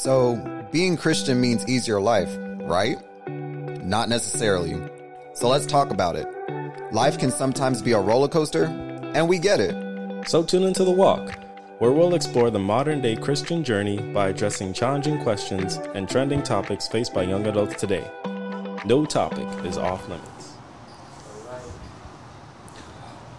So, being Christian means easier life, right? Not necessarily. So, let's talk about it. Life can sometimes be a roller coaster, and we get it. So tune into The Walk, where we'll explore the modern day Christian journey by addressing challenging questions and trending topics faced by young adults today. No topic is off limits.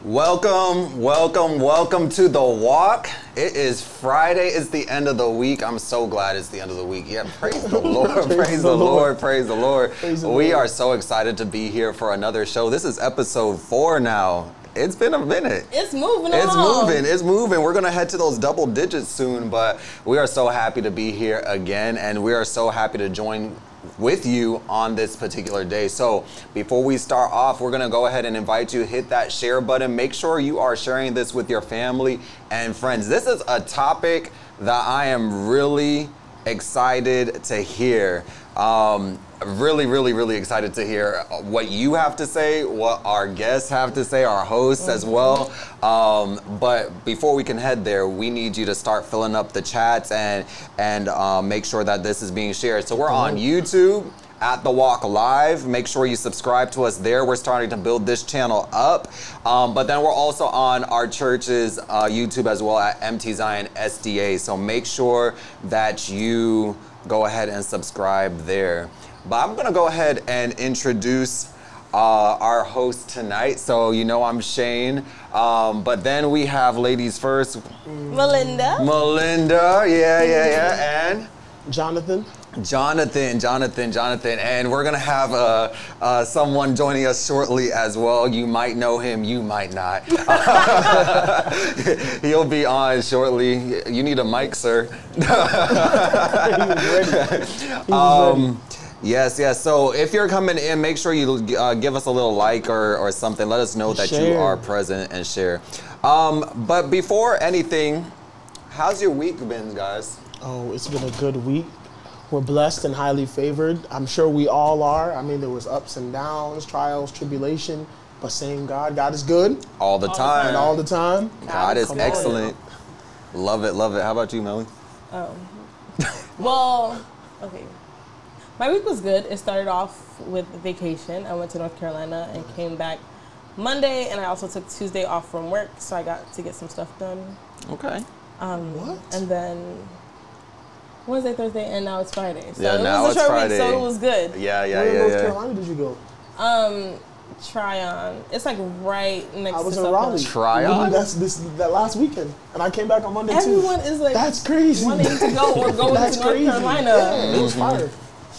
Welcome, welcome, welcome to the walk. It is Friday. It's the end of the week. I'm so glad it's the end of the week. Yeah, praise the Lord, praise, the Lord. praise the Lord. Praise the we Lord. are so excited to be here for another show. This is episode four now. It's been a minute. It's moving It's along. moving. It's moving. We're gonna head to those double digits soon, but we are so happy to be here again, and we are so happy to join with you on this particular day. So before we start off, we're gonna go ahead and invite you hit that share button. Make sure you are sharing this with your family and friends. This is a topic that I am really excited to hear. Um, really, really, really excited to hear what you have to say, what our guests have to say, our hosts as well. Um, but before we can head there, we need you to start filling up the chats and and um, make sure that this is being shared. So we're on YouTube at the Walk Live. Make sure you subscribe to us there. We're starting to build this channel up. Um, but then we're also on our church's uh, YouTube as well at MT Zion SDA. So make sure that you go ahead and subscribe there. But I'm gonna go ahead and introduce uh, our host tonight. So you know I'm Shane. Um, but then we have ladies first, Melinda. Melinda. Yeah, yeah, yeah, and. Jonathan. Jonathan, Jonathan, Jonathan, and we're gonna have uh, uh, someone joining us shortly as well. You might know him, you might not. He'll be on shortly. You need a mic, sir. He ready. He was Um, yes, yes. So if you're coming in, make sure you uh, give us a little like or, or something. Let us know that you are present and share. Um, but before anything, how's your week been, guys? Oh, it's been a good week. We're blessed and highly favored. I'm sure we all are. I mean, there was ups and downs, trials, tribulation, but same God. God is good All the time. and all the time. God is Come on. excellent. Love it, love it. How about you, Melly? Oh. Well, okay. My week was good. It started off with vacation. I went to North Carolina and came back Monday, and I also took Tuesday off from work, so I got to get some stuff done. Okay. Um, What? And then Wednesday, Thursday, and now it's Friday. So Yeah, it now was a it's short Friday. week, so it was good. Yeah, yeah, Where in North yeah. Carolina did you go? Um, Tryon. It's like right next I was to in South Raleigh. Tryon? Literally, That's this that last weekend, and I came back on Monday Everyone too. is like That's crazy. wanting to go or going That's to North crazy. Carolina. Yeah, it was fire.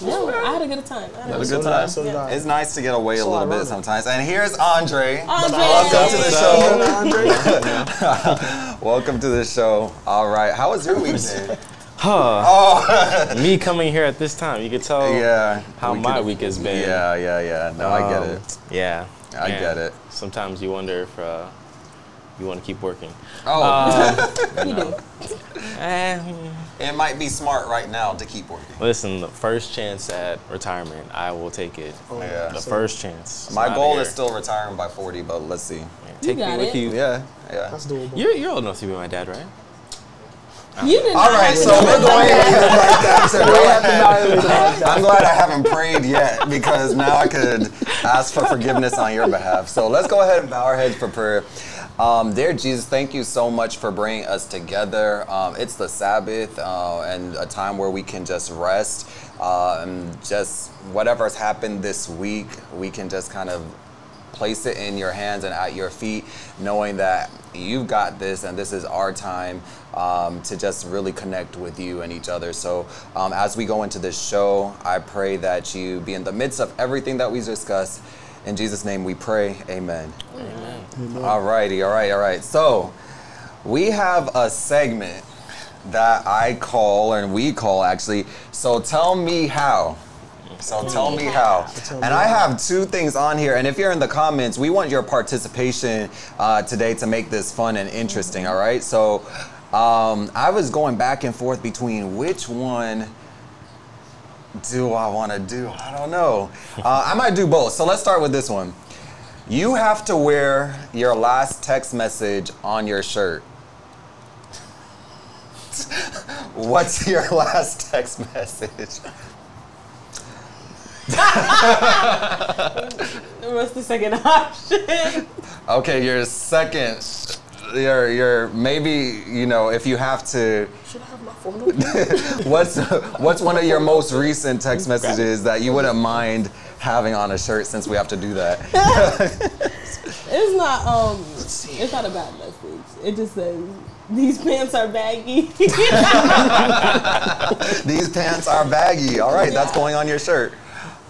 Yeah, I had a good time. I had a Had a good good So did I, time? so did I. It's nice to get away a little bit sometimes. And here's Andre. Andre. Welcome to the show. Andre. Welcome to the show. All right. How was your weekend? Huh. Me coming here at this time, you could tell yeah. how we my could- week has been. Yeah, yeah, yeah. No, I get Um, it. Yeah. I yeah. get it. Sometimes you wonder if uh, you want to keep working. Oh, Uh, You do. it might be smart right now to keep working. listen, the first chance at retirement, I will take it. Yeah. The first chance. My goal is still retiring by 40, but let's see. Yeah, Take got me with it. you. Yeah, yeah. That's doable. You're, you're old enough to be my dad, right? You did All right, to so we're it going like that. so go ahead. I'm glad I haven't prayed yet because now I could ask for forgiveness on your behalf. So let's go ahead and bow our heads for prayer. Um, dear Jesus, thank you so much for bringing us together. Um, it's the Sabbath uh, and a time where we can just rest uh, and just whatever's happened this week, we can just kind of place it in your hands and at your feet, knowing that you've got this and this is our time um, to just really connect with you and each other. So, um, as we go into this show, I pray that you be in the midst of everything that we discuss. In Jesus' name we pray, amen. Amen. All righty, all right, all right. So, we have a segment that I call, and we call actually. So, tell me how. So tell me how. And I have two things on here. And if you're in the comments, we want your participation uh, today to make this fun and interesting. All right. So um, I was going back and forth between which one do I want to do? I don't know. Uh, I might do both. So let's start with this one. You have to wear your last text message on your shirt. What's your last text message? What's the second option? Okay, your second, your your maybe you know if you have to. Should I have my phone? What's what's one of your most recent text messages that you wouldn't mind having on a shirt since we have to do that? It's not um it's not a bad message. It just says these pants are baggy. These pants are baggy. All right, that's going on your shirt.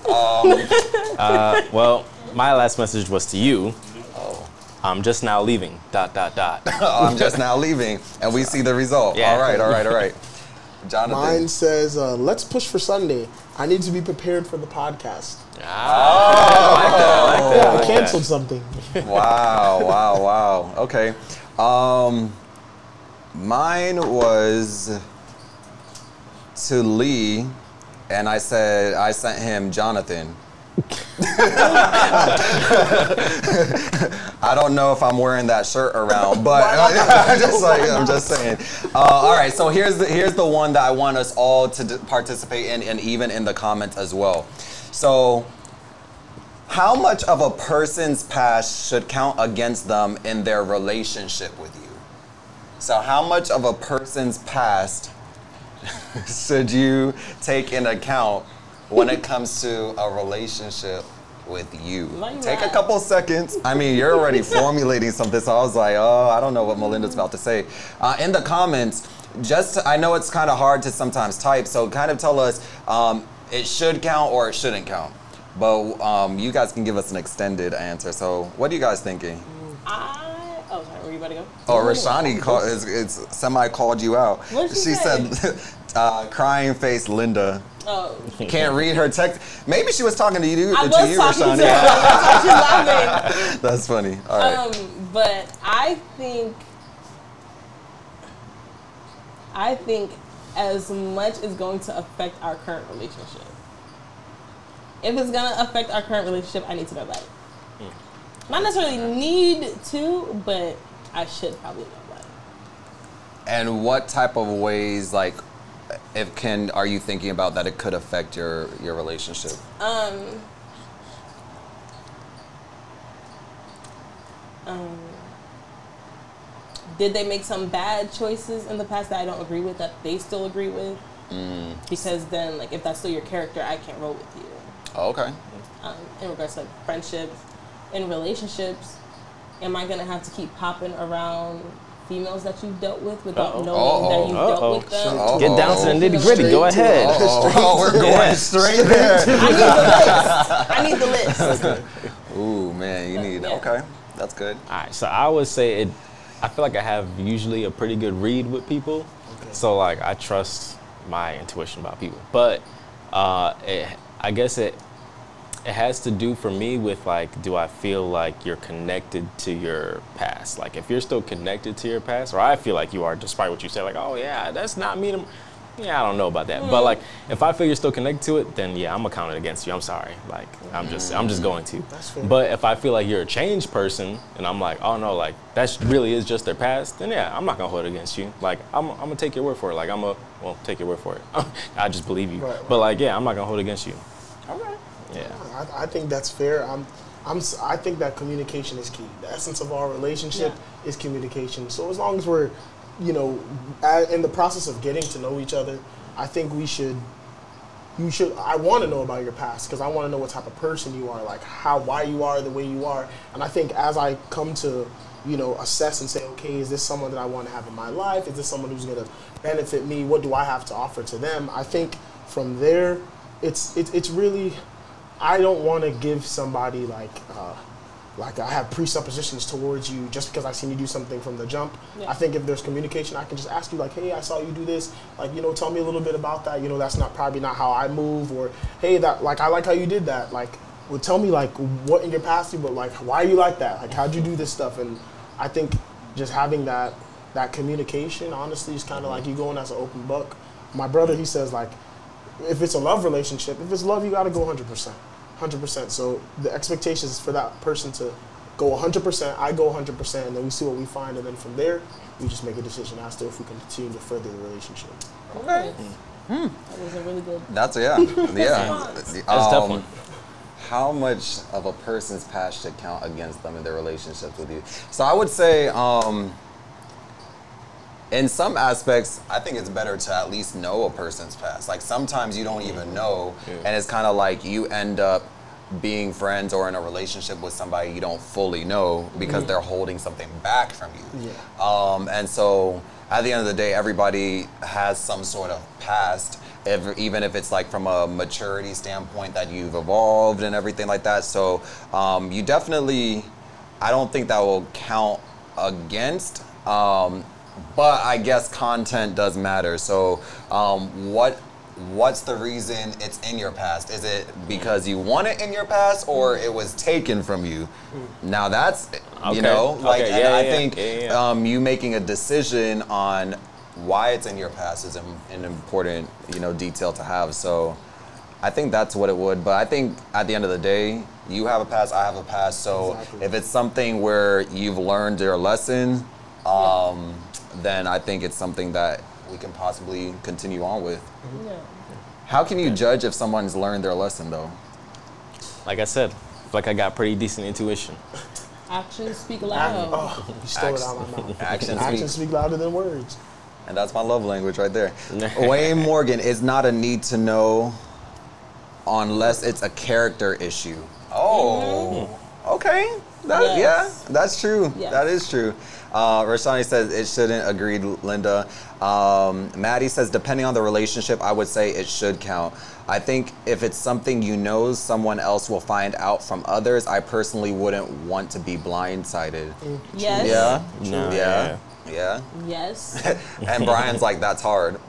Uh, well, my last message was to you. Oh. I'm just now leaving. Dot dot dot. I'm just now leaving, and we see the result. Yeah. All right, all right, all right. Jonathan. Mine says, uh, "Let's push for Sunday. I need to be prepared for the podcast." Ah, Yeah, I like canceled something. Wow, wow, wow. Okay. Um, mine was to Lee, and I said I sent him Jonathan. I don't know if I'm wearing that shirt around, but I'm just like I'm just saying. Uh, all right, so here's the here's the one that I want us all to d- participate in, and even in the comments as well. So, how much of a person's past should count against them in their relationship with you? So, how much of a person's past should you take into account when it comes to a relationship with you? You Take a couple seconds. I mean, you're already formulating something, so I was like, oh, I don't know what Melinda's about to say. Uh, in the comments, just I know it's kind of hard to sometimes type, so kind of tell us um, it should count or it shouldn't count. But um, you guys can give us an extended answer. So, what are you guys thinking? I oh sorry, where you about to go? Oh, Rashani called, is, is semi called you out. What'd she she say? said, uh, "Crying face Linda Oh. can't read her text." Maybe she was talking to you, I to was you, talking Rashani. to her. I was laughing. That's funny. All right. Um, but I think I think as much is going to affect our current relationship. If it's gonna affect our current relationship, I need to know about it. Not necessarily need to, but I should probably know about and what type of ways, like, if can, are you thinking about that it could affect your your relationship? Um, um, did they make some bad choices in the past that I don't agree with that they still agree with? Because then, like, if that's still your character, I can't roll with you. Oh, okay. Um, in regards to like friendships, in relationships, am I gonna have to keep popping around females that you've dealt with without Uh-oh. knowing that you've Uh-oh. dealt with them? Uh-oh. Get down to the nitty gritty. Go ahead. Oh, we're going Yeah. straight there. I need the list. I need the list. Ooh, man, you need. Yeah. Okay, that's good. All right, so I would say it. I feel like I have usually a pretty good read with people, okay. so like I trust my intuition about people. But uh, it, I guess it it has to do for me with like, do I feel like you're connected to your past? Like, if you're still connected to your past, or I feel like you are, despite what you say, like, oh yeah, that's not me. To, yeah, I don't know about that. But hmm. like, if I feel you're still connected to it, then yeah, I'm gonna count it against you. I'm sorry. Like, I'm just, I'm just going to. But if I feel like you're a changed person, and I'm like, oh no, like that really is just their past, then yeah, I'm not gonna hold it against you. Like, I'm, I'm gonna take your word for it. Like, I'm a, well, take your word for it. I just believe you. Right, right. But like, yeah, I'm not gonna hold it against you. All right. Yeah. I, I think that's fair. I'm, I'm, I think that communication is key. The essence of our relationship is communication. So as long as we're, you know, in the process of getting to know each other, I think we should. You should. I want to know about your past because I want to know what type of person you are, like how, why you are the way you are. And I think as I come to, you know, assess and say, okay, is this someone that I want to have in my life? Is this someone who's going to benefit me? What do I have to offer to them? I think from there, it's it's it's really I don't want to give somebody like uh, like I have presuppositions towards you just because I seen you do something from the jump. Yeah. I think if there's communication, I can just ask you like, hey, I saw you do this. Like, you know, tell me a little bit about that. You know, that's not probably not how I move. Or hey, that like I like how you did that. Like, well, tell me like what in your past you, but like why are you like that? Like, how'd you do this stuff? And I think just having that that communication, honestly, is kind of like you going as an open book. My brother, he says like if it's a love relationship, if it's love, you got to go 100%. 100%. So the expectation is for that person to go 100%. I go 100%, and then we see what we find, and then from there, we just make a decision as to if we can continue to further the relationship. Okay. That was a really good. That's yeah, yeah. That's a tough Um, one. How much of a person's past should count against them in their relationships with you? So I would say, um, in some aspects, I think it's better to at least know a person's past. Like sometimes you don't even know, Yeah. and it's kind of like you end up being friends or in a relationship with somebody you don't fully know because they're holding something back from you. Yeah. Um, and so at the end of the day, everybody has some sort of past, if, even if it's like from a maturity standpoint that you've evolved and everything like that. So um, you definitely, I don't think that will count against. Um, but I guess content does matter. So um, what what's the reason it's in your past? Is it because you want it in your past or it was taken from you? Now that's Okay. you know like Okay, and yeah, I yeah, think yeah, yeah. um, you making a decision on why it's in your past is im- an important you know detail to have. So I think that's what it would. But I think at the end of the day, you have a past, I have a past. So Exactly. if it's something where you've learned your lesson, um, then I think it's something that we can possibly continue on with. Mm-hmm. Yeah. How can you judge if someone's learned their lesson though? Like I said, like I got pretty decent intuition. Actions speak Ac- loud. oh, you stole it Action- out of my mouth. Actions Actions speak. speak louder than words. And that's my love language right there. Wayne Morgan is not a need to know unless it's a character issue. Oh, mm-hmm. okay. That, Yes. Yeah, that's true. Yes. That is true. Uh, Rashani says it shouldn't. Agreed, Linda. Um, Maddie says depending on the relationship, I would say it should count. I think if it's something you know someone else will find out from others, I personally wouldn't want to be blindsided. Yes. Yeah. No, yeah. Yeah. Yes. And Brian's like, that's hard.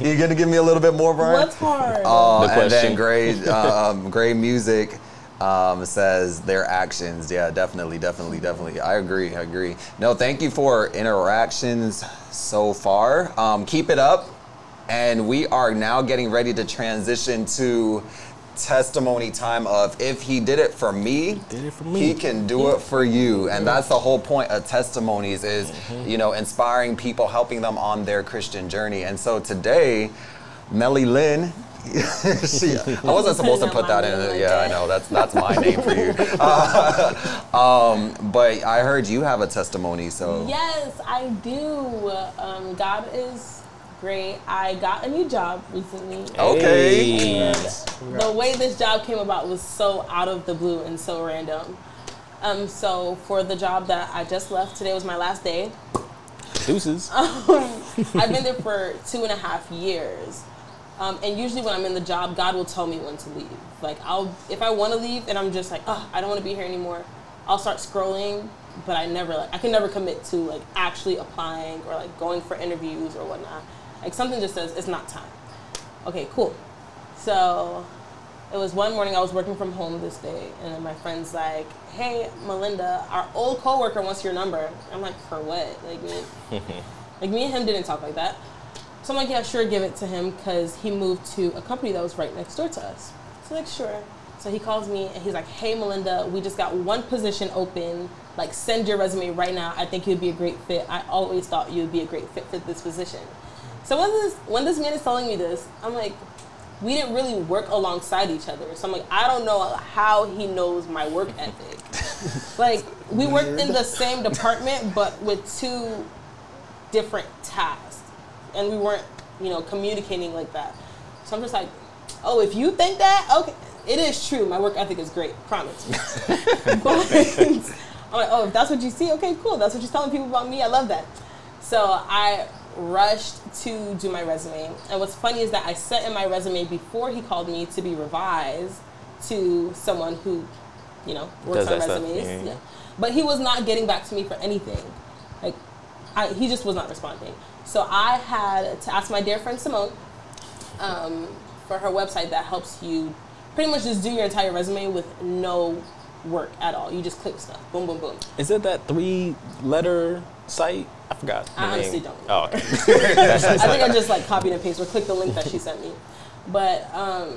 You're gonna give me a little bit more, Brian? What's hard? Uh, The and then question. Gray, um, Gray Music um, says their actions. Yeah, definitely, definitely, definitely. I agree. I agree. No, thank you for interactions so far. Um, keep it up. And we are now getting ready to transition to testimony time of if he did it for me, did it for he can do it for you. And that's the whole point of testimonies is, you know, inspiring people, helping them on their Christian journey. And so today, Melly Lynn, she, I wasn't supposed to put that in. Yeah, I know. That's that's my name for you. Uh, um, but I heard you have a testimony, so Yes, I do. Um, God is great. I got a new job recently. Okay. Hey. The way this job came about was so out of the blue and so random. Um, so for the job that I just left, today was my last day. Deuces. I've been there for two and a half years. Um, and usually when I'm in the job, God will tell me when to leave. Like I'll, if I want to leave and I'm just like, oh, I don't want to be here anymore, I'll start scrolling. But I never, like, I can never commit to like actually applying or like going for interviews or whatnot. Like something just says it's not time. Okay, cool. So it was one morning I was working from home this day, and then my friend's like, "Hey, Melinda, our old coworker wants your number." I'm like, "For what?" Like, me, like me and him didn't talk like that. So I'm like, "Yeah, sure, give it to him," because he moved to a company that was right next door to us. So like, sure. So he calls me and he's like, "Hey, Melinda, we just got one position open. Like, send your resume right now. I think you'd be a great fit. I always thought you'd be a great fit for this position." So when this when this man is telling me this, I'm like, we didn't really work alongside each other. So I'm like, I don't know how he knows my work ethic. like we worked in the same department, but with two different tasks, and we weren't, you know, communicating like that. So I'm just like, oh, if you think that, okay, it is true. My work ethic is great, promise. but I'm like, oh, if that's what you see, okay, cool. That's what you're telling people about me. I love that. So I rushed to do my resume. And what's funny is that I sent in my resume before he called me to be revised to someone who, you know, works Does on resumes. yeah, yeah. But he was not getting back to me for anything. Like, I, he just was not responding. So I had to ask my dear friend Simone um, for her website that helps you pretty much just do your entire resume with no work at all. You just click stuff. Boom, boom, boom. Is it that three letter site? I forgot. I name. honestly don't Oh, okay. I think I just like copied and pasted or clicked the link that she sent me. But um,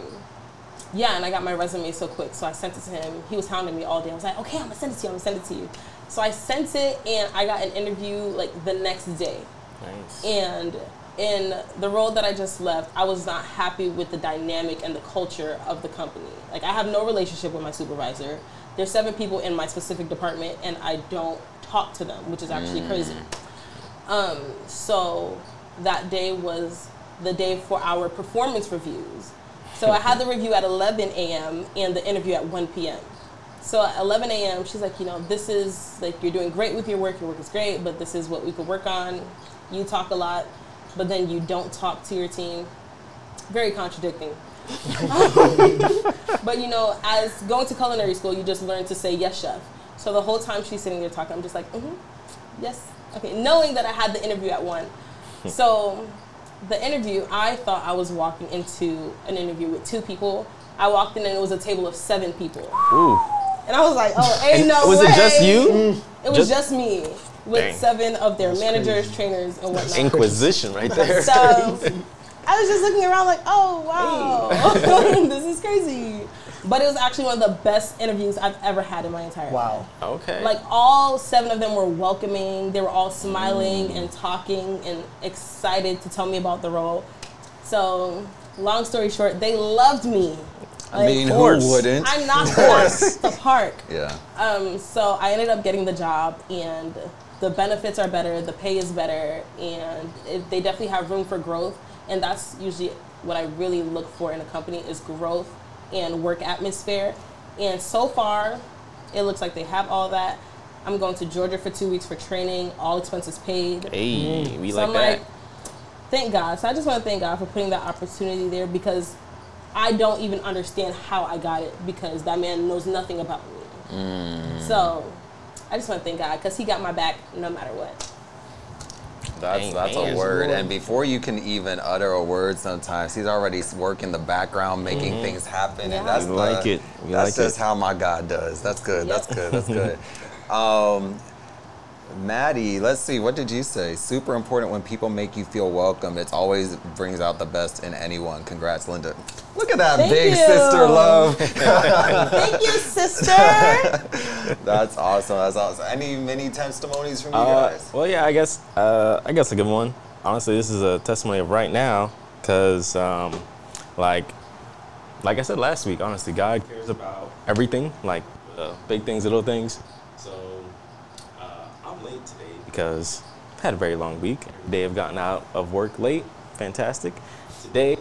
yeah, and I got my resume so quick, so I sent it to him. He was hounding me all day. I was like, okay, I'm gonna send it to you. I'm gonna send it to you. So I sent it, and I got an interview like the next day. Nice. And in the role that I just left, I was not happy with the dynamic and the culture of the company. Like I have no relationship with my supervisor. There's seven people in my specific department, and I don't talk to them, which is actually crazy. Um, so that day was the day for our performance reviews. So I had the review at 11 a.m. and the interview at 1 p.m. So at 11 a.m., she's like, you know, this is like you're doing great with your work. Your work is great, but this is what we could work on. You talk a lot, but then you don't talk to your team. Very contradicting. but you know, as going to culinary school, you just learn to say yes, chef. So the whole time she's sitting there talking, I'm just like, mm-hmm, yes, okay, knowing that I had the interview at one. so the interview, I thought I was walking into an interview with two people. I walked in and it was a table of seven people. Ooh. And I was like, oh, ain't no was way. it just you? It was Just- just, me with Dang. seven of their That's managers, crazy. trainers, and whatnot. Inquisition right there. So I was just looking around like, oh wow, this is crazy. But it was actually one of the best interviews I've ever had in my entire Wow. life. Wow. Okay. Like all seven of them were welcoming. They were all smiling and talking and excited to tell me about the role. So, long story short, they loved me. I mean, who wouldn't? I knocked it out the park. yeah. Um, so I ended up getting the job, and the benefits are better, the pay is better, and it, they definitely have room for growth. And that's usually what I really look for in a company is growth and work atmosphere. And so far, it looks like they have all that. I'm going to Georgia for two weeks for training, all expenses paid. hey, we So like I'm that. like, thank God. So I just want to thank God for putting that opportunity there because I don't even understand how I got it because that man knows nothing about me. Mm. So I just want to thank God because he got my back no matter what. That's that's a word. And before you can even utter a word, sometimes he's already working the background, making things happen. Yeah. And that's Mm-hmm. We the- like it. We that's like just it. how my God does. That's good. That's good. That's good. Um, Maddie, let's see. What did you say? Super important when people make you feel welcome. It always brings out the best in anyone. Congrats, Linda. Look at that Thank big you. sister love. thank you, sister. That's awesome. That's awesome. Any many testimonies from you Uh, guys? well, yeah, I guess uh, I guess a good one. Honestly, this is a testimony of right now, because um, like like I said last week, honestly, God cares about everything, like uh, big things, little things. So uh, I'm late today because I've had a very long week. Day I've gotten out of work late. Fantastic. Today,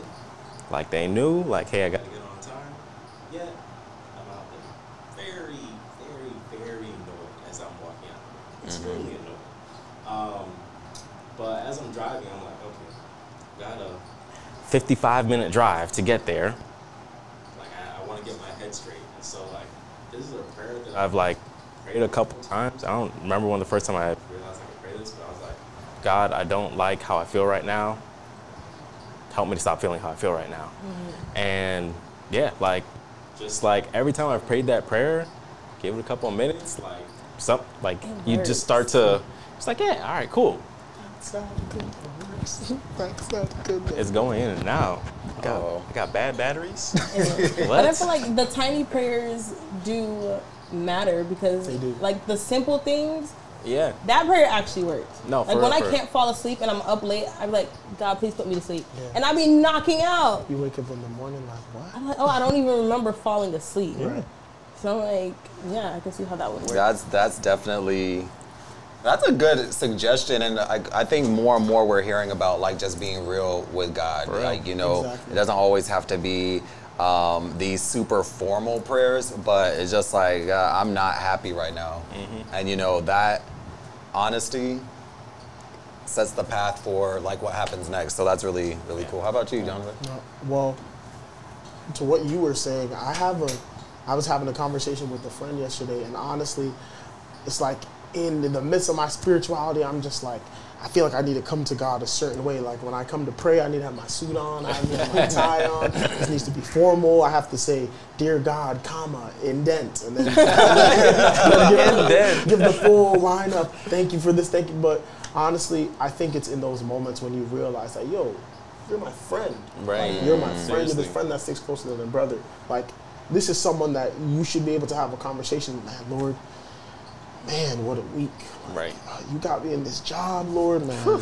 like they knew, like hey, I got to get on time. Yet I'm out there, very, very, very annoyed as I'm walking out. Of work. Extremely annoyed. Um, but as I'm driving, I'm like, okay, got a 55 minute drive to get there. Like, I, I want to get my head straight. And so, like, this is a prayer that I've, like, prayed a couple times. I don't remember when the first time I realized I could pray this, but I was like, God, I don't like how I feel right now. Help me to stop feeling how I feel right now. Mm-hmm. And yeah, like, just like every time I've prayed that prayer, give it a couple of minutes, like, some, like, It you works. just start to, it's like, yeah, all right, cool. That's not good. That's not good. It's going in and out. I got, Uh-oh. I got bad batteries. But I feel like the tiny prayers do matter because, They do. like, the simple things, yeah. that prayer actually works. No, like for when real, I for real. can't fall asleep and I'm up late, I'm like, God, please put me to sleep, Yeah. and I be knocking out. You wake up in the morning like what? I'm like, oh, I don't even remember falling asleep. Right. So I'm like, yeah, I can see how that would work. That's that's definitely that's a good suggestion, and I, I think more and more we're hearing about like just being real with God. real. Like you know, Exactly. it doesn't always have to be um, these super formal prayers, but it's just like uh, I'm not happy right now, and you know that honesty sets the path for like what happens next. So that's really really cool. How about you, Jonathan? No, well, to what you were saying, I have a, I was having a conversation with a friend yesterday, and honestly, it's like in, in the midst of my spirituality, I'm just like, I feel like I need to come to God a certain way. Like when I come to pray, I need to have my suit on, I need to have my tie on. This needs to be formal. I have to say, "Dear God, comma, indent," and then Indent. give the full lineup. Thank you for this. Thank you. But honestly, I think it's in those moments when you realize that, yo, you're my friend. Right. Like, you're my Mm. friend. You're the friend that sticks closer than a brother. Like, this is someone that you should be able to have a conversation. with. Man, Lord, man, what a week. Right. Uh, you got me in this job, Lord, man.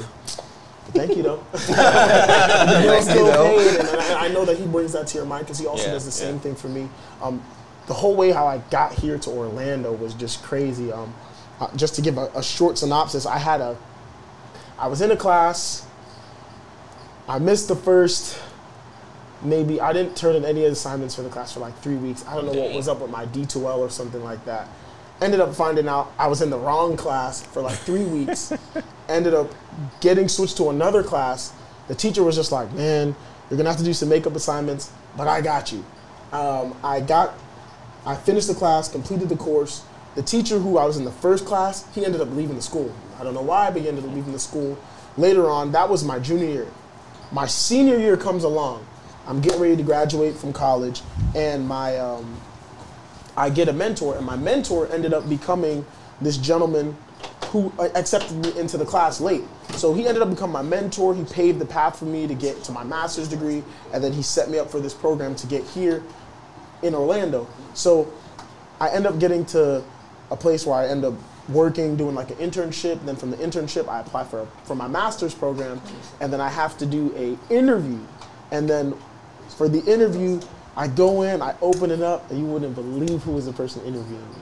Thank you, though. the bill's you, though. paid, and I, I know that he brings that to your mind because he also Yeah, does the same yeah. thing for me. Um, the whole way how I got here to Orlando was just crazy. Um, uh, just to give a, a short synopsis, I had a, I was in a class. I missed the first, maybe I didn't turn in any assignments for the class for like three weeks. I don't know what was up with my D2L or something like that. Ended up finding out I was in the wrong class for like three weeks. Ended up getting switched to another class. The teacher was just like, "Man, you're gonna have to do some makeup assignments, but I got you." Um, I got, I finished the class, completed the course. The teacher who I was in the first class, he ended up leaving the school. I don't know why, but he ended up leaving the school. Later on, that was my junior year. My senior year comes along. I'm getting ready to graduate from college, and my um, I get a mentor, and my mentor ended up becoming this gentleman who accepted me into the class late. So he ended up becoming my mentor. He paved the path for me to get to my master's degree, and then he set me up for this program to get here in Orlando. So I end up getting to a place where I end up working, doing like an internship. Then from the internship, I apply for for my master's program, and then I have to do a interview. And then for the interview, I go in, I open it up, and you wouldn't believe who was the person interviewing me.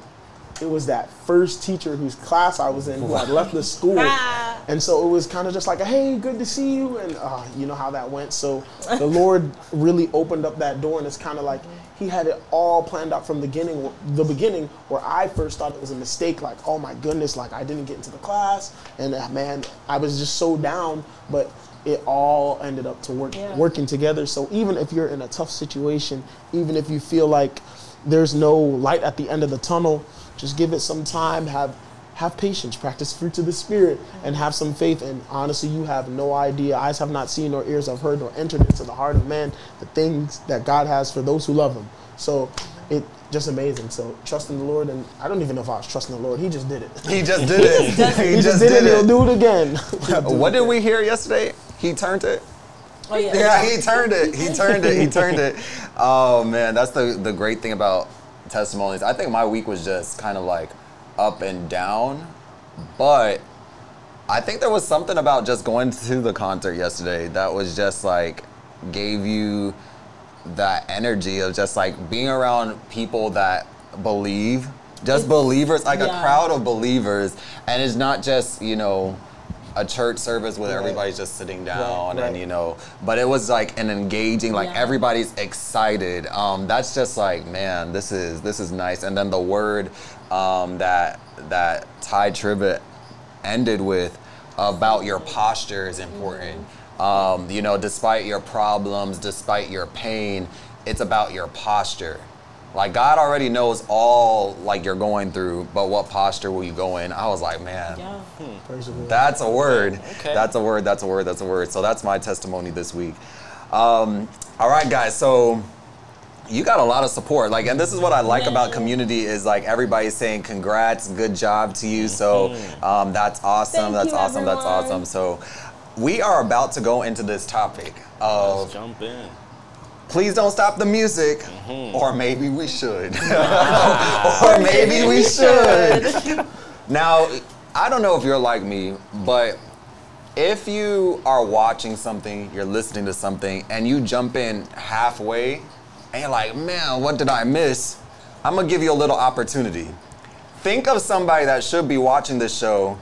It was that first teacher whose class I was in who had left the school. Ah. And so it was kind of just like, hey, good to see you. And uh, you know how that went. So the Lord really opened up that door. And it's kind of like he had it all planned out from the beginning, the beginning where I first thought it was a mistake. Like, oh my goodness, like I didn't get into the class. And uh, man, I was just so down. But it all ended up to work, Yeah. working together. So even if you're in a tough situation, even if you feel like there's no light at the end of the tunnel, just give it some time. Have have patience, practice fruits of the spirit, and have some faith. And honestly, you have no idea. Eyes have not seen, nor ears have heard, nor entered into the heart of man the things that God has for those who love Him. So it just amazing. So trust in the Lord, and I don't even know if I was trusting the Lord. He just did it. He just did it. He, just, did, it. He'll do it again. What did we hear yesterday? He turned it. Oh yeah. Yeah, he turned it. He turned it. He turned it. Oh man, that's the the great thing about testimonies. I think my week was just kind of like up and down, but I think there was something about just going to the concert yesterday that was just like gave you that energy of just like being around people that believe, just It's- believers, like a crowd of believers, and it's not just you know a church service where Right. everybody's just sitting down right. and you know, but it was like an engaging, like Yeah. everybody's excited. Um, that's just like man, this is this is nice. And then the word um, that that Tye Tribbett ended with about your posture is important. Um, you know, despite your problems, despite your pain, it's about your posture. Like God already knows all like you're going through, but what posture will you go in? I was like, man, Yeah. Praise the Lord. that's a word. Okay. That's a word. That's a word. That's a word. So that's my testimony this week. Um, all right, guys. So you got a lot of support. Like, and this is what I like Yeah. about community is like everybody's saying congrats, good job to you. So um, that's awesome. Thank that's you, awesome. That's awesome. So we are about to go into this topic Let's of jump in. please don't stop the music, or maybe we should, or maybe we should. Now, I don't know if you're like me, but if you are watching something, you're listening to something, and you jump in halfway, and you're like, man, what did I miss? I'm gonna give you a little opportunity. Think of somebody that should be watching this show,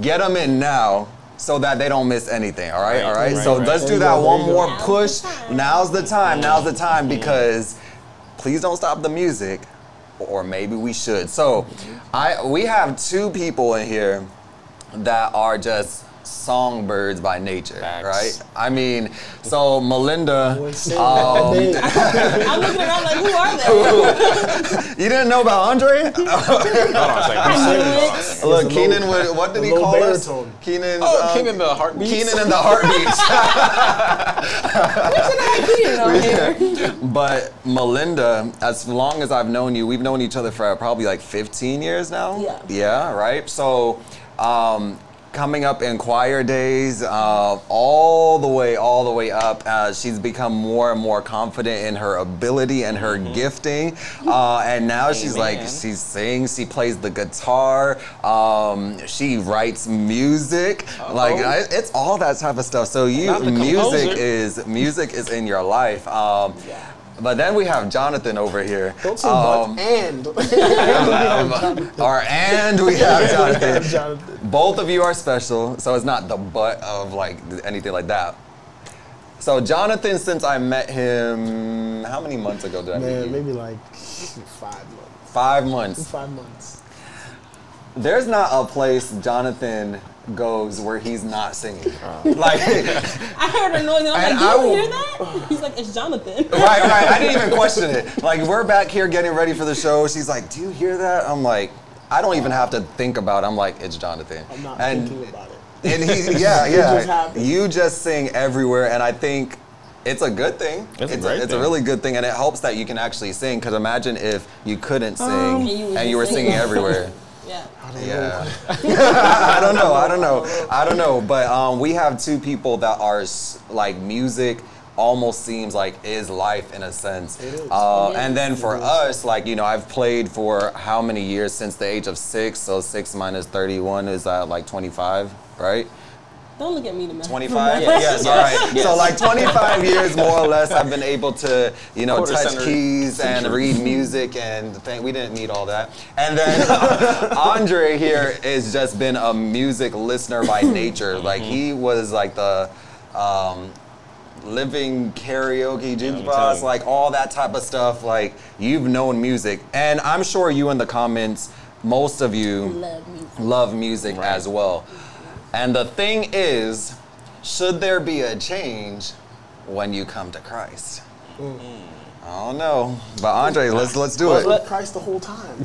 get them in now so that they don't miss anything, all right? All right? right, so right. let's do that one more push. Now's the time, now's the time because please don't stop the music or maybe we should. So, I we have two people in here that are just songbirds by nature, Facts. right? I mean, so Melinda, um, I'm looking around like, who are they? you didn't know about Andre? Hold on a second. I knew it. Look, Keenan, would, what did he low call us? Keenan. Oh, Keenan the heartbeats. Keenan and the heartbeats. I knew it on here. But Melinda, as long as I've known you, we've known each other for probably like 15 years now. Yeah. Yeah, right? So um, coming up in choir days, uh, all the way, all the way up. Uh, she's become more and more confident in her ability and her gifting, uh, and now she's like Amen. she sings, she plays the guitar, um, she writes music, like I, it's all that type of stuff. So you, music is music is in your life. Um, But then we have Jonathan over here. Don't say Um, but and. or and we have Jonathan. Jonathan. Both of you are special, so it's not the butt of like anything like that. So Jonathan, since I met him, how many months ago did I meet you? maybe like five months. Five months. Five months. There's not a place Jonathan goes where he's not singing. Like, I heard a noise and I'm And like, I "Do you will- hear that?" He's like, "It's Jonathan." right, right. I didn't even question it. Like, we're back here getting ready for the show. She's like, "Do you hear that?" I'm like, I don't even have to think about it. I'm like, it's Jonathan. I'm not and, thinking about it. And he, yeah, It yeah. just happened. you just sing everywhere, and I think it's a good thing. It's a it's, great it's a thing. really good thing, and it helps that you can actually sing. Because imagine if you couldn't sing Um, And you was and you were just singing singing. everywhere. Yeah. I don't Yeah. know. I don't know. I don't know. I don't know. But um, we have two people that are like music almost seems like is life in a sense. It is. Uh, It and then for us, like, you know, I've played for how many years since the age of six? So six minus 31 is uh, like 25, right? Don't look at me to math. 25? Yes. Yes, Yes. all right. Yes. So like 25 years more or less I've been able to, you know, Quarter touch center keys and read music and think we didn't need all that. And then Andre here has just been a music listener by nature. Like he was like the um, living karaoke jukebox, you. like all that type of stuff. Like you've known music. And I'm sure you in the comments, most of you Love music. love music Right. as well. And the thing is, should there be a change when you come to Christ? Mm. I don't know, but Andre, let's let's do Well, it. let Christ the whole time.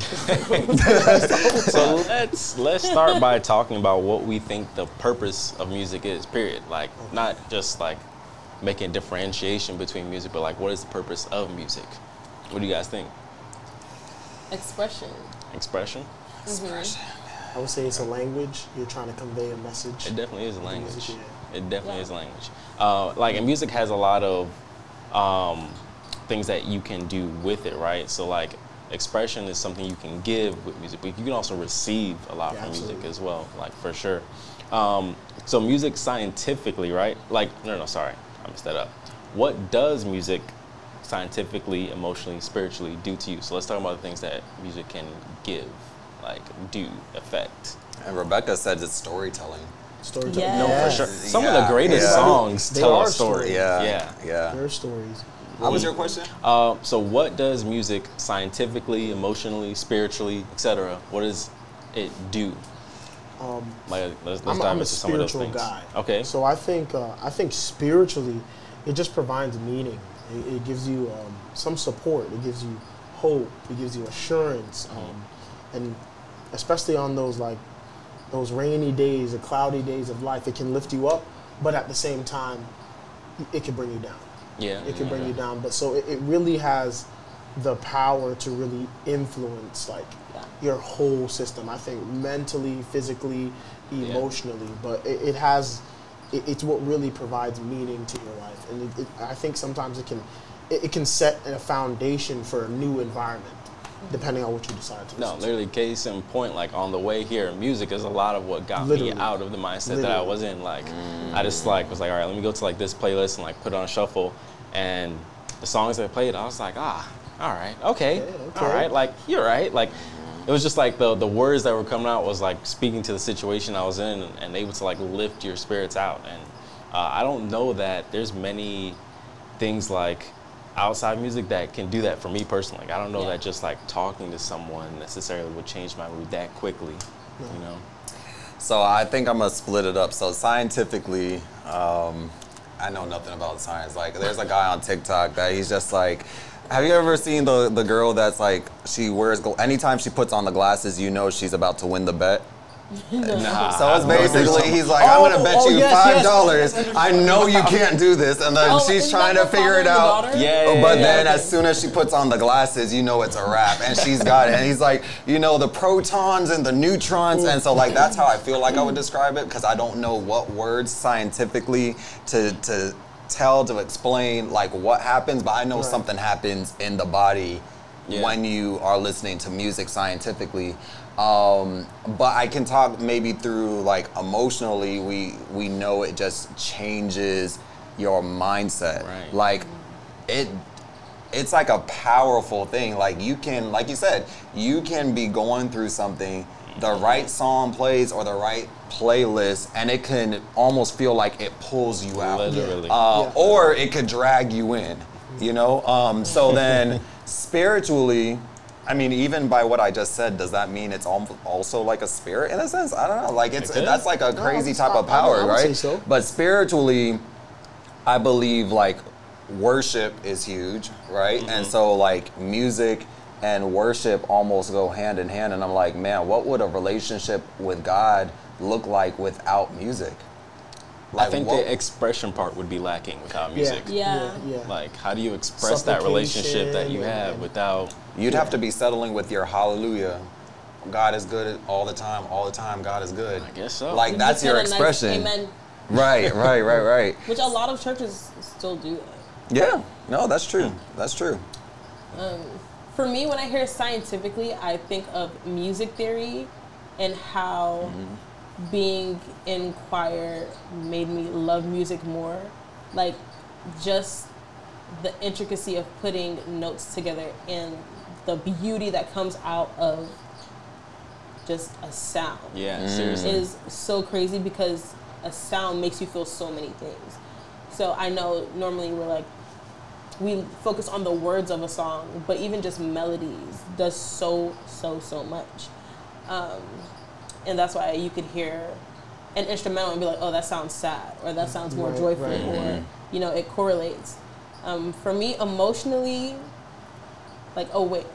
So let's let's start by talking about what we think the purpose of music is. Period. Like not just like making differentiation between music, but like what is the purpose of music? What do you guys think? Expression. Expression. Mm-hmm. Expression. I would say it's a language. You're trying to convey a message. It definitely is a language. Music, It definitely Yeah. is a language. Uh, like, and music has a lot of um, things that you can do with it, right? So, like, expression is something you can give with music, but you can also receive a lot Yeah, from music absolutely. as well, like, for sure. Um, so, music scientifically, right? Like, no, no, sorry, I messed that up. What does music scientifically, emotionally, spiritually do to you? So, let's talk about the things that music can give, like, do, affect. And Rebecca said it's storytelling. Storytelling. Yeah. No, for sure. Some of the greatest yeah. songs They tell a story. stories. Yeah, Yeah. yeah. There are stories. What was your question? Uh, so, what does music scientifically, emotionally, spiritually, etc. What does it do? Um, Like, let's, let's I'm, dive I'm a into some of those spiritual things. guy. Okay. So I think uh, I think spiritually, it just provides meaning. It, it gives you um, some support. It gives you hope. It gives you assurance. Um, and especially on those like those rainy days, the cloudy days of life, it can lift you up. But at the same time, it can bring you down. yeah. It can bring you down. But so it, it really has the power to really influence like Yeah. your whole system. I think mentally, physically, emotionally. But it, it has, it, it's what really provides meaning to your life. And it, it, I think sometimes it can, it, it can set a foundation for a new environment, depending on what you decide to. Do. No, listen to. literally, case in point, like on the way here, music is a lot of what got Literally. me out of the mindset that I was in. Like, I just like was like, all right, let me go to like this playlist and like put it on shuffle, and the songs that played, I was like, ah, all right, okay, Okay, okay. all right, like you're right, like. It was just like the the words that were coming out was like speaking to the situation I was in and able to like lift your spirits out. And uh, I don't know that there's many things like outside music that can do that for me personally. Like, I don't know Yeah. that just like talking to someone necessarily would change my mood that quickly. You know? So I think I'm gonna split it up. So scientifically, um, I know nothing about science. Like, there's a guy on TikTok that he's just like, have you ever seen the the girl that's like she wears gl- anytime she puts on the glasses, you know she's about to win the bet. Nah, So it's basically he's like, I'm gonna bet oh, you yes, five yes. dollars. I know you can't do this, and then Oh, she's trying to figure it out. Yeah, yeah, But yeah, then okay. as soon as she puts on the glasses, you know it's a wrap, and she's got it. And he's like, you know, the protons and the neutrons, and so like that's how I feel like I would describe it because I don't know what words scientifically to to tell to explain like what happens, but I know Right. something happens in the body Yeah. when you are listening to music scientifically. Um, but I can talk maybe through like emotionally. We we know it just changes your mindset. Right. Like it it's like a powerful thing. Like you can, like you said, you can be going through something, the right song plays or the right playlist, and it can almost feel like it pulls you out. Literally. Uh, Yeah. Or it could drag you in, you know? Um, so then spiritually, I mean, even by what I just said, does that mean it's also like a spirit in a sense? I don't know. Like it's It that's like a No, crazy it's- type of I- I power, I would right? say so. But spiritually, I believe like worship is huge, right? Mm-hmm. And so like music and worship almost go hand in hand. And I'm like, man, what would a relationship with God look like without music? I think what- the expression part would be lacking without music. Yeah. yeah. yeah. Like, how do you express that relationship that you Supplication have without? You'd have to be settling with your hallelujah. God is good all the time, all the time. God is good. I guess so. Like You that's your said a nice expression. amen, Right, right, right, right. which a lot of churches still do that. Yeah. No, that's true. That's true. Um, for me, when I hear scientifically, I think of music theory and how mm-hmm. Being in choir made me love music more. Like, just the intricacy of putting notes together and the beauty that comes out of just a sound Yeah, seriously. is so crazy because a sound makes you feel so many things. So I know normally we're like we focus on the words of a song, but even just melodies does so so so much, um, and that's why you could hear an instrumental and be like, oh, that sounds sad, or that sounds more Right, joyful, right. or you know, it correlates. Um, for me, emotionally, like oh wait,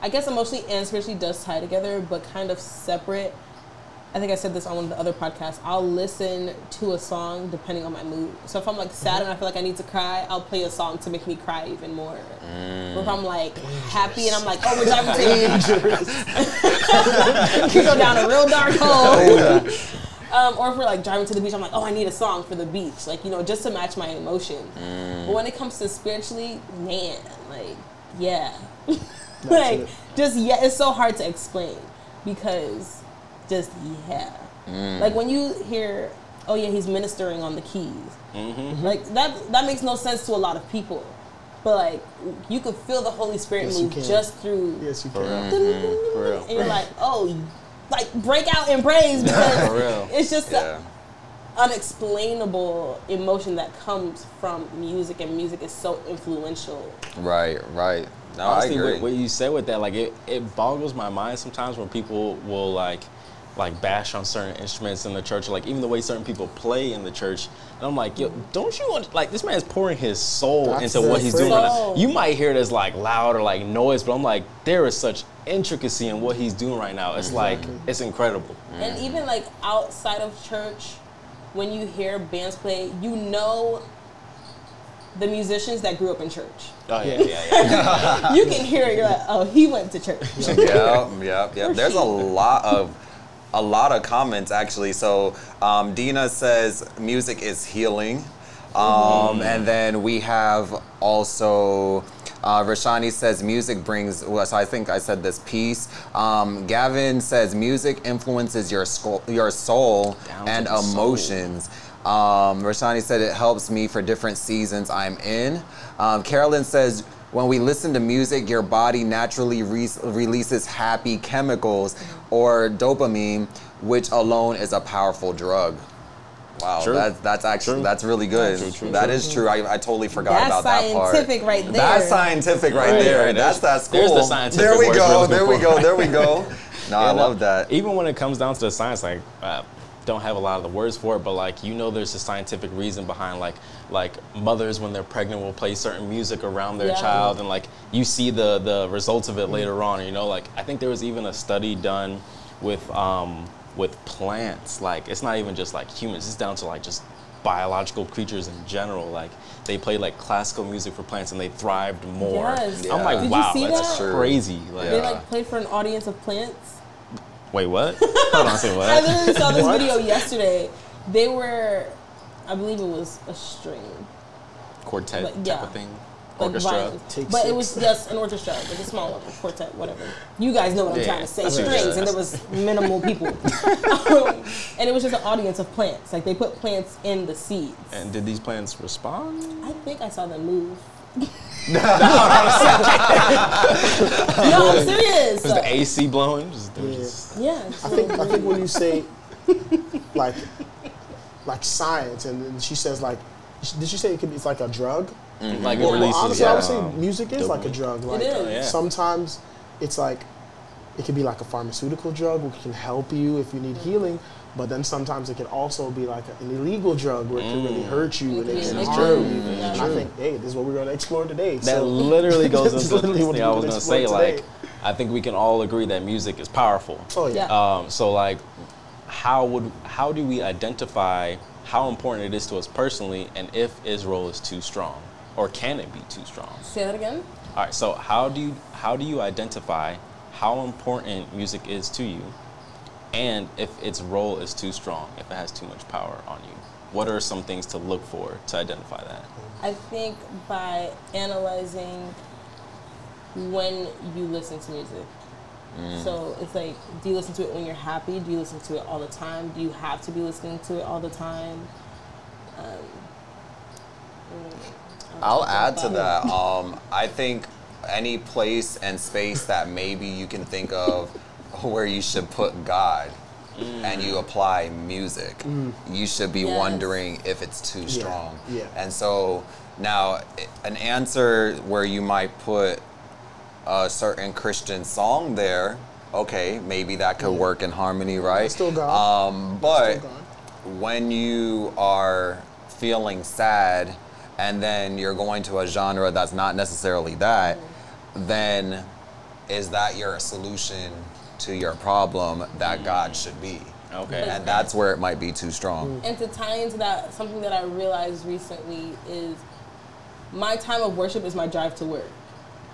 I guess emotionally and spiritually does tie together, but kind of separate. I think I said this on one of the other podcasts. I'll listen to a song depending on my mood. So if I'm like sad and I feel like I need to cry, I'll play a song to make me cry even more. Or if I'm like happy and I'm like, oh, we're driving to you go down a real dark hole. Um, or if we're like driving to the beach, I'm like, oh, I need a song for the beach, like you know, just to match my emotion. But when it comes to spiritually, man, like, yeah, like it. just yeah, it's so hard to explain because just yeah, mm. like when you hear, oh yeah, he's ministering on the keys, mm-hmm. like that that makes no sense to a lot of people. But like you could feel the Holy Spirit Yes, move just through Yes, you For can. real. Mm-hmm. For real. and you're like, oh, like break out in praise because For real. it's just Yeah. an unexplainable emotion that comes from music, and music is so influential. Right, right. No, Honestly, I agree. what, what you said with that, like it, it boggles my mind sometimes when people will like like bash on certain instruments in the church, like even the way certain people play in the church. And I'm like, yo, don't you want like this man's pouring his soul That's into what he's doing right now. You might hear it as like loud or like noise, but I'm like, there is such intricacy in what he's doing right now. It's mm-hmm. like it's incredible. And mm. even like outside of church, when you hear bands play, you know the musicians that grew up in church. Oh yeah, yeah, yeah. you can hear it. You're like, oh, he went to church. yep, yep, yep. There's a lot of a lot of comments actually. So um, Dina says music is healing, um, and then we have also. Uh, Rashani says music brings. Well, so I think I said this piece. Um, Gavin says music influences your skull, your soul Down and the soul. emotions. Um, Rashani said it helps me for different seasons I'm in. Um, Carolyn says when we listen to music, your body naturally re- releases happy chemicals or dopamine, which alone is a powerful drug. Wow, True. that's that's actually True. that's really good. True, true, That true. is true. I, I totally forgot That's about that part. That's scientific right there. That's scientific right, Right, there. right. That's There's- that's there's cool. the scientific There we go. There we go. There we go. No, I Yeah, no, love that. Even when it comes down to the science, like uh, don't have a lot of the words for it, but like you know, there's a scientific reason behind like like mothers when they're pregnant will play certain music around their Yeah. child, and like you see the the results of it later on. You know, like I think there was even a study done with um, with plants. Like it's not even just like humans. It's down to like just biological creatures in general. Like they played like classical music for plants and they thrived more. Yes. I'm like, Did you wow, see that's that? True. crazy. Like, They like played for an audience of plants. wait, what? Hold on, say what I literally saw this What? video yesterday. They were, I believe it was a string, Quartet Like, type of thing, like orchestra. violins. Take but it was just an orchestra, like a small one, a quartet, whatever. You guys know what I'm Yeah, trying to say. I see what Strings, and there was minimal people, um, and it was just an audience of plants. Like they put plants in the seeds. And did these plants respond? I think I saw them move. no, I'm serious. Was the AC blowing? Just, they were Yeah. just- yeah. I think I think when you say like like science, and then she says like, did she say it could be it's like a drug? Mm-hmm. Like it Well, releases. honestly, I would say um, music is like a drug. Like is. Oh, yeah. sometimes it's like it can be like a pharmaceutical drug which can help you if you need mm-hmm. healing. But then sometimes it can also be like an illegal drug where it can really mm. hurt you and It it can can harm you. addictive. And I think, hey, this is what we're going to explore today. That so literally goes That's into the literally what I was gonna gonna say. explore Like. I think we can all agree that music is powerful. oh yeah. Yeah. Um, so like, how would how do we identify how important it is to us personally, and if its role is too strong, or can it be too strong? Say that again. All right. So how do you how do you identify how important music is to you, and if its role is too strong, if it has too much power on you? What are some things to look for to identify that? I think by analyzing when you listen to music. Mm. So it's like, do you listen to it when you're happy? Do you listen to it all the time? Do you have to be listening to it all the time? Um, mm, I'll add to that. Um, I think any place and space that maybe you can think of where you should put God and you mm. apply music, you should be Yes. wondering if it's too strong. yeah. And so now, an answer where you might put a certain Christian song there, okay, maybe that could work in harmony, right? Still God. Um, but Still God. when you are feeling sad and then you're going to a genre that's not necessarily that, then is that your solution to your problem that mm. God should be? Okay. And that's where it might be too strong. And to tie into that, something that I realized recently is my time of worship is my drive to work.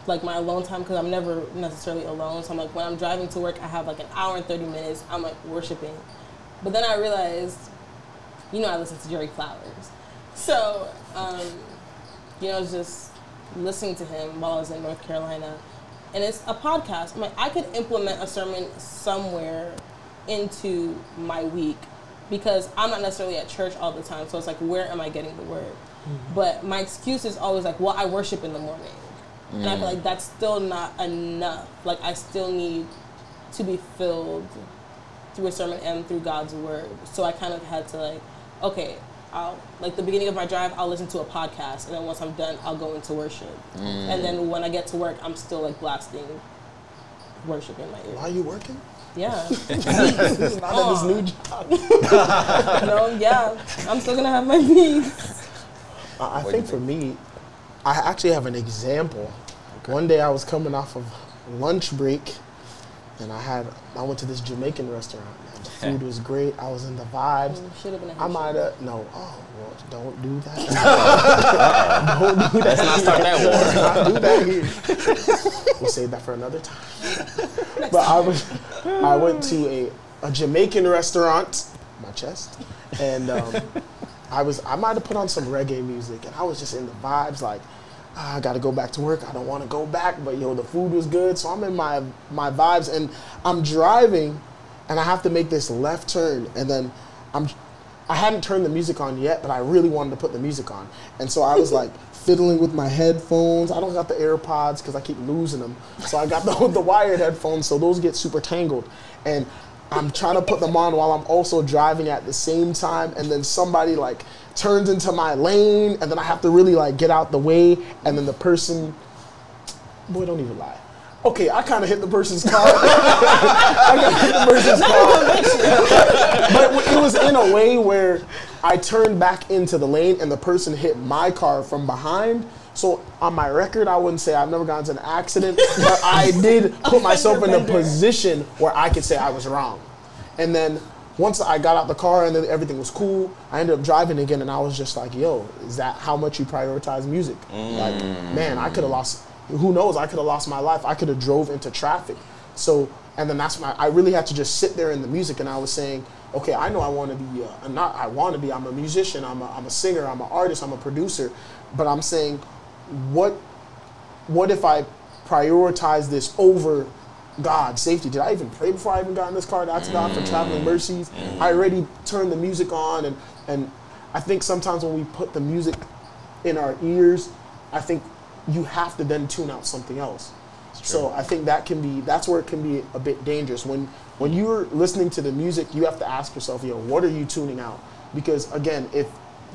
Like my alone time, because I'm never necessarily alone. So I'm like, when I'm driving to work, I have like an hour and 30 minutes. I'm like worshiping. But then I realized, you know, I listen to Jerry Flowers. So, um, you know, I was just listening to him while I was in North Carolina. And it's a podcast. I'm like, I could implement a sermon somewhere into my week because I'm not necessarily at church all the time. So it's like, where am I getting the word? But my excuse is always like, well, I worship in the morning. And I feel mm. like that's still not enough. Like, I still need to be filled through a sermon and through God's word. So I kind of had to like, okay, I'll like the beginning of my drive, I'll listen to a podcast, and then once I'm done, I'll go into worship. Mm. And then when I get to work, I'm still like blasting worship in my ear. Why are you working? Yeah, Not at this new job. no, yeah, I'm still gonna have my peace. I I What think for me, I actually have an example. One day I was coming off of lunch break, and I had I went to this Jamaican restaurant. And the food was great. I was in the vibes. Should have been a I might have no. Oh well, don't do that. don't do that. Let's not start that war. Let's not do that here. we'll save that for another time. but I was, I went to a, a Jamaican restaurant, my chest, and um, I was, I might have put on some reggae music, and I was just in the vibes, like, ah, I got to go back to work. I don't want to go back, but yo, the food was good, so I'm in my my vibes, and I'm driving, and I have to make this left turn, and then I'm. I hadn't turned the music on yet, but I really wanted to put the music on. And so I was like fiddling with my headphones. I don't got the AirPods because I keep losing them. So I got the, the wired headphones, so those get super tangled. And I'm trying to put them on while I'm also driving at the same time. And then somebody like turns into my lane, and then I have to really like get out the way. And then the person, boy, don't even lie. Okay, I kind of hit the person's car. I got hit the person's car but it was in a way where I turned back into the lane and the person hit my car from behind. So on my record, I wouldn't say I've never gotten into an accident, but I did put myself in a position where I could say I was wrong. And then once I got out the car and then everything was cool, I ended up driving again, and I was just like, "Yo, is that how much you prioritize music? Like, man, I could have lost. Who knows? I could have lost my life. I could have drove into traffic. So, and then that's my. I really had to just sit there in the music, and I was saying, okay, I know I want to be. Uh, not I want to be. I'm a musician. I'm a, I'm a singer. I'm an artist. I'm a producer. But I'm saying, what what if I prioritize this over God's safety? Did I even pray before I even got in this car to ask God for traveling mercies? Mm. I already turned the music on, and and I think sometimes when we put the music in our ears, I think you have to then tune out something else. So I think that can be that's where it can be a bit dangerous when when you're listening to the music, you have to ask yourself, yo, what are you tuning out? Because again, if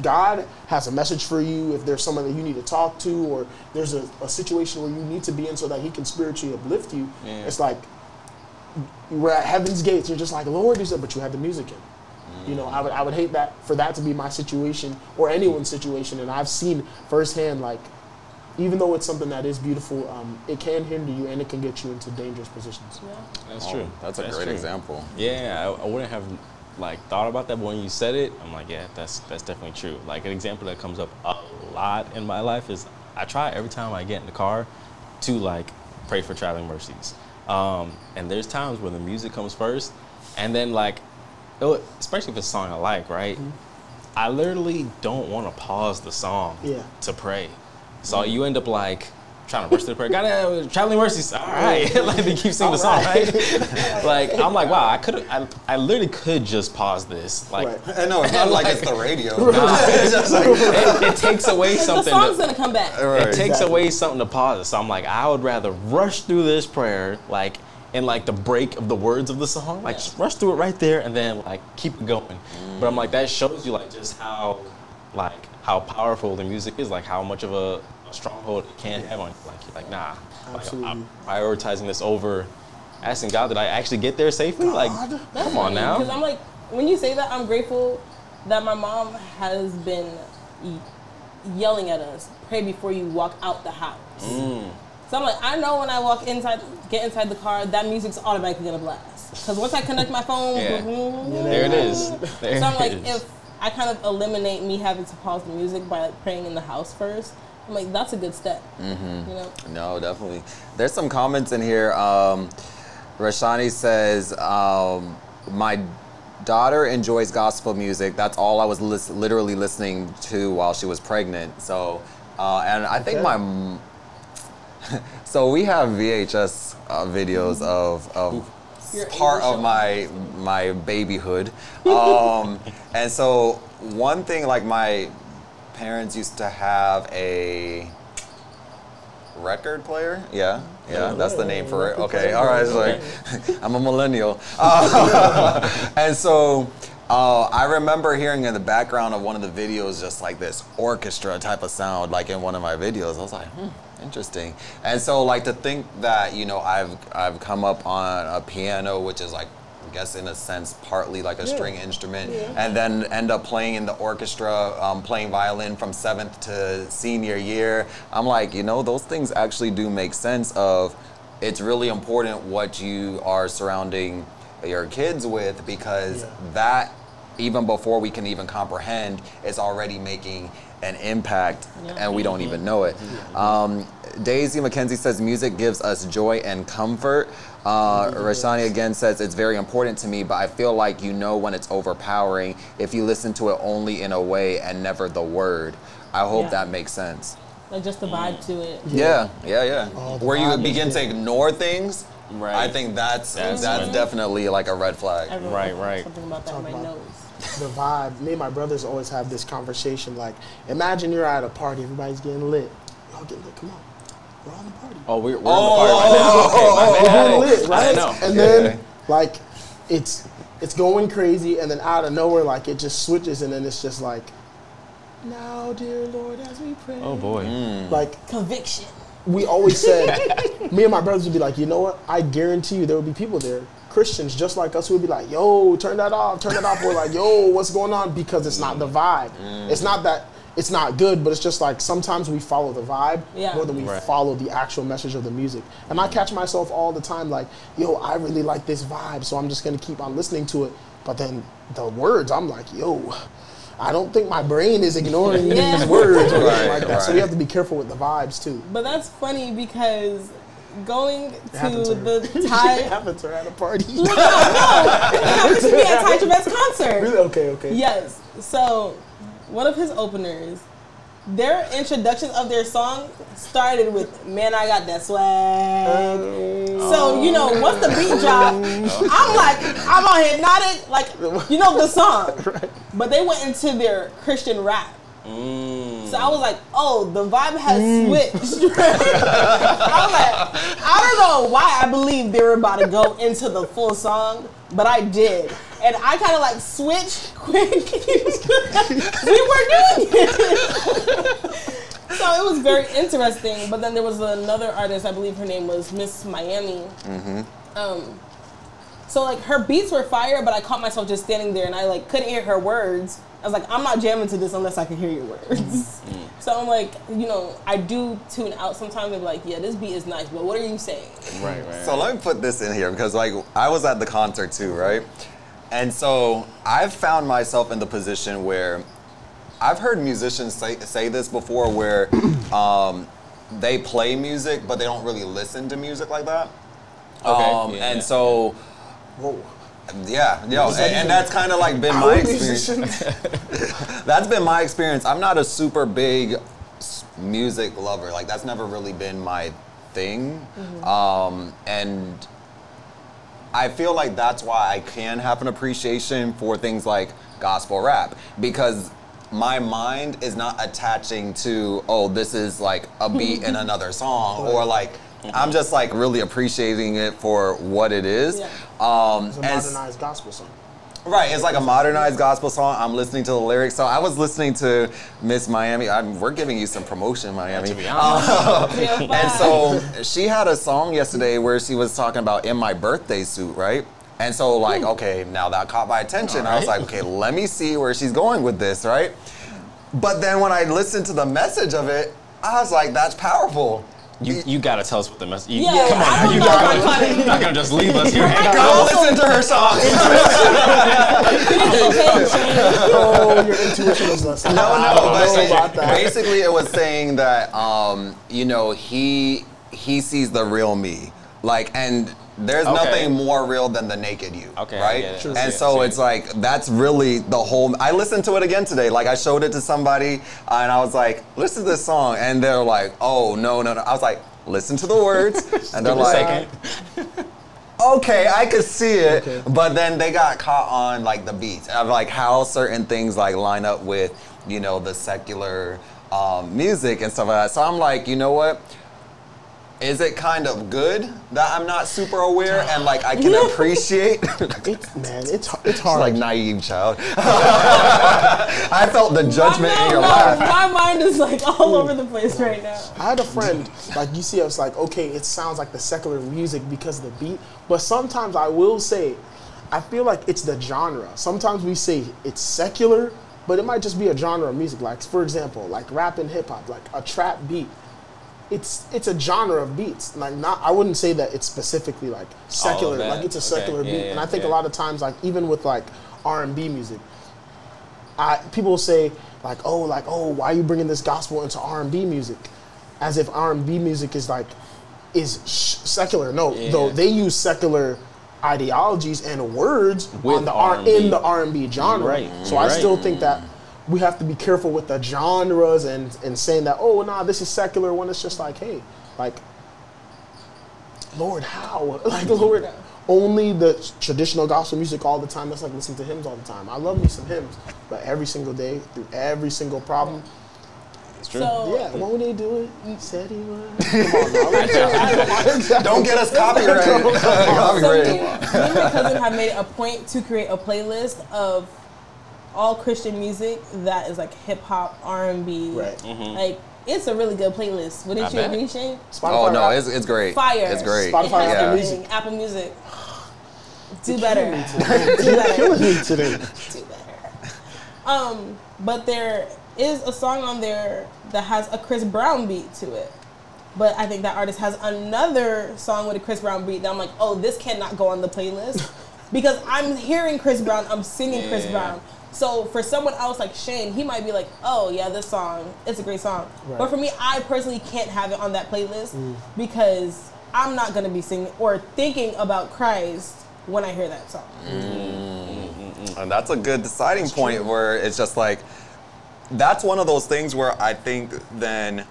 God has a message for you, if there's someone that you need to talk to, or there's a, a situation where you need to be in so that He can spiritually uplift you, Yeah. it's like we're at heaven's gates. You're just like, Lord, you said, but you had the music in. You know, I would I would hate that for that to be my situation or anyone's situation. And I've seen firsthand, like, even though it's something that is beautiful, um, it can hinder you and it can get you into dangerous positions. Yeah. That's Oh, true. That's a great true. example. Yeah, I, I wouldn't have like thought about that, but when you said it, I'm like, yeah, that's that's definitely true. Like an example that comes up a lot in my life is I try every time I get in the car to like pray for traveling mercies. Um, and there's times when the music comes first, and then like, especially if it's a song I like, right? I literally don't want to pause the song Yeah. to pray. So you end up like trying to rush to the prayer. God, uh, traveling mercies. All right, like they keep singing the song, right? like I'm like, wow, I could, I, I literally could just pause this. Like Right. I know it's not like it's the radio. it's just like, it, it takes away something. The something. song's that- gonna come back. Right. it takes Exactly. away something to pause it. So I'm like, I would rather rush through this prayer, like in like the break of the words of the song, like Yeah. just rush through it right there, and then like keep it going. But I'm like, that shows you like just how, like how powerful the music is, like how much of a, a stronghold it can have on you. Like you're like, nah, like, I'm prioritizing this over asking God, did I actually get there safely? Like, God. come on Because now. I'm like, when you say that, I'm grateful that my mom has been yelling at us, pray before you walk out the house. Mm. So I'm like, I know when I walk inside, get inside the car, that music's automatically gonna blast. Because once I connect my phone, Yeah. boom, There it is. There so I'm like, is. if I kind of eliminate me having to pause the music by like praying in the house first, I'm like, that's a good step. Mm-hmm. You know? No, definitely. There's some comments in here. Um, Rashani says, um, "My daughter enjoys gospel music. That's all I was lis- literally listening to while she was pregnant." So, uh, and I think Okay. my m- so we have VHS uh, videos of of Your part of my my babyhood, um, and so one thing like my parents used to have a record player. Yeah, yeah, that's the name for it. Okay, all right. It's like I'm a millennial, Uh, and so. Uh, I remember hearing in the background of one of the videos just like this orchestra type of sound, like in one of my videos. I was like, hmm, interesting. And so, like to think that you know I've I've come up on a piano, which is like guess in a sense partly like a Yeah. string instrument, Yeah. and then end up playing in the orchestra, um, playing violin from seventh to senior year. I'm like, you know, those things actually do make sense. Of it's really important what you are surrounding your kids with because Yeah. that even before we can even comprehend is already making an impact Yeah. and we don't even know it. Um, Daisy McKenzie says music gives us joy and comfort. Uh, Rashani again says it's very important to me, but I feel like you know when it's overpowering if you listen to it only in a way and never the word. I hope Yeah. that makes sense. Like just the vibe to it. Yeah, yeah, yeah. Oh, Where you begin to ignore things, Right. I think that's That's that's, definitely like a red flag. Everyone Right, right. Something about that in my about- nose. The vibe. Me and my brothers always have this conversation. Like, imagine you're at a party, everybody's getting lit. Y'all get lit. Come on, we're on the party. Oh, we're, we're in the oh, party right oh, now. Oh, okay, my We're getting lit, right? didn't. And Yeah. then like, it's it's going crazy, and then out of nowhere, like it just switches, and then it's just like, now, dear Lord, as we pray. Oh boy. Hmm. Like Conviction. we always said, me and my brothers would be like, you know what? I guarantee you there would be people there, Christians just like us, who would be like, yo, turn that off, turn that off. We're like, yo, what's going on? Because it's not the vibe. Mm. It's not that it's not good, but it's just like sometimes we follow the vibe Yeah. more than we Right. follow the actual message of the music. And I catch myself all the time like, yo, I really like this vibe, so I'm just gonna keep on listening to it. But then the words, I'm like, yo, I don't think my brain is ignoring Yeah. these words or anything Right, like that. So we have to be careful with the vibes too. But that's funny because going to to the it Thai. happened to her at a party. no, no, it happened to be at Tye Tribbett's concert. really? Okay, okay. Yes. So, one of his openers, their introduction of their song started with "Man, I got that swag." Oh. So you know, once the beat dropped, I'm like, I'm on hypnotic, like you know the song. But they went into their Christian rap. Mm. So I was like, oh, the vibe has switched. I was like, I don't know why I believe they were about to go into the full song, but I did. And I kind of like switched quick. we were doing it. so it was very interesting. But then there was another artist, I believe her name was Miss Miami. Um, so like her beats were fire, but I caught myself just standing there and I like couldn't hear her words. I was like, I'm not jamming to this unless I can hear your words. So I'm like, you know, I do tune out sometimes and be like, yeah, this beat is nice, but what are you saying? Right, right. So let me put this in here because like I was at the concert too, right? And so I've found myself in the position where I've heard musicians say, say this before where um, they play music but they don't really listen to music like that. Okay, Um, yeah, and so Whoa. Yeah, yo, and, and that's kind of like been my experience. That's been my experience. I'm not a super big music lover. Like that's never really been my thing. Um, and I feel like that's why I can have an appreciation for things like gospel rap because my mind is not attaching to oh this is like a beat in another song or like I'm just like really appreciating it for what it is. Yeah. Um, It's a and s- modernized gospel song. Right, it's like a modernized gospel song. I'm listening to the lyrics. So I was listening to Miss Miami. I'm, we're giving you some promotion, Miami. To be honest. And so she had a song yesterday where she was talking about in my birthday suit, right? And so like, okay, now that caught my attention. I was like, okay, let me see where she's going with this, right? But then when I listened to the message of it, I was like, that's powerful. You, you gotta tell us what the message. You, Yeah, come on, I don't you know gotta, if I caught it. you're not gonna just leave us here hanging Go out. listen to her song. Oh, your intuition is less. No, no, I but know basically it was saying that um, you know he he sees the real me, like, and there's Okay. nothing more real than the naked you, Okay, I right? get it. And See it, so it's like that's really the whole. I listened to it again today. Like I showed it to somebody, uh, and I was like, "Listen to this song," and they're like, "Oh no, no, no!" I was like, "Listen to the words," and they're Give it a like, okay, I could see it, Okay. but then they got caught on like the beats of like how certain things like line up with you know the secular um, music and stuff like that. So I'm like, you know what? Is it kind of good that I'm not super aware and like I can appreciate? It's, man, it's hard. it's hard. like naive child. I felt the judgment I in your no, laugh. My mind is like all over the place right now. I had a friend, like you see, I was like, okay, it sounds like the secular music because of the beat. But sometimes I will say, I feel like it's the genre. Sometimes we say it's secular, but it might just be a genre of music. Like, for example, like rap and hip hop, like a trap beat. It's it's a genre of beats. Like not, I wouldn't say that it's specifically like secular. Like it's a Okay, secular yeah, beat. yeah, and I think a lot of times, like even with like R and B music, I, people will say like, oh, like, oh, why are you bringing this gospel into R and B music, as if R and B music is like, is sh- secular. No, Yeah. though they use secular ideologies and words With on the R R&B. in the R and B genre. Right, So I still think that we have to be careful with the genres and and saying that, oh, nah, this is secular when it's just like, hey, like, Lord, how? Like, Lord. Only the traditional gospel music all the time. That's like listening to hymns all the time. I love me some hymns, but every single day, through every single problem, It's true. So yeah, won't he do it? He said he would. Come on. Don't get us copyrighted. So me, Copyrighted. me and my cousin have made it a point to create a playlist of all Christian music that is like hip hop, R and B. Right. Like it's a really good playlist. Wouldn't I you bet. agree, Shane? Spotify Oh no, rap- it's, it's great. Fire. It's great. Spotify It has Apple yeah. everything. Apple Music. Do better. me today. Do better. killing me today. Do better. Um, but they're a song on there that has a Chris Brown beat to it. But I think that artist has another song with a Chris Brown beat that I'm like, oh, this cannot go on the playlist because I'm hearing Chris Brown, I'm singing Chris Brown. So for someone else like Shane, he might be like, oh yeah, this song, it's a great song. Right. But for me, I personally can't have it on that playlist mm. because I'm not gonna be singing or thinking about Christ when I hear that song. Mm. Mm-hmm. And that's a good deciding point where it's just like, that's one of those things where I think then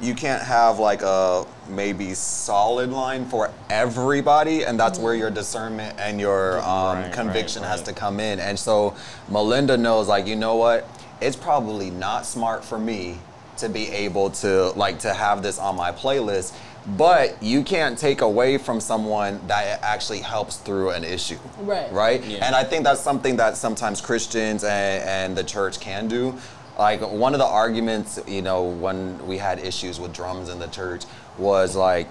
you can't have like a maybe solid line for everybody, and that's where your discernment and your um, Right, conviction right, has to come in. And so Melinda knows, like, you know what? It's probably not smart for me to be able to like to have this on my playlist. But you can't take away from someone that actually helps through an issue Right. right? Yeah. And I think that's something that sometimes Christians and, and the church can do. Like one of the arguments, you know, when we had issues with drums in the church was like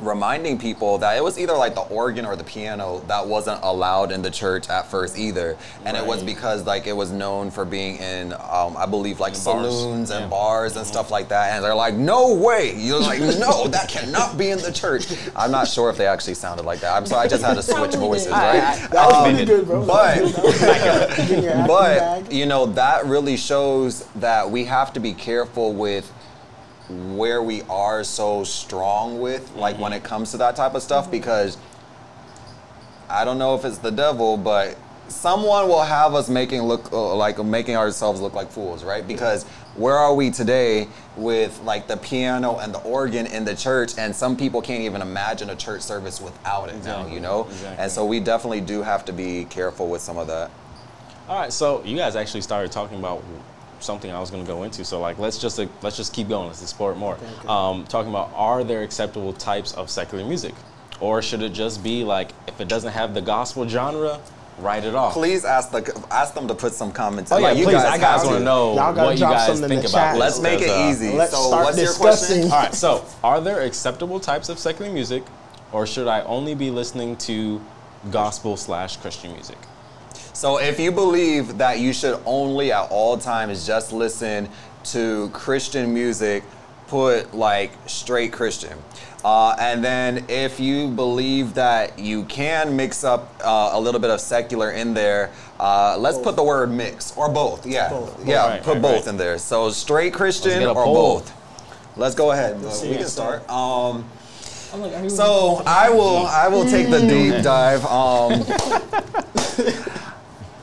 reminding people that it was either like the organ or the piano that wasn't allowed in the church at first either. And it was because like it was known for being in um, i believe like In bars. saloons and Yeah. bars and stuff like that. And they're like no way. You're like no that cannot be in the church. I'm not sure if they actually sounded like that. I'm sorry i just had to switch voices did. right? That was Um, pretty good, bro. but Getting your acting but you know that really shows that we have to be careful with where we are so strong with like when it comes to that type of stuff because i don't know if it's the devil but someone will have us making look uh, like making ourselves look like fools right? Because where are we today with like the piano and the organ in the church and some people can't even imagine a church service without it now you know? Exactly. and so we definitely do have to be careful with some of that. All right, so you guys actually started talking about something I was going to go into. So like, let's just uh, let's just keep going. Let's explore it more. okay. Um, talking about are there acceptable types of secular music, or should it just be like if it doesn't have the gospel genre, write it off? please ask the ask them to put some comments Oh in. yeah, Like, you please. I have guys to. want to know what you guys think about chat. Let's make it uh, easy. Let's so start what's your discussing. question? All right, so are there acceptable types of secular music, or should I only be listening to gospel slash Christian music? So if you believe that you should only at all times just listen to Christian music, put like straight Christian. Uh, and then if you believe that you can mix up uh, a little bit of secular in there, uh, let's put the word mix or both. Yeah, Both. yeah, Right, put right, both right. in there. So straight Christian or poll. both. Let's go ahead. Let's Uh, we can start. Um, like, so I will I will take the deep dive. Um,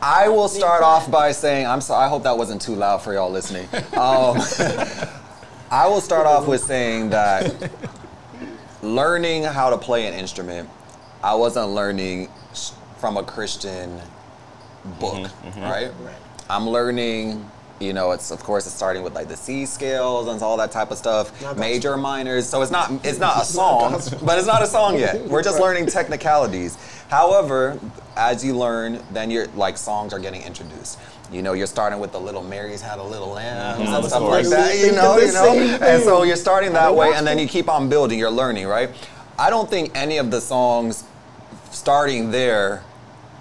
I will start off by saying I'm sorry. I hope that wasn't too loud for y'all listening. Um, I will start off with saying that learning how to play an instrument, I wasn't learning from a Christian book, right? Right. I'm learning, you know, it's of course it's starting with like the C scales and all that type of stuff, major, minors. So it's not it's not a song, but it's not a song yet. We're just Right. learning technicalities. However, as you learn, then you're like songs are getting introduced. You know, you're starting with the little Mary's had a little lamb I and stuff like that. You know, you know, and so you're starting that way, and then you keep on building. You're learning, right? I don't think any of the songs starting there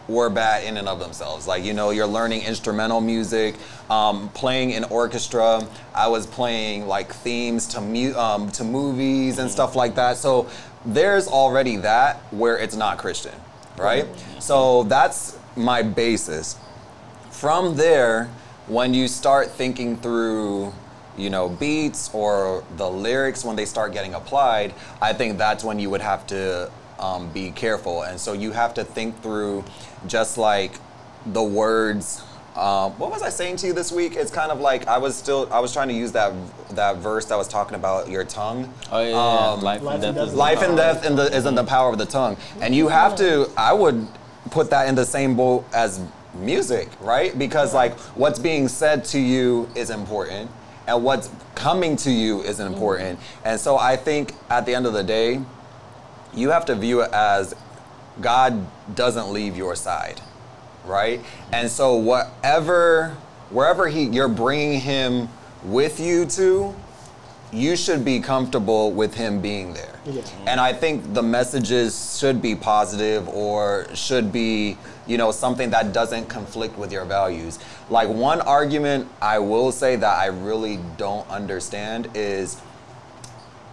were bad in and of themselves. Like you know, you're learning instrumental music, um, playing in orchestra. I was playing like themes to mu- um, to movies and stuff like that. So there's already that where it's not Christian, right? So that's my basis. From there, when you start thinking through you know beats or the lyrics when they start getting applied i think that's when you would have to um, be careful and so you have to think through just like the words um, what was i saying to you this week? It's kind of like i was still i was trying to use that that verse that was talking about your tongue. Oh yeah, yeah, Um, life, life and and death. death is is life and death in the, is in the power of the tongue. And you have to i would put that in the same boat as music right? Because like what's being said to you is important and what's coming to you is important. And so i think at the end of the day you have to view it as god doesn't leave your side right and so whatever wherever he you're bringing him with you to you should be comfortable with him being there. Yeah. And I think the messages should be positive or should be, you know, something that doesn't conflict with your values. Like one argument I will say that I really don't understand is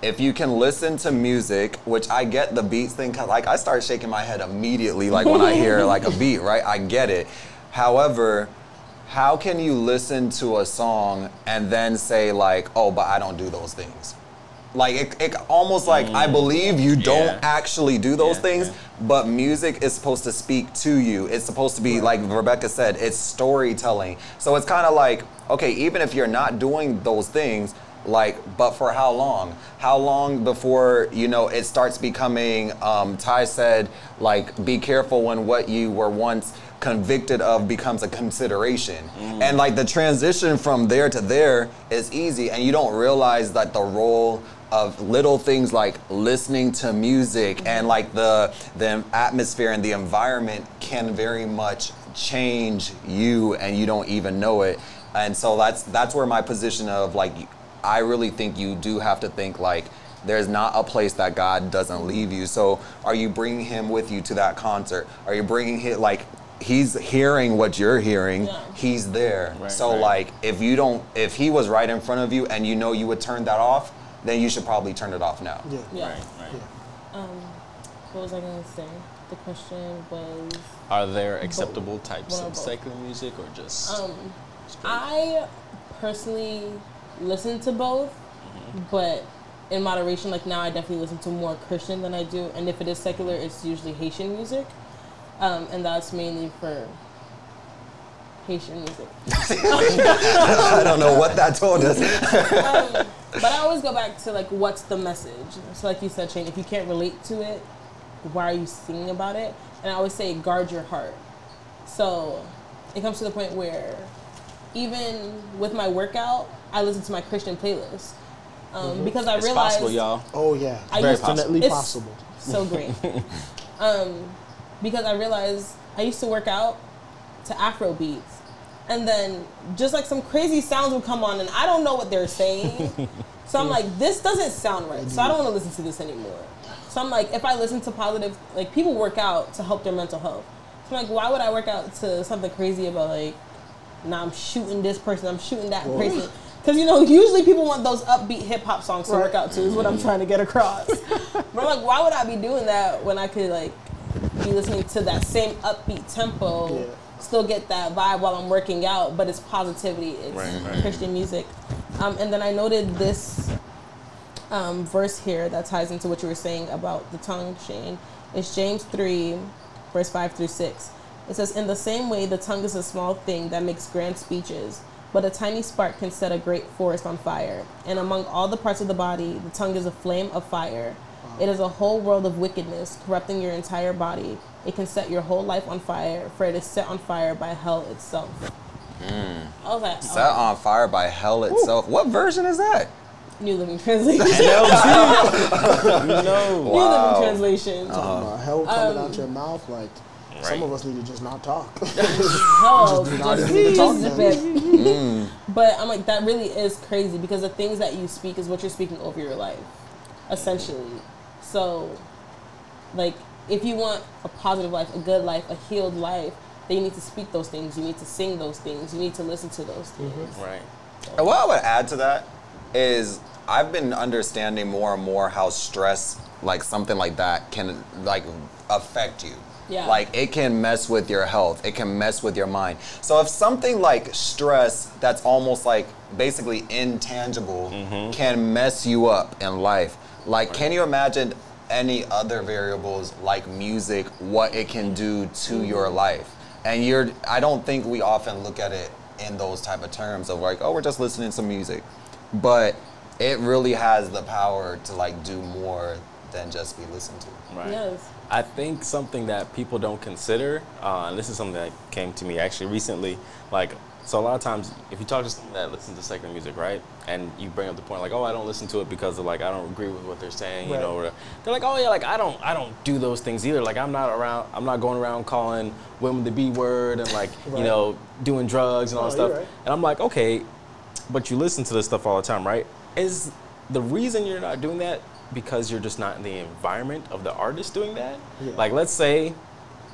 if you can listen to music, which I get the beats thing, 'cause, like I start shaking my head immediately, like when I hear like a beat, right? I get it. However, how can you listen to a song and then say like, oh, but I don't do those things? Like it, it almost like I mm. believe you don't Yeah. actually do those Yeah, things, yeah. but music is supposed to speak to you. It's supposed to be like Rebecca said, it's storytelling. So it's kind of like, okay, even if you're not doing those things, like, but for how long? How long before you know it starts becoming? Um, Ty said, like, be careful when what you were once convicted of becomes a consideration. And like the transition from there to there is easy, and you don't realize that the role of little things like listening to music and like the the atmosphere and the environment can very much change you and you don't even know it and so that's that's where my position of like i really think you do have to think like there's not a place that god doesn't leave you so are you bringing him with you to that concert are you bringing him like he's hearing what you're hearing Yeah. he's there Right, so right. like if you don't if he was right in front of you and you know you would turn that off then you should probably turn it off now Yeah. Yeah. Right, right. Yeah. Um, what was I gonna say? The question was, Are there acceptable types of both. secular music or just um. I personally listen to both, but in moderation. Like now, I definitely listen to more Christian than I do, and if it is secular, it's usually Haitian music, um, and that's mainly for Haitian music. i don't know what that told us um, but I always go back to like, what's the message? So, like you said, Shane, if you can't relate to it, why are you singing about it? And I always say, guard your heart. So, it comes to the point where, even with my workout, I listen to my Christian playlist um, because I it's realize possible, y'all. Oh yeah. I Very used to- Definitely it's possible. So great. um, because I realized I used to work out to Afro beats. And then just like some crazy sounds would come on and I don't know what they're saying. so I'm like, this doesn't sound right. So I don't want to listen to this anymore. So I'm like, if I listen to positive, like people work out to help their mental health. So I'm like, why would I work out to something crazy about like, nah, I'm shooting this person, I'm shooting that person. Because you know, usually people want those upbeat hip hop songs to work out to. Is what I'm trying to get across. but I'm like, why would I be doing that when I could like be listening to that same upbeat tempo, Yeah. still get that vibe while I'm working out, but it's positivity, it's Right, right. Christian music. Um, and then I noted this um, verse here that ties into what you were saying about the tongue, Shane. It's James 3, verse 5 through 6. It says, In the same way, the tongue is a small thing that makes grand speeches, but a tiny spark can set a great forest on fire. And among all the parts of the body, the tongue is a flame of fire. It is a whole world of wickedness, corrupting your entire body. It can set your whole life on fire, for it is set on fire by hell itself. I was like, Mm. Set oh, on fire by hell itself. What version is that? New Living Translation. no. New Living Translation. Uh, hell coming Um, out your mouth like some of us need to just not talk. Hell, do oh, not just even need to talk zip But I'm like, that really is crazy because the things that you speak is what you're speaking over your life, essentially. So, like, if you want a positive life, a good life, a healed life, then you need to speak those things. You need to sing those things. You need to listen to those mm-hmm. things. Right. And what I would add to that is I've been understanding more and more how stress, like something like that, can like affect you. Yeah. Like it can mess with your health. It can mess with your mind. So if something like stress that's almost like basically intangible mm-hmm. can mess you up in life, like can you imagine any other variables like music, what it can do to mm-hmm. your life? And you're I don't think we often look at it in those type of terms of like, oh, we're just listening to music. But it really has the power to like do more than just be listened to. Right. Yes. I think something that people don't consider, uh, and this is something that came to me actually recently. Like, so a lot of times, if you talk to someone that listens to secular music, right, and you bring up the point like, oh, I don't listen to it because of like I don't agree with what they're saying, you know, or they're like, oh yeah, like I don't, I don't do those things either. Like I'm not around, I'm not going around calling women the B word and like Right. you know doing drugs and all that stuff. right. And I'm like, okay, but you listen to this stuff all the time, right? Is the reason you're not doing that because you're just not in the environment of the artist doing that. Yeah. Like let's say,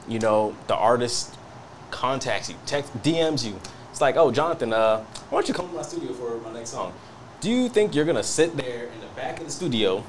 you know, the artist contacts you, text, DMs you. It's like, oh, Jonathan, uh, why don't you come to my studio for my next song? Do you think you're gonna sit there in the back of the studio?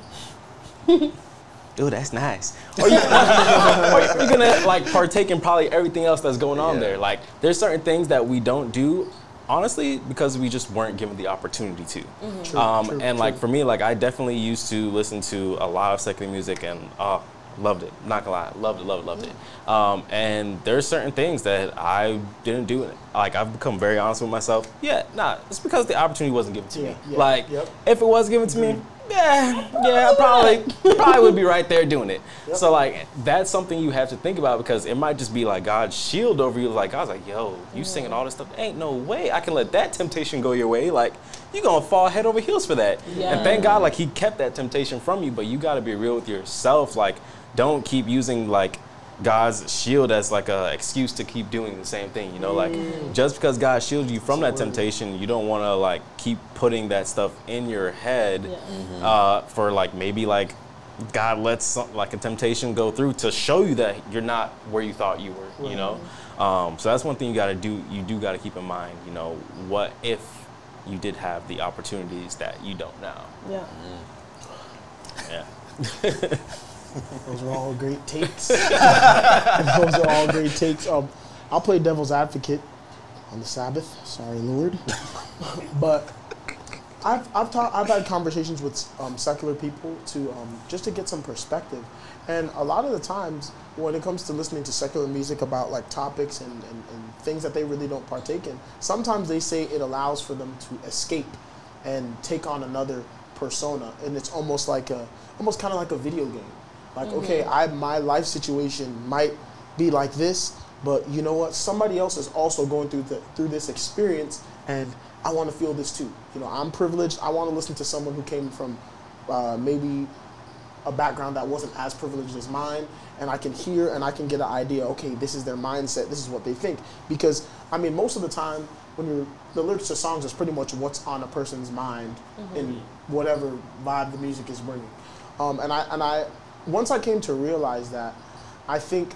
Dude, that's nice. Or you, or you're gonna like partake in probably everything else that's going on Yeah. there. Like, there's certain things that we don't do, honestly, because we just weren't given the opportunity to. True, Um, true, and like for me, like I definitely used to listen to a lot of secular music and uh, loved it. Not gonna lie, loved it, loved it, loved it. Um, and there's certain things that I didn't do. Like I've become very honest with myself. Yeah, nah, it's because the opportunity wasn't given to Yeah, me. yeah, like yep. if it was given to me. Yeah, yeah, I probably probably would be right there doing it. Yep. So like that's something you have to think about because it might just be like God's shield over you. Like I was like, yo, you mm-hmm. singing all this stuff? Ain't no way I can let that temptation go your way. Like you gonna fall head over heels for that. And thank God, like He kept that temptation from you. But you got to be real with yourself. Like don't keep using like God's shield as like a excuse to keep doing the same thing. You know, like just because God shields you from that temptation, you don't want to like keep putting that stuff in your head Yeah. uh, for like maybe like God lets some, like a temptation go through to show you that you're not where you thought you were. You know, um, so that's one thing you got to do. You do got to keep in mind. You know, what if you did have the opportunities that you don't now? Yeah. Yeah. Those are all great takes. Those are all great takes. Um, I'll play devil's advocate on the Sabbath. Sorry, Lord. but I've I've taught I've had conversations with um, secular people to um, just to get some perspective, and a lot of the times when it comes to listening to secular music about like topics and, and, and things that they really don't partake in, sometimes they say it allows for them to escape and take on another persona, and it's almost like a almost kind of like a video game. Like okay, I my life situation might be like this, but you know what? Somebody else is also going through the through this experience, and I want to feel this too. You know, I'm privileged. I want to listen to someone who came from uh, maybe a background that wasn't as privileged as mine, and I can hear and I can get an idea. Okay, this is their mindset. This is what they think. Because I mean, most of the time, when you're the lyrics to songs is pretty much what's on a person's mind in whatever vibe the music is bringing. Um, and I and I once I came to realize that, I think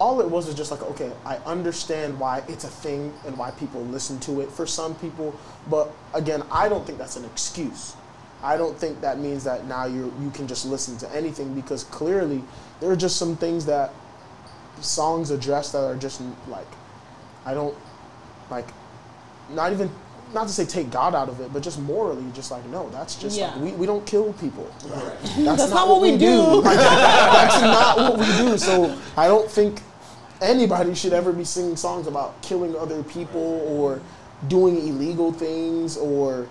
all it was is just like okay i understand why it's a thing and why people listen to it for some people but again i don't think that's an excuse. I don't think that means that now you you can just listen to anything because clearly there are just some things that songs address that are just like i don't like not even not to say take god out of it but just morally just like no that's just like we, we don't kill people Like, That's not what we do. Like, that's not what we do. So I don't think anybody should ever be singing songs about killing other people or doing illegal things or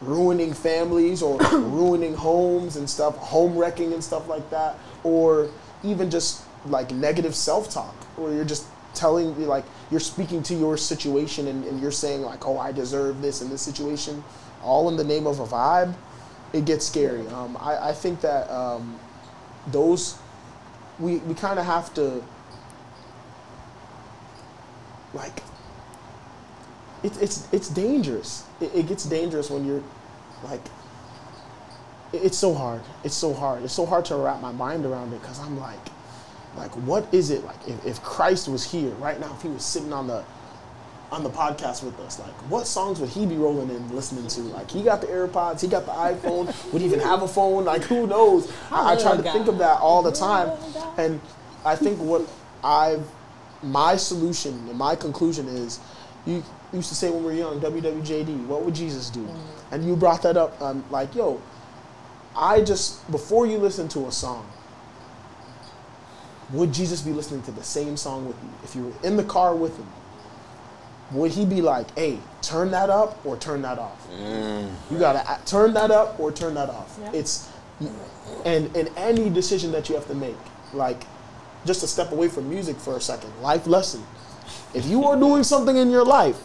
ruining families or ruining homes and stuff, home wrecking and stuff like that, or even just like negative self-talk, where you're just telling like you're speaking to your situation and, and you're saying like, oh, I deserve this in this situation, all in the name of a vibe. It gets scary. Um, I, I think that um, those we we kind of have to like it, it's it's dangerous. It, it gets dangerous when you're like it- it's so hard. It's so hard. It's so hard to wrap my mind around it because I'm like like what is it like if, if Christ was here right now if he was sitting on the on the podcast with us like what songs would he be rolling in listening to? Like he got the AirPods he got the iPhone would he even have a phone? Like who knows? I, I try to think of that all the time. And I think what I've my solution and my conclusion is you used to say when we were young WWJD what would Jesus do? And you brought that up um, like yo I just before you listen to a song would Jesus be listening to the same song with you? If you were in the car with him would he be like hey turn that up or turn that off? Mm. You gotta a- turn that up or turn that off. Yeah. it's and in any decision that you have to make like just to step away from music for a second life lesson. If you are doing something in your life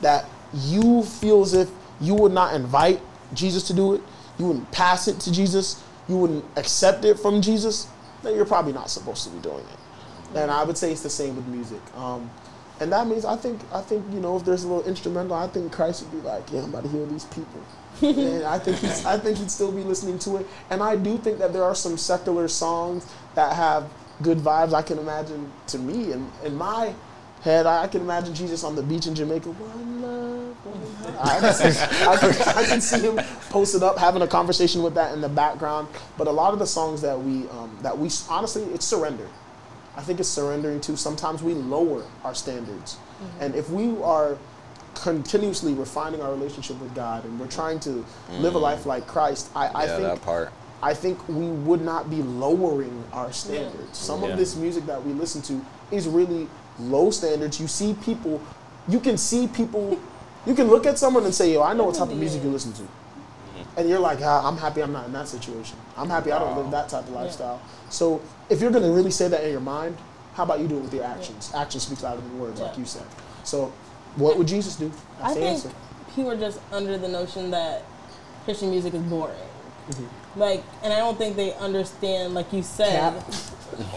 that you feel as if you would not invite Jesus to do it, you wouldn't pass it to Jesus, you wouldn't accept it from Jesus, then you're probably not supposed to be doing it. And I would say it's the same with music. Um, And that means I think I think you know if there's a little instrumental, I think Christ would be like, yeah, I'm about to heal these people. and I think he's, I think he'd still be listening to it. And I do think that there are some secular songs that have good vibes. I can imagine to me in, in my head, I can imagine Jesus on the beach in Jamaica. One love, one heart. I can, see, I, can, I can see him posted up having a conversation with that in the background. But a lot of the songs that we um, that we honestly, it's surrender. I think it's surrendering to. Sometimes we lower our standards, and if we are continuously refining our relationship with God and we're trying to live a life like Christ, I, I yeah, think that part. I think we would not be lowering our standards. Some Yeah. of this music that we listen to is really low standards. You see people, you can see people, you can look at someone and say, yo, I know what type of music you listen to. And you're like, ah, I'm happy I'm not in that situation. I'm happy I don't live that type of lifestyle. So if you're going to really say that in your mind, how about you do it with your actions? Action speaks louder than words, like you said. So what would Jesus do? That's I the think answer. people are just under the notion that Christian music is boring. Mm-hmm. Like, and I don't think they understand, like you said,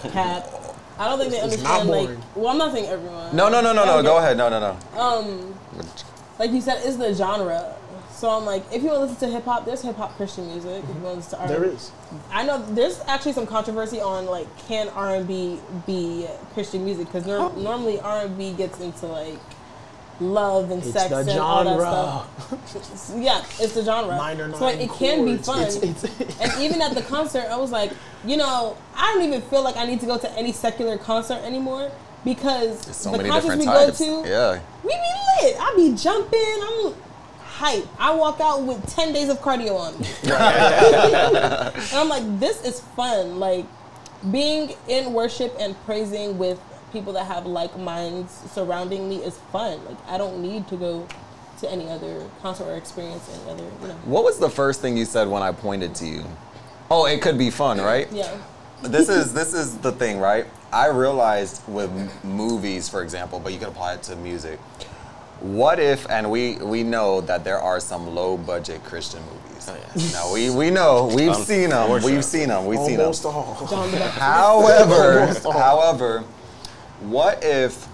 Cap. cap. I don't think they It's not understand, like, well, I'm not saying everyone. No, no, no, no, no. Go ahead. No, no, no. Um, like you said, it's the genre. So I'm like, if you want to listen to hip hop, there's hip hop Christian music. If you want to listen to R&B, There is. I know there's actually some controversy on like can R and B be Christian music because normally R and B gets into like love and It's sex the and all that stuff. yeah, it's the genre. Minor so like, nine it can be fun. It's- it's- and even at the concert, I was like, you know, I don't even feel like I need to go to any secular concert anymore because So the many concerts different we types. go to, Yeah. we be lit. I be jumping. I'm hype. I walk out with ten days of cardio on me. and I'm like, this is fun. Like being in worship and praising with people that have like minds surrounding me is fun. Like I don't need to go to any other concert or experience any other, you know. What was the first thing you said when I pointed to you? Oh, it could be fun, right? Yeah. this is this is the thing, right? I realized with movies, for example, but you can apply it to music. What if, and we we know that there are some low budget Christian movies. Oh, yes. Now we we know we've Um, seen them. We've seen them. We've seen them. Almost all. John the Baptist. However, however, what if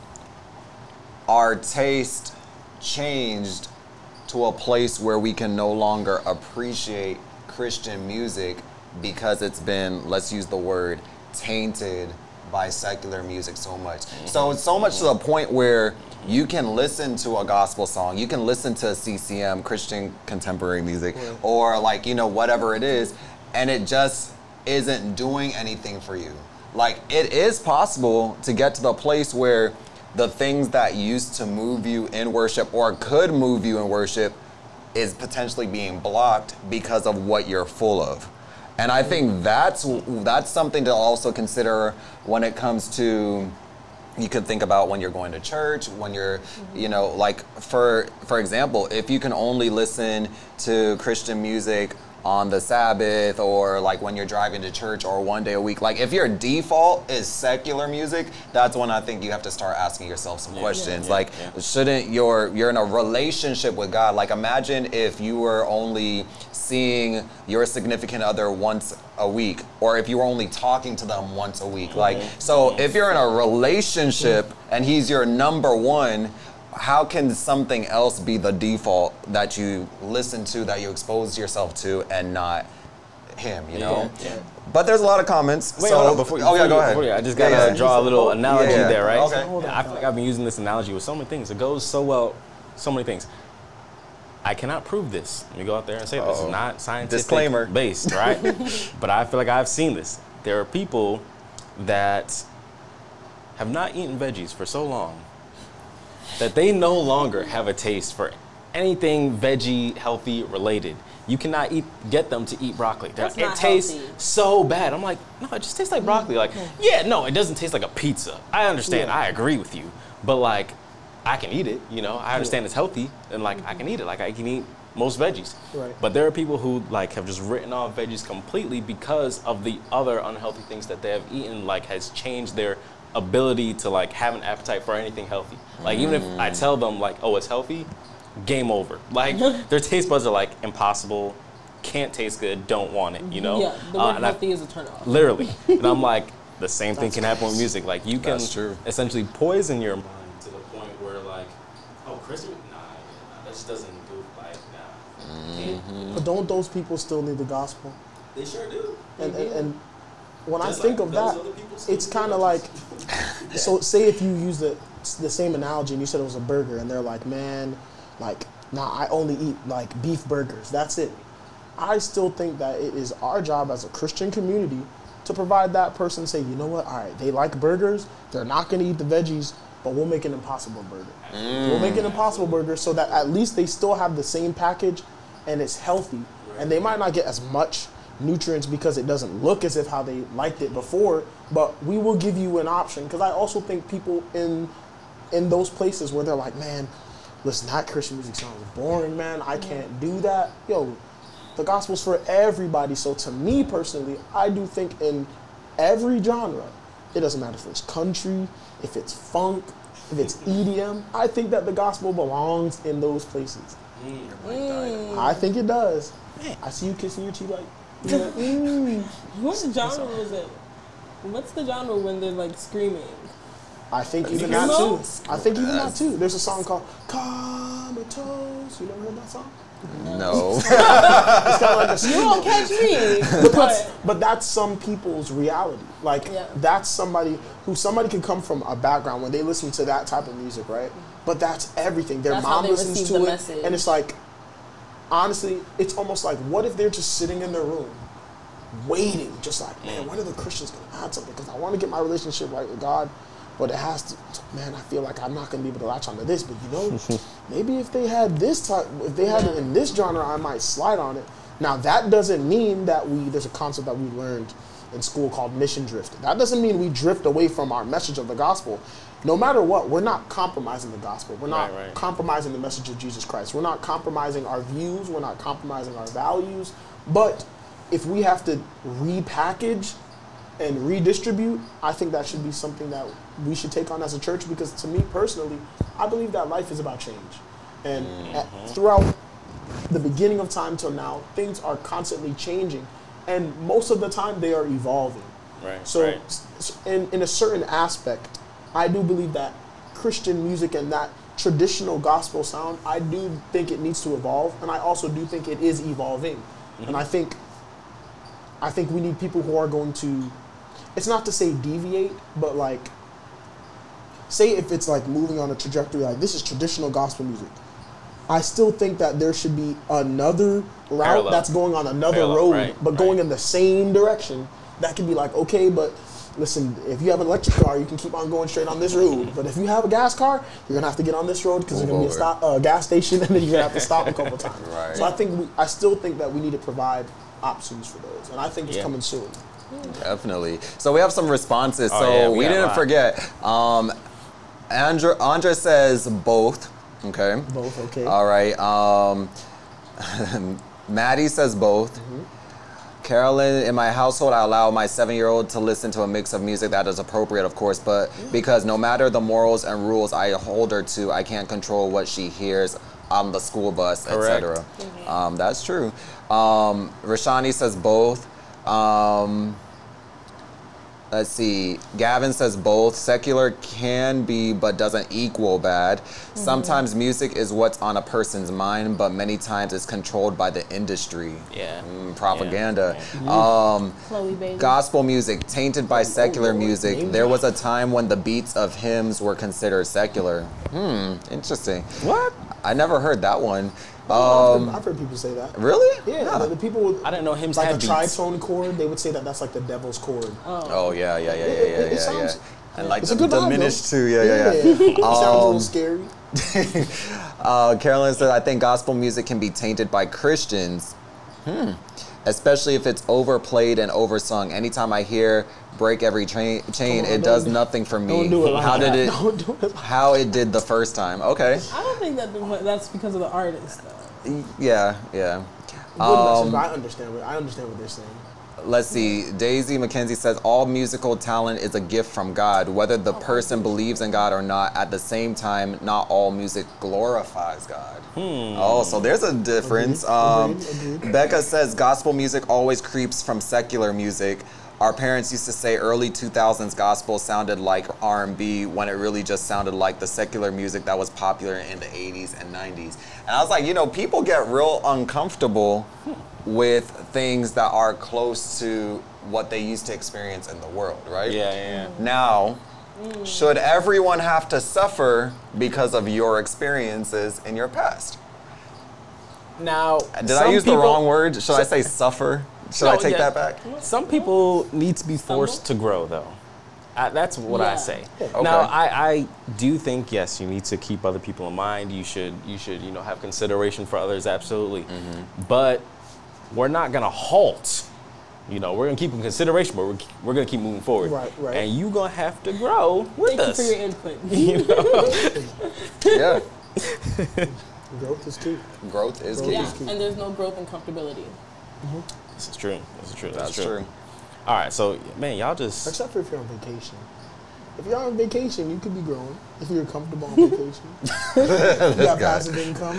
our taste changed to a place where we can no longer appreciate Christian music because it's been, let's use the word, tainted by secular music so much. So mm-hmm. it's so much to the point where you can listen to a gospel song, you can listen to CCM, Christian contemporary music, or like, you know, whatever it is, and it just isn't doing anything for you. Like it is possible to get to the place where the things that used to move you in worship or could move you in worship is potentially being blocked because of what you're full of. And I think that's that's something to also consider when it comes to you could think about when you're going to church, when you're, you know, like for for example, if you can only listen to Christian music on the Sabbath or like when you're driving to church or one day a week, like if your default is secular music, that's when I think you have to start asking yourself some questions. yeah, like yeah. shouldn't your you're in a relationship with God? Like imagine if you were only seeing your significant other once a week or if you were only talking to them once a week. Like so if you're in a relationship and he's your number one, how can something else be the default that you listen to, that you expose yourself to and not him, you know? Yeah, yeah. But there's a lot of comments. Wait, so, hold on, before you, oh yeah, go ahead. you- I just gotta yeah. draw a little analogy Yeah. there, right? Okay. Yeah, I feel like I've been using this analogy with so many things. It goes so well, so many things. I cannot prove this. Let me go out there and say this Uh-oh. is not scientific Disclaimer. based, right? but I feel like I've seen this. There are people that have not eaten veggies for so long that they no longer have a taste for anything veggie healthy related. You cannot eat get them to eat broccoli. That's it tastes healthy. so bad. I'm like, no, it just tastes like broccoli. Like, mm-hmm. yeah, no, it doesn't taste like a pizza. I understand. I agree with you. But like, I can eat it. You know, I understand it's healthy, and like, I mm-hmm. can eat it. Like, I can eat most veggies. Right. But there are people who like have just written off veggies completely because of the other unhealthy things that they have eaten. Like, has changed their ability to like have an appetite for anything healthy. Like, even if I tell them like, oh, it's healthy, game over. Like, their taste buds are like impossible. Can't taste good. Don't want it. You know. Yeah, the Uh, word I- healthy is a turn off. literally. and I'm like, the same thing can happen with music. Like you can essentially poison your mind to the point where like, oh, Christmas? Nah, yeah, that just doesn't do like nah. Can't- But don't those people still need the gospel? They sure do. And and, and when Just I think like of that, other people still it's kind of like so. Say if you use the the same analogy and you said it was a burger, and they're like, man, like, nah, I only eat like beef burgers. That's it. I still think that it is our job as a Christian community to provide that person. Say, you know what? All right, they like burgers. They're not going to eat the veggies, but we'll make an impossible burger. We'll make an impossible burger so that at least they still have the same package, and it's healthy. And they might not get as much nutrients because it doesn't look as if how they liked it before. But we will give you an option because I also think people in in those places where they're like, man, listen, that Christian music sounds boring, man. I can't do that. Yo, the gospel's for everybody. So to me personally, I do think in every genre, it doesn't matter if it's country, if it's funk, if it's EDM. I think that the gospel belongs in those places. Mm. I think it does. Man, I see you kissing your teeth like. You're like, mm. What genre was it? What's the genre when they're like screaming? I think even Emo? that too. I think even that too. There's a song called Comatose. You never heard that song? No. It's kind of like a You won't catch me. but that's, but but that's some people's reality. Like Yeah. that's somebody who somebody can come from a background when they listen to that type of music, right? But that's everything. Their That's how mom they listens to the it, message. and it's like, honestly, it's almost like, what if they're just sitting in their room, waiting, just like, man, when are the Christians gonna add something? Because I want to get my relationship right with God, but it has to. Man, I feel like I'm not gonna be able to latch onto this. But you know, maybe if they had this type, if they had it in this genre, I might slide on it. Now that doesn't mean that we. There's a concept that we learned in school called mission drift. That doesn't mean we drift away from our message of the gospel. No matter what, we're not compromising the gospel. We're not Right, right. compromising the message of Jesus Christ. We're not compromising our views. We're not compromising our values. But if we have to repackage and redistribute, I think that should be something that we should take on as a church because to me personally, I believe that life is about change. And mm-hmm. at- throughout the beginning of time till now, things are constantly changing. And most of the time, they are evolving. Right. So, right. in, in a certain aspect, I do believe that Christian music and that traditional gospel sound, I do think it needs to evolve, and I also do think it is evolving. Mm-hmm. And I think, I think we need people who are going to, it's not to say deviate, but like, say if it's like moving on a trajectory, like this is traditional gospel music. I still think that there should be another route Parallel. that's going on another Parallel, road, right, but going in the same direction. That could be like, okay, but listen, if you have an electric car, you can keep on going straight on this road. But if you have a gas car, you're gonna have to get on this road because there's gonna be a stop, uh, gas station, and then you're gonna have to stop a couple times. Right. So I think we, I still think that we need to provide options for those, and I think it's Yeah. coming soon. Definitely. So we have some responses. Oh, so yeah, we we, didn't forget. Um, Andra, Andra says both. Okay. Both okay. All right. Um, Maddie says both. Carolyn, in my household, I allow my seven-year-old to listen to a mix of music that is appropriate, of course, but because no matter the morals and rules I hold her to, I can't control what she hears on the school bus, Correct. etc. Um, that's true. Um, Rashani says both. Um, Let's see. Gavin says both. Secular can be, but doesn't equal bad. Sometimes music is what's on a person's mind, but many times it's controlled by the industry. Yeah. Mm, propaganda. Yeah. Um, Chloe baby. gospel music tainted by secular Lord. music. Name There was a time when the beats of hymns were considered secular. Hmm. Interesting. What? I never heard that one. I've, Um, heard, I've heard people say that. really? Yeah, the, the people with I didn't know hymns like a beats. tritone chord, they would say that that's like the devil's chord. Oh yeah, yeah, yeah, yeah, yeah, It- it yeah, yeah. sounds- And like It's a the good diminished too. Yeah, yeah, yeah. It sounds a little Um, scary. Uh, Carolyn said, I think gospel music can be tainted by Christians. Hmm. Especially if it's overplayed and oversung. Anytime I hear break every chain, it does don't- nothing for me. Don't do it like how that. did it Don't do it like how it did the first time. Okay. I don't think that that's because of the artist though. Yeah, yeah. Um, I understand what I understand what they're saying. Let's see. Daisy McKenzie says all musical talent is a gift from God, whether the person believes in God or not. At the same time, not all music glorifies God. Oh, so there's a difference. Agreed, Um, agreed, agreed. Becca says gospel music always creeps from secular music. Our parents used to say early 2000s gospel sounded like R&B when it really just sounded like the secular music that was popular in the 80s and 90s. And I was like, you know, people get real uncomfortable with things that are close to what they used to experience in the world, right? Yeah, yeah, yeah. Now, should everyone have to suffer because of your experiences in your past? Now, Did I use the wrong word? Should I say suffer? Should I take yeah. that back? Some people need to be forced to grow, though. I, that's what I say. Okay. Now, I, I do think yes, you need to keep other people in mind. You should you should you know have consideration for others, absolutely. Mm-hmm. But we're not gonna halt. You know, we're gonna keep in consideration, but we're, we're gonna keep moving forward. Right, right. And you're gonna have to grow with Thank you for your input. Yeah. Growth is key. Growth is key. yeah, is key. and there's no growth in comfortability. This is true. This is true. That's, That's true. All right, so man, y'all just Except for if you're on vacation. If you're on vacation, you could be growing. If you're comfortable on vacation. you got guy. passive income.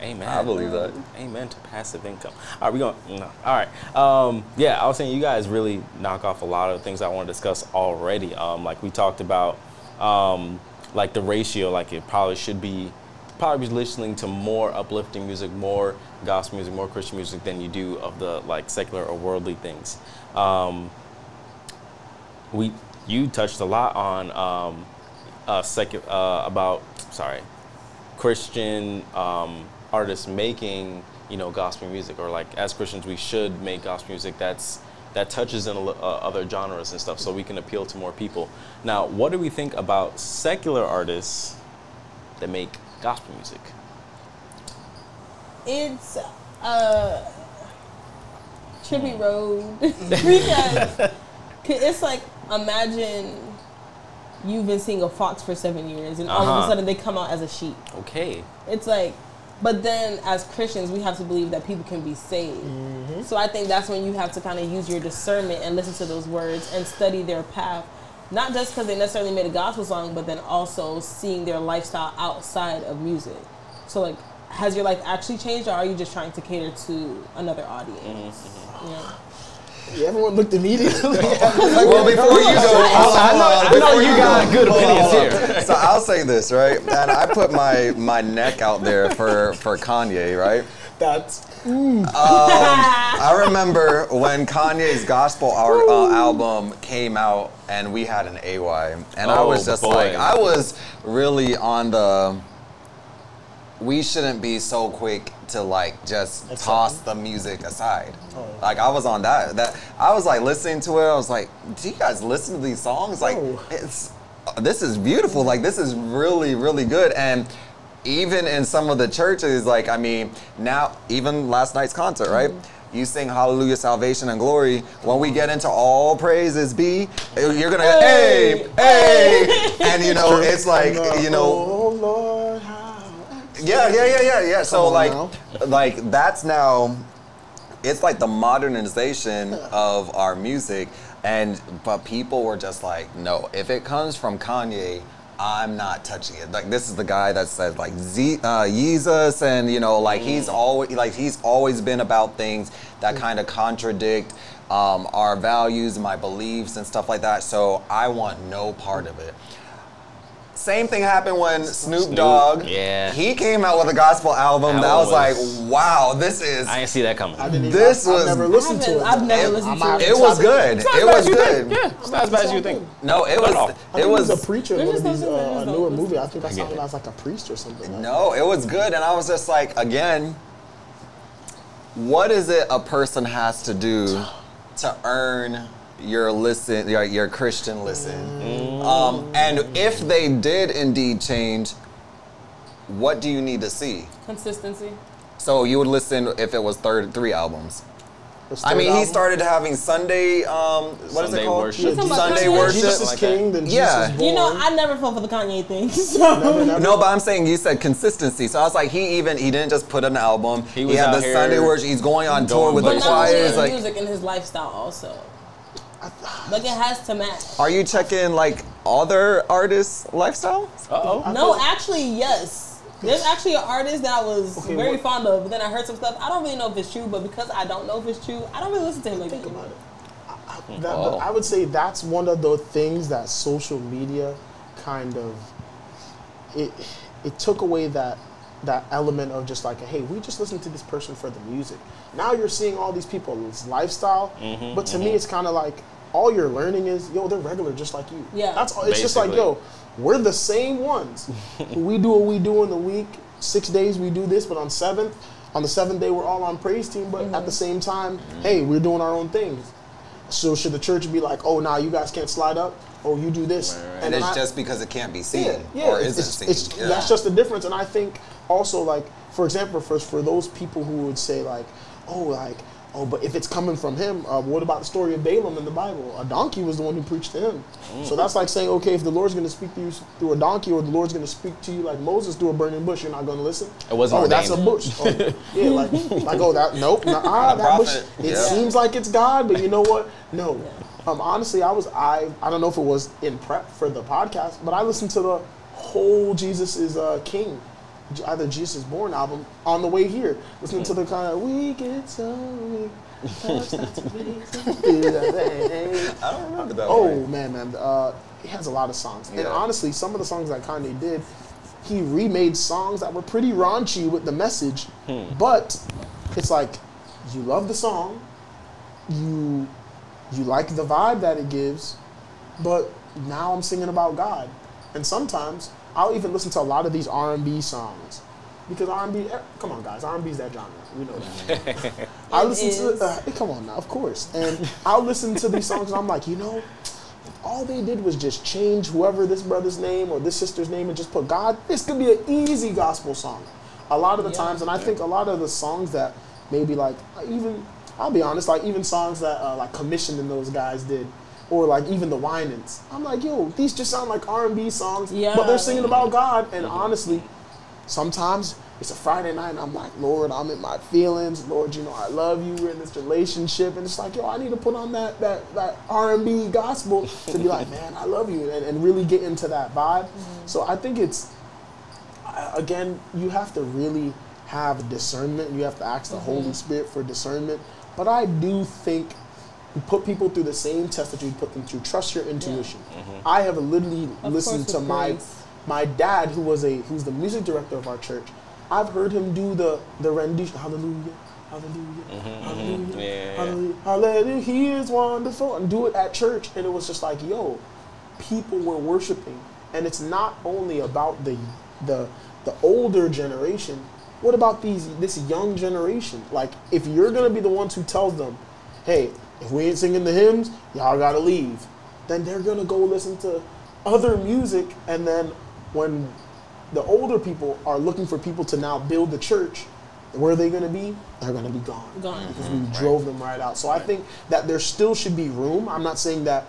Amen. I believe that. Amen to passive income. All right, we going. No. All right. Um, yeah, I was saying you guys really knock off a lot of things I want to discuss already. Um, like we talked about, um, like the ratio. Like it probably should be, probably be listening to more uplifting music, more gospel music, more Christian music than you do of the like secular or worldly things. Um, we you touched a lot on um, uh, secu- uh, about sorry Christian um, artists making you know gospel music, or like as Christians we should make gospel music that's that touches in uh, other genres and stuff, so we can appeal to more people. Now, what do we think about secular artists that make gospel music? It's uh trippy road because 'cause it's like imagine you've been seeing a fox for seven years and all of a Uh-huh. sudden they come out as a sheep. Okay, It's like, but then as Christians, we have to believe that people can be saved. So I think that's when you have to kind of use your discernment and listen to those words and study their path. Not just because they necessarily made a gospel song, but then also seeing their lifestyle outside of music. So, like, has your life actually changed, or are you just trying to cater to another audience? Yeah. Yeah, everyone looked immediately. Well, before you go, I know, I know you got good opinions here. so I'll say this, right? And I put my my neck out there for for Kanye, right? That's I remember when Kanye's gospel ar- uh, album came out, and we had an AY, and I Oh, was just boy. like, I was really on the. We shouldn't be so quick to like just toss the music aside. Oh. Like I was on that. That I was like listening to it. I was like, do you guys listen to these songs? Like Oh. it's uh, this is beautiful. Like this is really really good. And even in some of the churches, like I mean, now even last night's concert, right? You sing Hallelujah, Salvation, and Glory. When we get into all praises be, you're gonna hey, hey, and you know it's like you know Oh Lord, yeah, yeah, yeah, yeah, yeah. So like, now. like that's now, it's like the modernization of our music, and but people were just like, no, if it comes from Kanye. I'm not touching it. Like this is the guy that says like Z, uh, Jesus, and you know, like he's always like he's always been about things that kind of contradict um, our values, my beliefs, and stuff like that. So I want no part of it. Same thing happened when Snoop, Snoop, Dogg. yeah. He came out with a gospel album That that, was, was- like, wow, this is. I didn't see that coming. I didn't even. This I, was- I've never listened to it. I've never It- listened to out. it. it was good. It was good. think. Yeah, it's not as bad as you think. No, it Not at all. was. It was. a preacher in There's one of these uh, newer listen movie. I think I I saw get him it. as like a priest or something. No, it was good, and I was just like, again, what is it a person has to do to earn your listen, your, your Christian listen? Um, and if they did indeed change, what do you need to see? Consistency. So you would listen if it was third three albums. I third mean, he started having Sunday. Um, what is Sunday it called? worship. Yeah, You Sunday Kanye? worship. Jesus is like king, then Jesus Yeah. is born. You know, I never fell for the Kanye thing. So. Never, never. No, but I'm saying you said consistency. So I was like, he even he didn't just put an album. He He, had out the here Sunday worship. He's going on tour with the But not only choirs. Like, music and his lifestyle also. Like it has to match. are you checking like other artists' lifestyle? Uh oh. No, actually, yes. There's actually an artist that I was Okay, very what- fond of, but then I heard some stuff. I don't really know if it's true, but because I don't know if it's true, I don't really listen to him like Think about it. that, Oh. I would say that's one of the things that social media kind of it it took away that that element of just like hey we just listen to this person for the music now you're seeing all these people's lifestyle Mm-hmm, but to me it's kind of like all you're learning is yo they're regular just like you Yeah. that's all it's just like yo we're the same ones we do what we do in the week six days we do this but on seventh on the seventh day we're all on praise team but Mm-hmm. at the same time hey we're doing our own things so should the church be like oh nah you guys can't slide up oh you do this Right, right. And then it's I- just because it can't be seen yeah, yeah, or it's, isn't it's, seen. it's- Yeah. That's just the difference, and I think also like, for example, for for those people who would say like, oh, like, oh, but if it's coming from him, uh, what about the story of Balaam in the Bible? A donkey was the one who preached to him. Mm. So that's like saying, okay, if the Lord's going to speak to you through a donkey, or the Lord's going to speak to you like Moses through a burning bush, you're not going to listen. It wasn't Oh, that's a bush. Oh, yeah, like, like oh, that nope, nah, Not a that bush. It Yeah. seems like it's God, but you know what? No. Um, honestly, I was I I don't know if it was in prep for the podcast, but I listened to the whole Jesus is uh, King, either Jesus Born album on the way here, listening to the kind of we get so weak. touch not to be so good at that." I don't remember that. Oh one. man, man, uh, he has a lot of songs, and honestly, some of the songs that Kanye did, he remade songs that were pretty raunchy with the message, but it's like you love the song, you you like the vibe that it gives, but now I'm singing about God, and sometimes I'll even listen to a lot of these R&B songs. Because R&B, eh, come on guys, R&B is that genre. We know that. I listen is. to, uh, come on now, of course. And I'll listen to these songs and I'm like, you know, all they did was just change whoever this brother's name or this sister's name and just put God. This could be an easy gospel song. A lot of the Yeah. times, and I think a lot of the songs that maybe like even I'll be honest, like even songs that uh, like Commissioned and those guys did, or like even the Winans. I'm like, yo, these just sound like R&B songs, Yeah. but they're singing about God. And honestly, sometimes it's a Friday night and I'm like, Lord, I'm in my feelings. Lord, you know I love you. We're in this relationship, and it's like, yo, I need to put on that that that R&B gospel to be like, man, I love you, and, and really get into that vibe. Mm-hmm. So I think it's again, you have to really have discernment. You have to ask the mm-hmm. Holy Spirit for discernment. But I do think you put people through the same test that you put them through. Trust your intuition. Mm-hmm. I have literally Of listened to my grace. my dad, who was a who's the music director of our church. I've heard him do the the rendition. Hallelujah. Hallelujah. Mm-hmm, mm-hmm. Hallelujah. Yeah. Hallelujah. Hallelujah. He is wonderful. And do it at church. And it was just like, yo, people were worshiping. And it's not only about the the the older generation. What about these this young generation? Like if you're gonna be the ones who tells them, hey, if we ain't singing the hymns, y'all gotta leave, then they're gonna go listen to other music and then when the older people are looking for people to now build the church, where are they gonna be? They're gonna be gone Gone. because we mm-hmm. drove them right out. So I think that there still should be room. I'm not saying that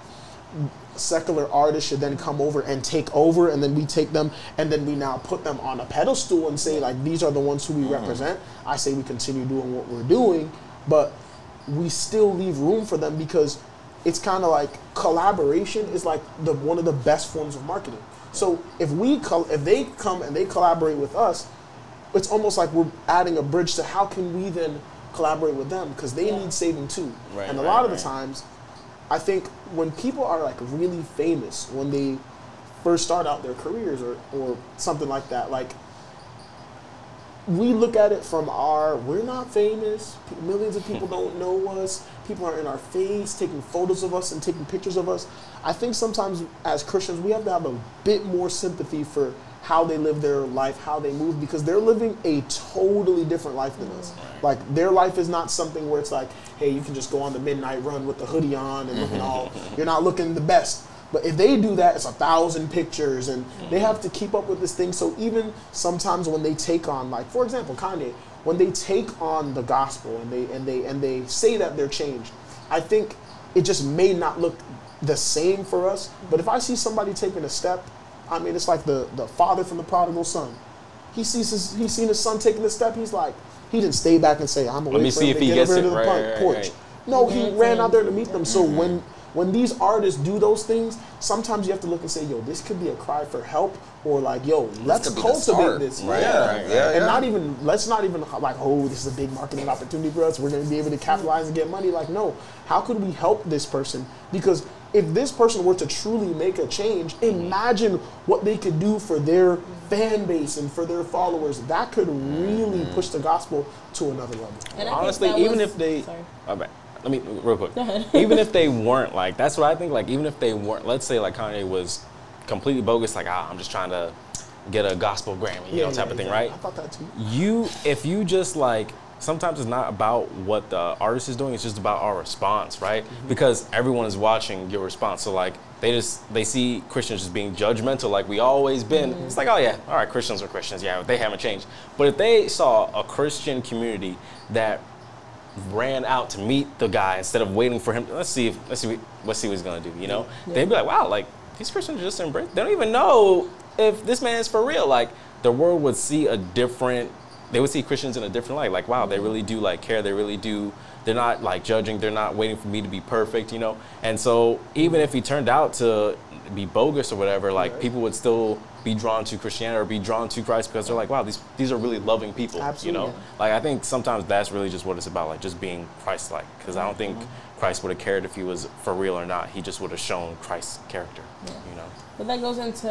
secular artists should then come over and take over and then we take them and then we now put them on a pedestal and say like these are the ones who we mm-hmm. represent. I say we continue doing what we're doing, but we still leave room for them because it's kind of like collaboration is like the one of the best forms of marketing. So if we col- if they come and they collaborate with us, it's almost like we're adding a bridge to how can we then collaborate with them because they Yeah. need saving too. Right, and a right, lot of the times, I think when people are like really famous when they first start out their careers or, or something like that, like we look at it from our we're not famous. Millions of people don't hmm. know us. People are in our face taking photos of us and taking pictures of us. I think sometimes as christians we have to have a bit more sympathy for how they live their life how they move because they're living a totally different life than us. Like their life is not something where it's like hey you can just go on the midnight run with the hoodie on and looking all. You're not looking the best but if they do that, it's a thousand pictures, and they have to keep up with this thing. So even sometimes when they take on, like for example, Kanye, when they take on the gospel and they and they and they say that they're changed, I think it just may not look the same for us. But if I see somebody taking a step, I mean, it's like the the father from the prodigal son. He sees his he's seen his son taking a step. He's like, he didn't stay back and say, "I'm away me for see him if to he get gets over it. to the Right, pun- right, porch." right. No, he ran out there to meet them. So mm-hmm. when when these artists do those things, sometimes you have to look and say, yo, this could be a cry for help, or like, yo, let's could cultivate start. this. Right, yeah. right, yeah, and yeah. not even let's not even like, oh, this is a big marketing opportunity for us. We're gonna be able to capitalize and get money. Like, no, how could we help this person? Because if this person were to truly make a change, imagine what they could do for their fan base and for their followers. That could really push the gospel to another level. And Honestly, even was- if they, sorry. My bad. Let me real quick. Go ahead. even if they weren't like, that's what I think. Like, even if they weren't, let's say like Kanye was completely bogus. Like, ah, I'm just trying to get a gospel Grammy, you know, type of thing, yeah. right? I thought that too. you if you just like sometimes it's not about what the artist is doing it's just about our response right Mm-hmm. because everyone is watching your response so like they just they see christians just being judgmental like we always been Mm-hmm. it's like oh yeah all right christians are christians yeah they haven't changed but if they saw a christian community that ran out to meet the guy instead of waiting for him. Let's see if let's see let's see what he's gonna do you know? They'd be like wow like these christians just embrace they don't even know if this man is for real. Like the world would see a different they would see christians in a different light. Like wow they really do like care. They really do they're not like judging. They're not waiting for me to be perfect you know? And so even if he turned out to be bogus or whatever like people would still be drawn to christianity or be drawn to christ because they're like wow these these are really loving people Absolutely. you know like i think sometimes that's really just what it's about like just being christ-like because i don't think christ would have cared if he was for real or not he just would have shown christ's character you know But that goes into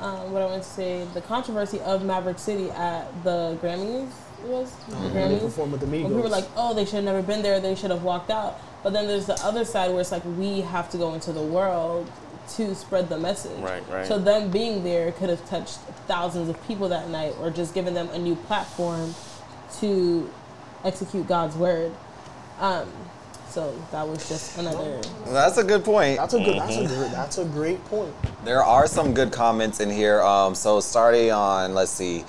um, what I want to say the controversy of Maverick City at the Grammys. It was the They Grammys. perform with the Migos. When people were like, oh, they should have never been there, they should have walked out. But then there's the other side where it's like, we have to go into the world to spread the message. Right, right. So them being there could have touched thousands of people that night or just given them a new platform to execute God's word. Um, so that was just another. That's a good point. that's a good. That's a Mm-hmm. great. That's a great point. There are some good comments in here. Um, so starting on, let's see.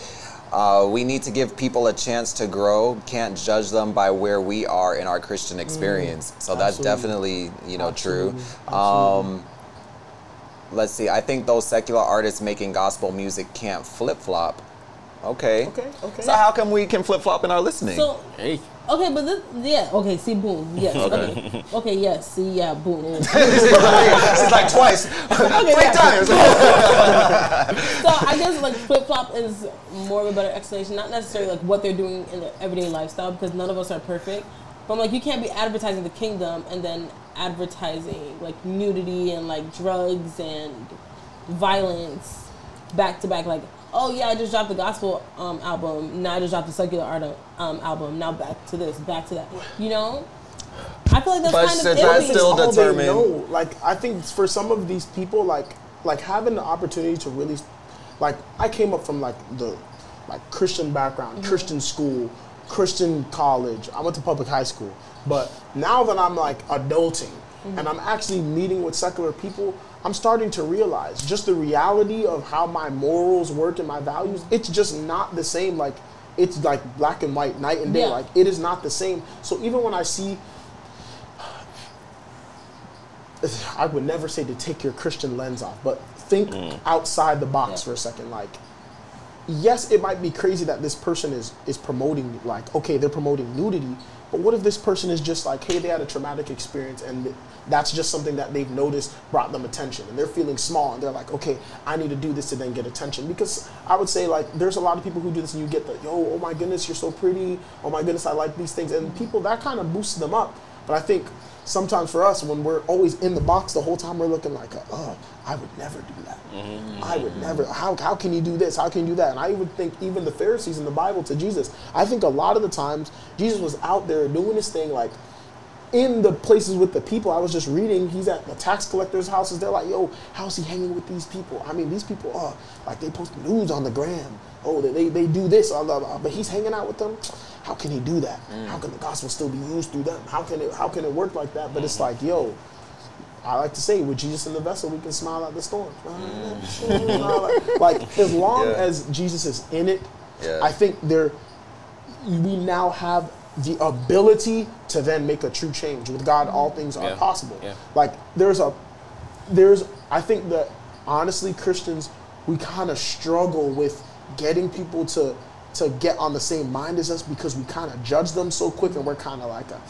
Uh, we need to give people a chance to grow. Can't judge them by where we are in our Christian experience. so that's Absolutely. definitely, you know, true. Absolutely. Let's see. I think those secular artists making gospel music can't flip flop. Okay. Okay. Okay. So how come we can flip flop in our listening? So hey Okay, but this, yeah, okay, see, boom, yes, okay, okay, yes, see, yeah, boom. She's like twice, Okay, three times. So I guess like flip flop is more of a better explanation, not necessarily like what they're doing in their everyday lifestyle, because none of us are perfect. But I'm like, you can't be advertising the kingdom and then advertising like nudity and like drugs and violence back to back. Like, oh yeah, I just dropped the gospel um, album. Now I just dropped the secular art um, album. Now back to this, back to that. You know, I feel like that's But kind of that iffy. still all they know. Like I think for some of these people, like like having the opportunity to really, like I came up from like the like Christian background, Christian school, Christian college. I went to public high school, but now that I'm like adulting and I'm actually meeting with secular people. I'm starting to realize just the reality of how my morals work and my values. It's just not the same. Like it's like black and white, night and day. Yeah. Like it is not the same. So even when I see I would never say to take your Christian lens off, but think mm. outside the box Yeah. for a second. Like, yes, it might be crazy that this person is is promoting like, okay, they're promoting nudity, but what if this person is just like, hey, they had a traumatic experience and that's just something that they've noticed brought them attention and they're feeling small and they're like, okay, I need to do this to then get attention? Because I would say like there's a lot of people who do this and you get the yo, oh my goodness, you're so pretty, oh my goodness, I like these things. And people that kind of boosts them up. But I think sometimes for us, when we're always in the box the whole time, we're looking like, uh, oh, I would never do that. Mm-hmm. I would never. How, how can you do this? How can you do that? And I would think even the Pharisees in the Bible to Jesus, I think a lot of the times Jesus was out there doing his thing like in the places with the people. I was just reading, he's at the tax collectors' houses. They're like, yo, how's he hanging with these people? I mean, these people are like they post news on the gram. Oh, they, they, they do this, on the, but he's hanging out with them. How can he do that? Mm. How can the gospel still be used through them? How can it how can it work like that? But it's mm. like, yo, I like to say, with Jesus in the vessel, we can smile at the storm. Mm. like as long Yeah. as Jesus is in it, Yeah. I think there we now have the ability to then make a true change. With God, all things are Yeah. possible. Yeah. Like there's a there's I think that honestly Christians we kind of struggle with getting people to to get on the same mind as us because we kind of judge them so quick and we're kind of like a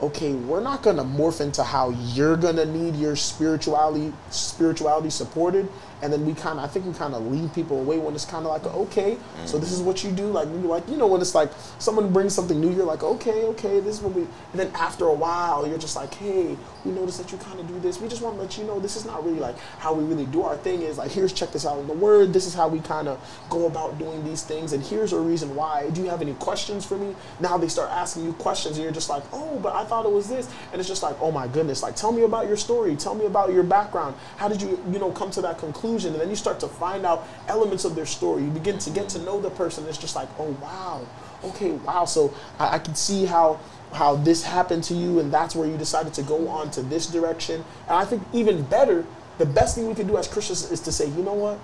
okay, we're not gonna morph into how you're gonna need your spirituality spirituality supported, and then we kind of I think we kind of lead people away when it's kind of like okay, so this is mm-hmm. what you do, like maybe like you know when it's like someone brings something new, you're like okay, okay, this is what we, and then after a while you're just like hey, we noticed that you kind of do this, we just want to let you know this is not really like how we really do our thing is like here's check this out in the word, this is how we kind of go about doing these things, and here's a reason why. Do you have any questions for me? Now they start asking you questions, and you're just like oh, but I thought it was this, and it's just like oh my goodness, like tell me about your story, tell me about your background, how did you you know come to that conclusion, and then you start to find out elements of their story. You begin to get to know the person. It's just like oh wow, okay wow. So I, I can see how how this happened to you, and that's where you decided to go on to this direction. And I think even better, the best thing we can do as Christians is to say, you know what?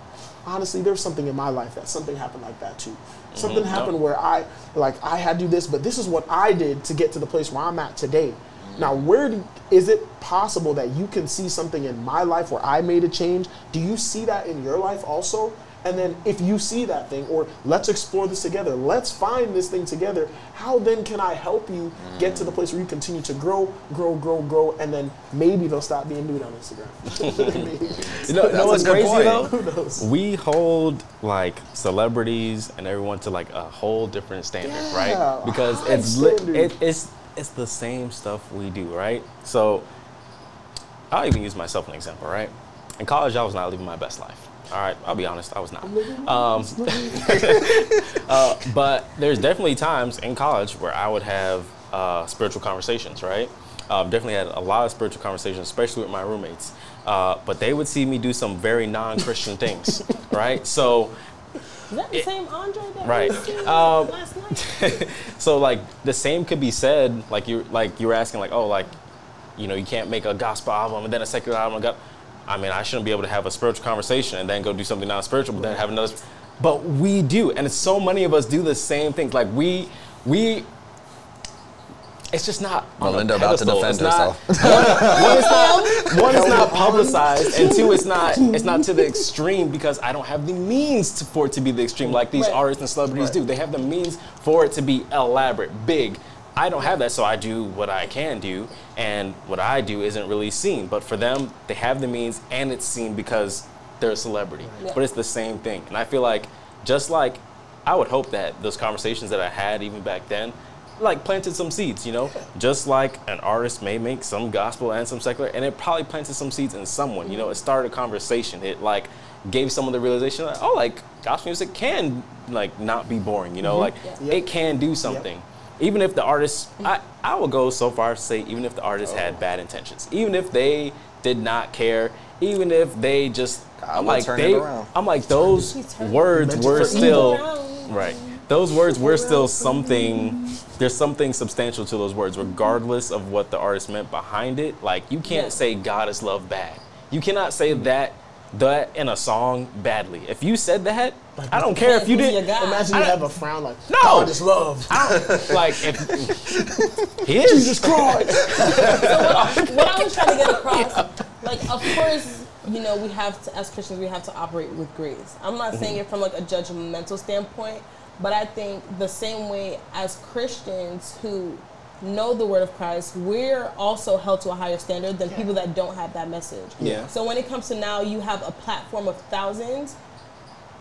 Honestly, there's something in my life that something happened like that too. Mm-hmm. Something happened where I like I had to do this, but this is what I did to get to the place where I'm at today. Now, where do, is it possible that you can see something in my life where I made a change? Do you see that in your life also? And then, if you see that thing, or let's explore this together, let's find this thing together, how then can I help you get to the place where you continue to grow, grow, grow, grow, and then maybe they'll stop being nude on Instagram? You know, what's crazy point. though? Who knows? We hold like celebrities and everyone to like a whole different standard, Yeah, right? Because it's li- it, it's it's the same stuff we do, right? So I'll even use myself an example, right? In college, I was not living my best life. All right, I'll be honest, I was not. Um, uh, but there's definitely times in college where I would have uh, spiritual conversations, right? Uh, definitely had a lot of spiritual conversations, especially with my roommates. Uh, but they would see me do some very non-Christian things, right? So Is that the same Andre that Right. we seen Um, last night? so like the same could be said like you like you were asking like oh like you know you can't make a gospel album and then a secular album got i mean i shouldn't be able to have a spiritual conversation and then go do something non-spiritual but then have another but we do and it's so many of us do the same things like we we it's just not Melinda about to defend It's not- herself. one is not one is not publicized, and two, it's not it's not to the extreme because I don't have the means to, for it to be the extreme like these Right. artists and celebrities Right. do. They have the means for it to be elaborate, big. I don't have that, so I do what I can do, and what I do isn't really seen. But for them, they have the means, and it's seen because they're a celebrity. Yeah. But it's the same thing, and I feel like just like I would hope that those conversations that I had even back then like planted some seeds, you know, just like an artist may make some gospel and some secular, and it probably planted some seeds in someone. You know, it started a conversation. It like gave someone the realization, like, oh, like gospel music can like not be boring. You know, mm-hmm. like Yeah. it can do something. Even if the artist, I I will go so far as to say, even if the artist had oh. bad intentions, even if they did not care, even if they just, I'm like turn it they, around. I'm like those He turned it. words were still right. Those words were still something. There's something substantial to those words, mm-hmm. regardless of what the artist meant behind it. Like you can't Yeah. say God is love bad. You cannot say mm-hmm. that that in a song badly. If you said that, I don't care if you did. God. Imagine you have a frown like, No. God is love. Like if he is. Jesus Christ. what I was trying to get across, like, of course, you know, we have to, as Christians, we have to operate with grace. I'm not mm-hmm. saying it from like a judgmental standpoint, but I think the same way as Christians who know the word of Christ, we're also held to a higher standard than people that don't have that message. Yeah. So when it comes to now, you have a platform of thousands,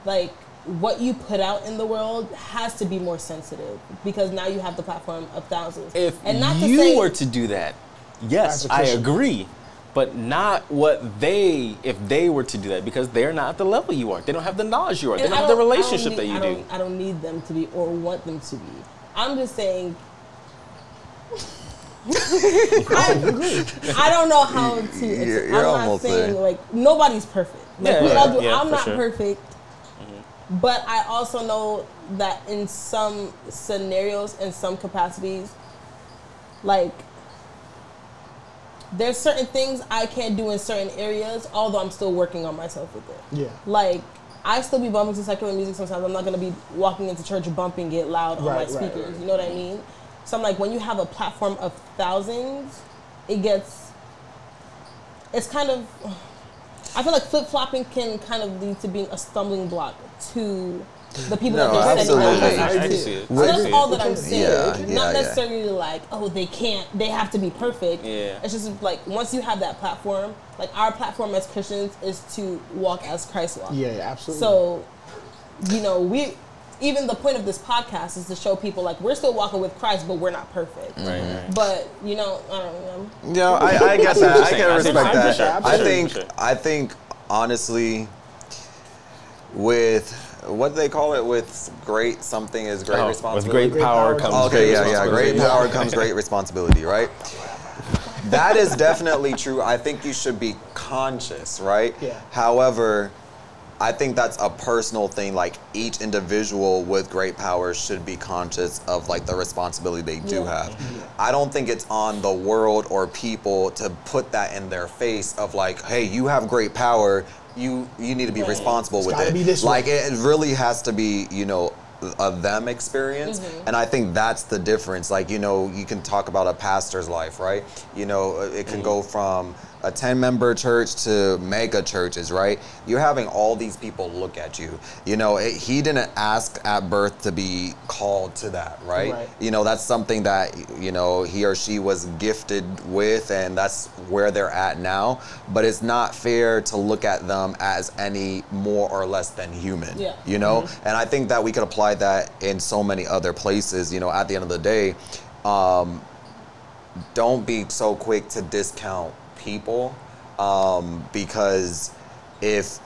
like what you put out in the world has to be more sensitive because now you have the platform of thousands. If and not to you say, were to do that, yes, As a I Christian. agree. But not what they, if they were to do that, because they're not at the level you are. They don't have the knowledge you are. They don't have the don't- I don't relationship need- that you I do. I don't need them to be or want them to be. I'm just saying. I, agree. I don't know how to. You're- I'm not almost saying there. like nobody's perfect. Like Yeah, we yeah, do. yeah, I'm not sure. perfect, mm-hmm. but I also know that in some scenarios, in some capacities, like there's certain things I can't do in certain areas, although I'm still working on myself with it. Yeah. Like, I still be bumping to secular music sometimes. I'm not gonna be walking into church bumping it loud on my Right, right, speakers. right. You know what I mean? So I'm like, when you have a platform of thousands, it gets. It's kind of. I feel like flip flopping can kind of lead to being a stumbling block to the people No, that they're sending absolutely. out I can messages to. it. So that's see all it. that I'm saying. Yeah, yeah, Not yeah. necessarily like, oh, they can't, they have to be perfect. Yeah. It's just like once you have that platform, like our platform as Christians is to walk as Christ walked. Yeah, absolutely. So, you know, we even the point of this podcast is to show people like we're still walking with Christ, but we're not perfect. Right, right. Mm-hmm. But you know, I don't know. Yeah, I, I get that. I can respect what you're that. saying. I think sure. I think honestly, with what do they call it, with great something is great Oh, responsibility. with great Great power power comes comes Okay, great yeah, yeah. Great responsibility. power comes great responsibility, right? That is definitely true. I think you should be conscious, right? Yeah. However, I think that's a personal thing. Like each individual with great powers should be conscious of like the responsibility they do Yeah. have. I don't think it's on the world or people to put that in their face of like, hey, you have great power. You you need to be Right. responsible It's with it. be this way. like it really has to be, you know, a them experience. Mm-hmm. And I think that's the difference. Like, you know, you can talk about a pastor's life, right? You know, it can go from a 10 member church to mega churches, right? You're having all these people look at you. You know, it, he didn't ask at birth to be called to that, right? Right. You know, that's something that, you know, he or she was gifted with, and that's where they're at now. But it's not fair to look at them as any more or less than human. Yeah. You know? And I think that we could apply that in so many other places. You know, at the end of the day, um, don't be so quick to discount people um, because if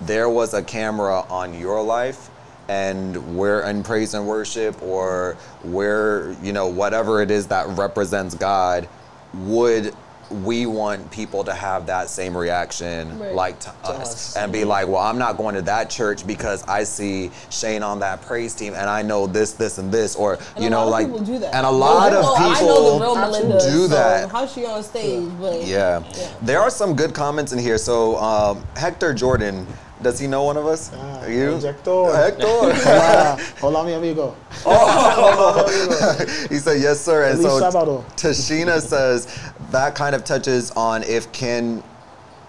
there was a camera on your life and we're in praise and worship or where you know whatever it is that represents god would we want people to have that same reaction Right. like to, us, us. and be like well i'm not going to that church because i see shane on that praise team and i know this this and this or And you know like of people do that. and a lot They're of people I know the real Melinda. do so that How's she on stage? But yeah. Yeah. There are some good comments in here. So um, Hector Jordan, does he know one of us? Ah, you? Hector. Hector. Hola, hola, mi amigo. Oh, he said yes, sir. And Feliz so. Tashina says that kind of touches on if can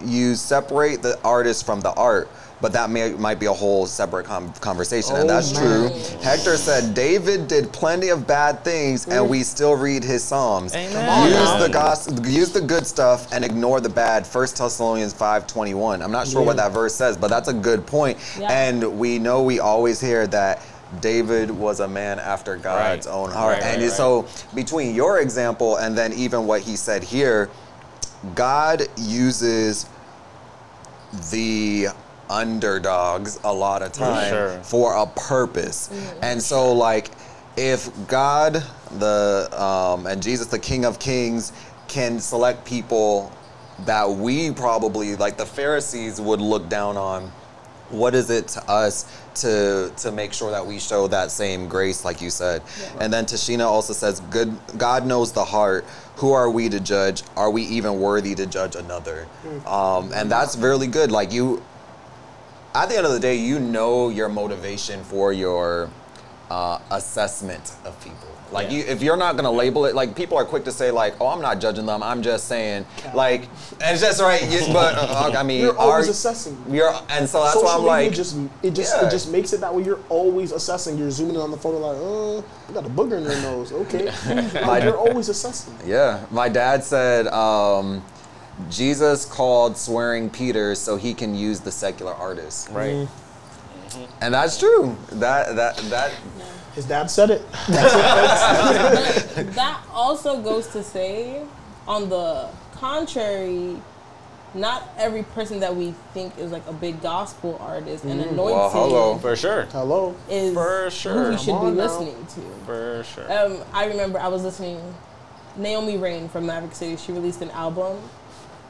you separate the artist from the art. But that may, might be a whole separate com- conversation, and Oh, that's man. true. Hector said David did plenty of bad things, and we still read his psalms. Amen. Use now. the gospel, use the good stuff, and ignore the bad. First Thessalonians five twenty one. I'm not sure what that verse says, but that's a good point. Yeah. And we know we always hear that David was a man after God's Right. own heart. Right, and right, so between your example and then even what he said here, God uses the underdogs a lot of time sure. for a purpose. And so like if God the um, and Jesus the King of Kings can select people that we probably like the Pharisees would look down on what is it to us to to make sure that we show that same grace like you said. And then tashina also says good god knows the heart. Who are we to judge? Are we even worthy to judge another? Um, and that's really good. Like you at the end of the day you know your motivation for your uh, assessment of people like Yeah. you if you're not gonna label it like people are quick to say like oh i'm not judging them i'm just saying like and it's just right you, but uh, i mean You're always are- assessing. you're, and so that's Social why I'm media like, just it just Yeah. it just makes it that way. You're always assessing. You're zooming in on the photo like, oh, you got a booger in your nose. Okay, like, you're always assessing. yeah. My dad said um, Jesus called swearing Peter so he can use the secular artist, Right. and that's true. That that that His dad said it. That also goes to say, on the contrary, not every person that we think is like a big gospel artist and anointed Well, hello. For sure. Hello. is For who sure. we Come should be now. listening to. For sure. Um, I remember I was listening. Naomi Raine from Maverick City. She released an album,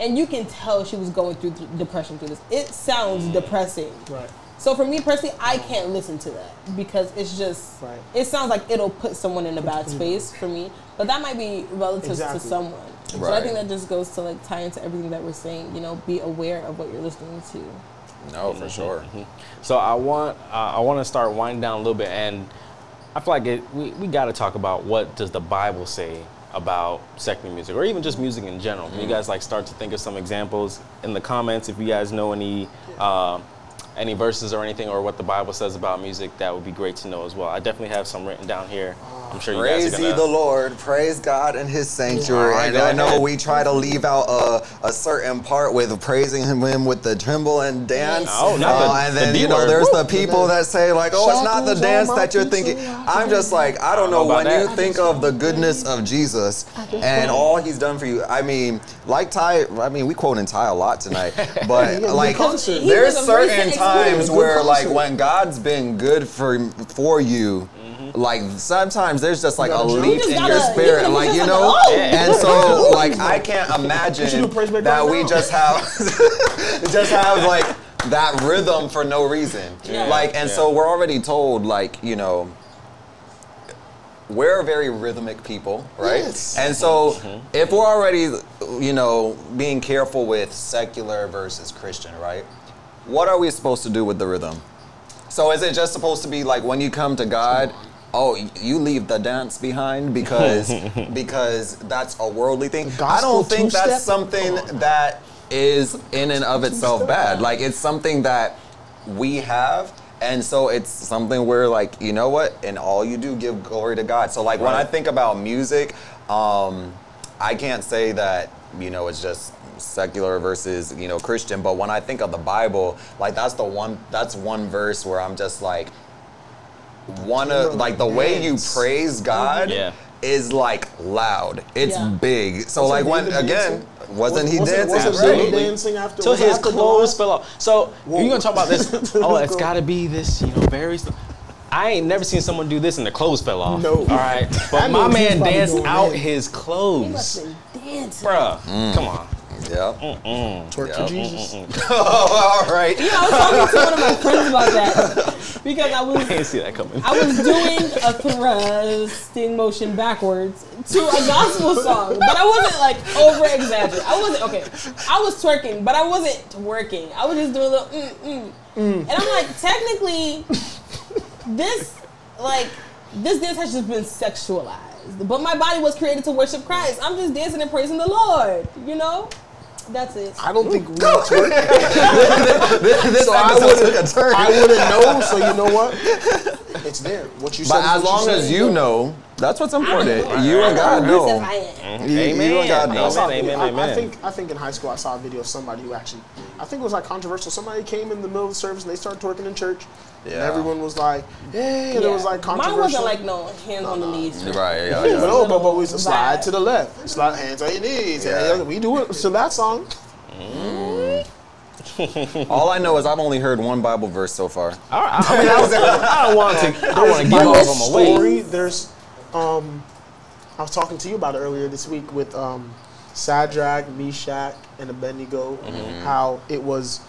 and you can tell she was going through th- depression through this. It sounds depressing. Right. So for me personally, I can't listen to that because it's just. Right. It sounds like it'll put someone in a bad space for me, but that might be relative Exactly. to someone. So I think that just goes to like tie into everything that we're saying. You know, be aware of what you're listening to. no for sure. So I want uh, I want to start winding down a little bit, and I feel like it, we we got to talk about what does the Bible say about secular music, or even just music in general. Can you guys like start to think of some examples in the comments if you guys know any uh, any verses or anything or what the Bible says about music, that would be great to know as well. I definitely have some written down here. I'm sure you Praise guys are gonna. the Lord, praise God in His sanctuary. All right, and I know ahead. we try to leave out a, a certain part with praising Him with the tremble and dance. Oh, No, not the- Uh, and then D you know, word. there's the Woo! people that say like, "Oh, it's not the dance that you're thinking." I I'm just like, I don't know know when you think of the goodness of Jesus and all He's done for you. I mean, like Tye, I mean, we quoting Tye a lot tonight, but like, good concert. He there's was a recent certain times where like when God's been good for for you. Like sometimes there's just like a leap in your spirit, like you know, and so like I can't imagine do praise break that we just have just have like that rhythm for no reason. Yeah. Like, and so we're already told, like you know, we're very rhythmic people, right? Yes. And so if we're already, you know, being careful with secular versus Christian, right? What are we supposed to do with the rhythm? So is it just supposed to be like when you come to God, oh, you leave the dance behind because because that's a worldly thing? The I don't think that's two-step? something that is in and of itself bad. Like it's something that we have. And so it's something where like, you know what? And all you do give glory to God. So like when I think about music, um, I can't say that, you know, it's just secular versus, you know, Christian, but when I think of the Bible, like that's the one that's one verse where I'm just like one of like the way you praise God Yeah. is like loud. It's Yeah. big. So Wasn't like when David again, wasn't he Wasn't- dancing? Wasn't Absolutely. David dancing after? Till was his after clothes Goliath? fell off. So Whoa. you're gonna talk about this? Oh, it's go. got to be this, you know, very. st- I ain't never seen someone do this and the clothes fell off. No. All right, but That my means he's man probably danced doing out that. his He must clothes, have been dancing. bruh. Mm. Come on. Yeah. Twerk Yeah. for Jesus. All right. You know, I was talking to one of my friends about that because I was I didn't see that coming. I was doing a thrusting motion backwards to a gospel song, but I wasn't like over exaggerating. I wasn't okay. I was twerking, but I wasn't twerking. I was just doing a little mm mm. And I'm like, technically, this like this dance has just been sexualized, but my body was created to worship Christ. I'm just dancing and praising the Lord. You know, that's it. I don't think we twerk. this So I episode took wouldn't. I wouldn't know. So you know what? It's there. What you said. but is as what long said. as you know, that's what's important. You and God know. know. I. You, you and God know. I saw a Amen, video- amen, I, I amen. think I think in high school I saw a video of somebody who actually I think it was like controversial. Somebody came in the middle of the service and they started twerking in church. And Yeah. everyone was like, "Hey!" And it was like Mine wasn't like no hands on the knees. Right, yeah, But yeah. no, but, but we Vibe. slide to the left, slide hands on your knees. Yeah. Yeah. We do it to that song. Mm. All I know is I've only heard one Bible verse so far. All right, I, mean, I, was- I don't want to. I don't want to give Bible all of them away. story. There's, um, I was talking to you about it earlier this week with um, Shadrach, Meshach, and Abednego. Mm-hmm. How it was,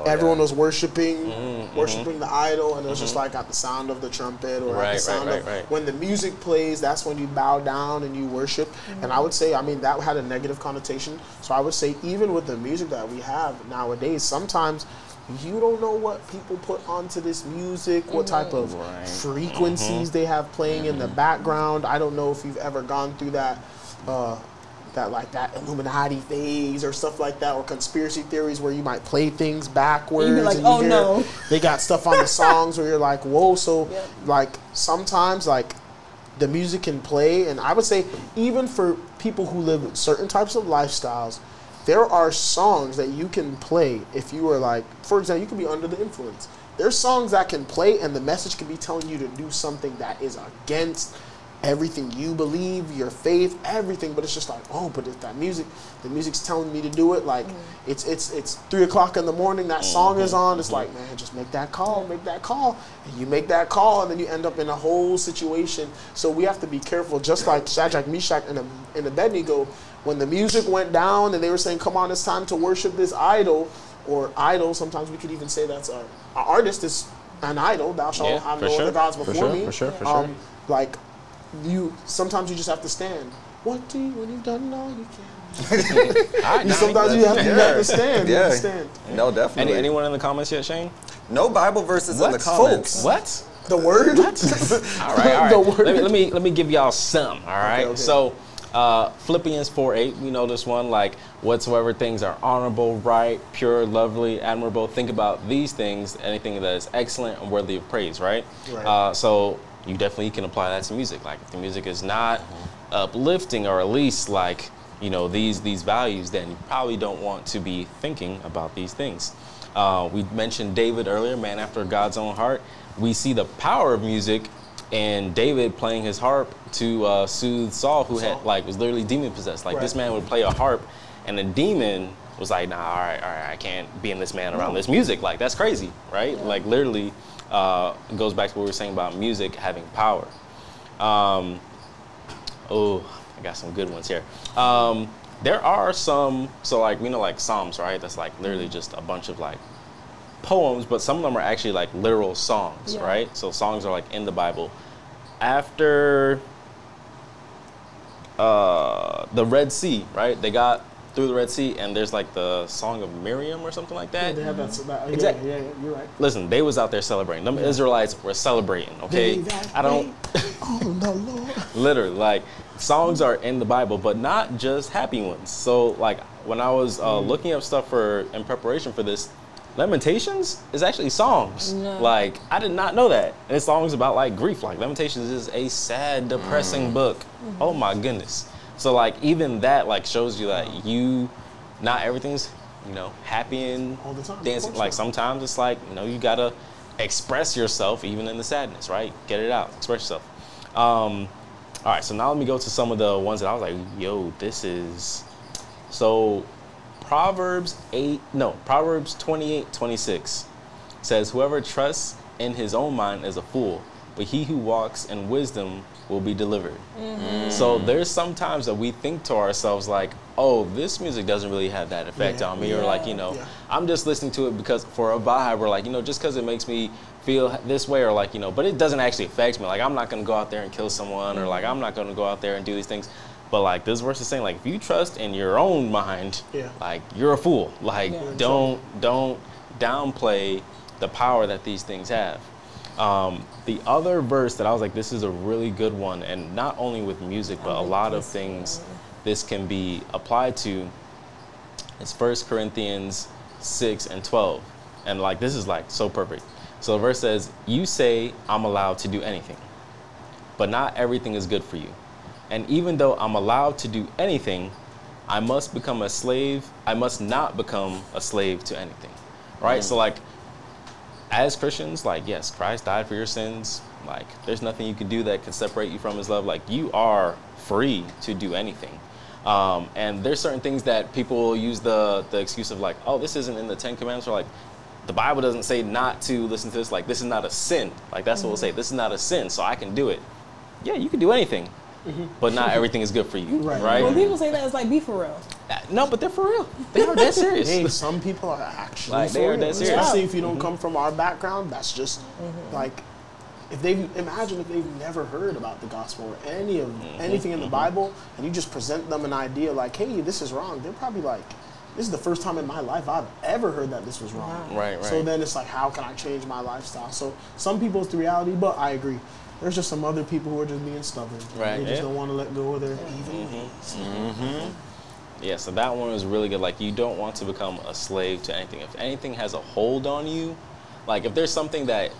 Oh, everyone yeah. was worshiping, Mm-hmm. worshiping the idol, and it was just like at the sound of the trumpet or at the sound right, of right. when the music plays. That's when you bow down and you worship. And I would say, I mean, that had a negative connotation. So I would say, even with the music that we have nowadays, sometimes. You don't know what people put onto this music, what type of Right. frequencies they have playing in the background. I don't know if you've ever gone through that, uh, that like that Illuminati phase or stuff like that, or conspiracy theories where you might play things backwards. You'd be like, and you "Oh, hear- no." They got stuff on the songs where you're like, whoa. So Yep. like sometimes like the music can play, and I would say even for people who live certain types of lifestyles. There are songs that you can play if you are like, for example, you can be under the influence. There's songs that can play and the message can be telling you to do something that is against everything you believe, your faith, everything. But it's just like, oh, but if that music, the music's telling me to do it. Like mm. it's it's it's three o'clock in the morning. That mm-hmm. song is on. It's mm-hmm. like, man, just make that call, make that call, and you make that call, and then you end up in a whole situation. So we have to be careful. Just like Shadrach, Meshach, and and Abednego, when the music went down and they were saying, "Come on, it's time to worship this idol." Or idol. Sometimes we could even say that's our, our artist is an idol. Thou shalt Yeah, have for no sure. other gods For before sure, me. for sure, for Um, like you sometimes you just have to stand. What do you when you've done all you can? You sometimes you have to, you have to stand. Yeah. to stand. No, definitely. Any, anyone in the comments yet, Shane? No Bible verses in the What? comments. What? The word. All right, all right. The Let me, let me let me give y'all some. All right. okay. So Uh, Philippians 4 8, we know this one, like, whatsoever things are honorable, right, pure, lovely, admirable, think about these things, anything that is excellent and worthy of praise, right? Right. Uh, so you definitely can apply that to music. Like, if the music is not uplifting or at least like, you know, these, these values, then you probably don't want to be thinking about these things. Uh, we mentioned David earlier, man after God's own heart. We see the power of music and David playing his harp to uh, soothe Saul, who Saul. had like was literally demon possessed. Like this man would play a harp, and the demon was like, "Nah, all right, all right, I can't be in this man around this music. Like that's crazy, right? Like literally, uh, goes back to what we were saying about music having power. Um, oh, I got some good ones here. Um, there are some, so like you know, like Psalms, right? That's like literally just a bunch of like poems, but some of them are actually like literal songs, Yeah. right? So songs are like in the Bible. After uh, the Red Sea, right? They got through the Red Sea, and there's like the Song of Miriam or something like Yeah, that. they have that. that Exact- Yeah, yeah, yeah, you're right. Listen, they was out there celebrating. Them Israelites were celebrating. Okay, I don't. on the Lord. literally like songs are in the bible but not just happy ones so like when i was uh, looking up stuff for in preparation for this lamentations is actually songs. No. like i did not know that. And it's songs about like grief. Like lamentations is a sad depressing book. Oh my goodness. So like even that like shows you that you not everything's you know happy and All the time, dancing. Like sometimes it's like you know you gotta express yourself even in the sadness right? Get it out. Express yourself. Um, all right, so now let me go to some of the ones that I was like, yo, this is. So, Proverbs 8, no, Proverbs 28, 26 says, Whoever trusts in his own mind is a fool, but he who walks in wisdom will be delivered. Mm-hmm. So, there's sometimes that we think to ourselves, like, oh, this music doesn't really have that effect Yeah. on me, or like, you know, Yeah. I'm just listening to it because for a vibe, or like, you know, just because it makes me feel this way, or like, you know, but it doesn't actually affect me. Like, I'm not gonna go out there and kill someone, or like, I'm not gonna go out there and do these things. But like, this verse is saying, like, if you trust in your own mind, Yeah. like, you're a fool. Like, Yeah. don't don't downplay the power that these things have. Um, the other verse that I was like, this is a really good one, and not only with music, but a lot of things this can be applied to it's 1 Corinthians 6 and 12. And like this is like so perfect. So the verse says, You say I'm allowed to do anything, but not everything is good for you. And even though I'm allowed to do anything, I must become a slave. I must not become a slave to anything. Right? So like as Christians, like, yes, Christ died for your sins. Like, there's nothing you can do that can separate you from his love. Like, you are free to do anything. Um, and there's certain things that people use the, the excuse of, like, oh, this isn't in the Ten Commandments, or like, the Bible doesn't say not to listen to this. Like, this is not a sin. Like, that's what we'll say. This is not a sin, so I can do it. Yeah, you can do anything, Mm-hmm. but not everything is good for you. Right. Right? When people say that, it's like, be for real. Uh, No, but they're for real. They are that serious. Hey, some people are actually Like, they for are real. that serious. Especially if you don't mm-hmm. come from our background, that's just mm-hmm. like if they imagine if they've never heard about the gospel or any of anything in the Bible, and you just present them an idea like, "Hey, this is wrong," they're probably like, "This is the first time in my life I've ever heard that this was wrong." Right, right. So then it's like, how can I change my lifestyle? So some people it's the reality, but I agree. There's just some other people who are just being stubborn. Right, They just yeah. don't want to let go of their evil ways. Mm-hmm. Yeah, so that one was really good. Like, you don't want to become a slave to anything. If anything has a hold on you, like, if there's something that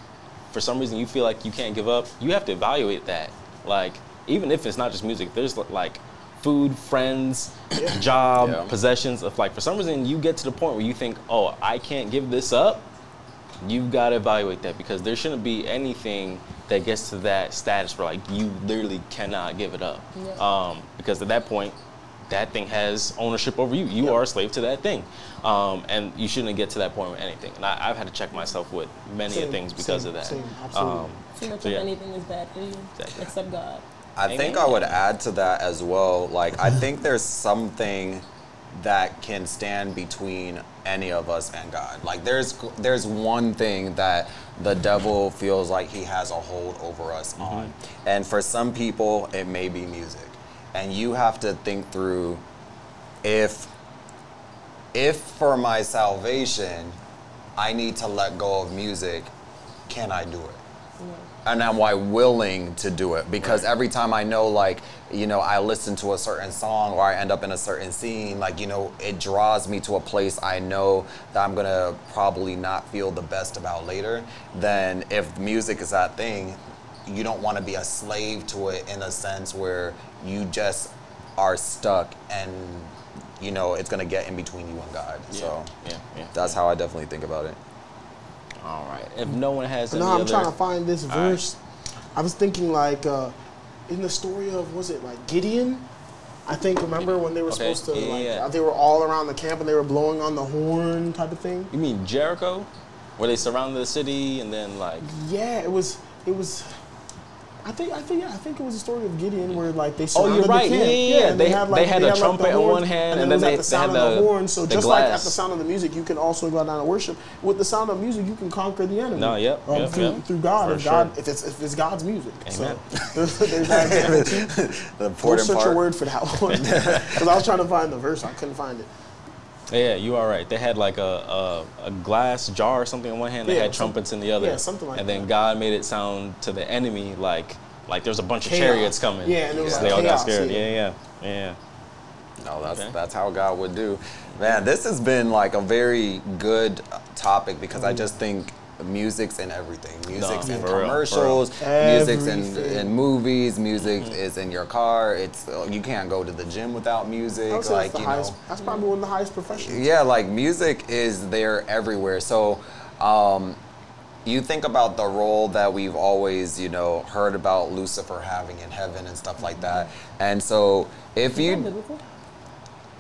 for some reason you feel like you can't give up, you have to evaluate that. Like, even if it's not just music, there's like food, friends, job, Yeah. possessions. If, like, for some reason you get to the point where you think, oh, I can't give this up, you've got to evaluate that because there shouldn't be anything that gets to that status where like you literally cannot give it up Yeah. um, because at that point that thing has ownership over you you are a slave to that thing um, and you shouldn't get to that point with anything and I, i've had to check myself with many Same, things because same, of that same, absolutely. Um, Too much So, of anything is bad for you, Exactly. except God. I think I would add to that as well. Like, I think there's something that can stand between any of us and God. Like, there's there's one thing that the devil feels like he has a hold over us mm-hmm. on, and for some people, it may be music, and you have to think through if if for my salvation I need to let go of music, can I do it? And am I willing to do it? Because every time I know, like, you know, I listen to a certain song or I end up in a certain scene, like, you know, it draws me to a place I know that I'm gonna probably not feel the best about later. Then, if music is that thing, you don't want to be a slave to it in a sense where you just are stuck and you know it's gonna get in between you and God. So yeah, yeah. that's how I definitely think about it. All right. If no one has any No, I'm other, trying to find this All right. verse. I was thinking like uh, in the story of was it like Gideon? I think remember when they were Okay, supposed to yeah, like yeah. they were all around the camp and they were blowing on the horn type of thing. you mean Jericho, where they surrounded the city and then like Yeah, it was it was. I think I think yeah, I think it was a story of Gideon where like they Oh, you're right. the camp. Yeah, yeah, yeah. and They- they had a like, trumpet the in horns, one hand, and, and then then was they- at the they sound had of the the- horn. So the just like at the sound of the music, you can also go down and worship. With the sound of music, you can conquer the enemy. No, yep, um, yep, through, yep. through God, For if God, sure. if it's if it's God's music. Amen. So there's, there's that example too. The Go important search part. a word for that one because I was trying to find the verse, I couldn't find it. Yeah, you are right. They had like a, a, a glass jar or something in one hand. They Yeah, had trumpets in the other. yeah, something like And then. God made it sound to the enemy like like there's a bunch of chariots coming. Yeah, and it was So like they all got scared. yeah. Yeah, yeah, yeah. No, that's Okay. that's how God would do. Man, this has been like a very good uh, topic because I just think music's in everything. Music's No, in for real, for real. commercials, music's in, Everything. in movies, music Mm-hmm. is in your car. It's uh, you can't go to the gym without music. I would say Like that's you highest. know, That's probably one of the highest professions. yeah, like music is there everywhere. So, um, you think about the role that we've always, you know, heard about Lucifer having in heaven and stuff like that. And so, if you biblical?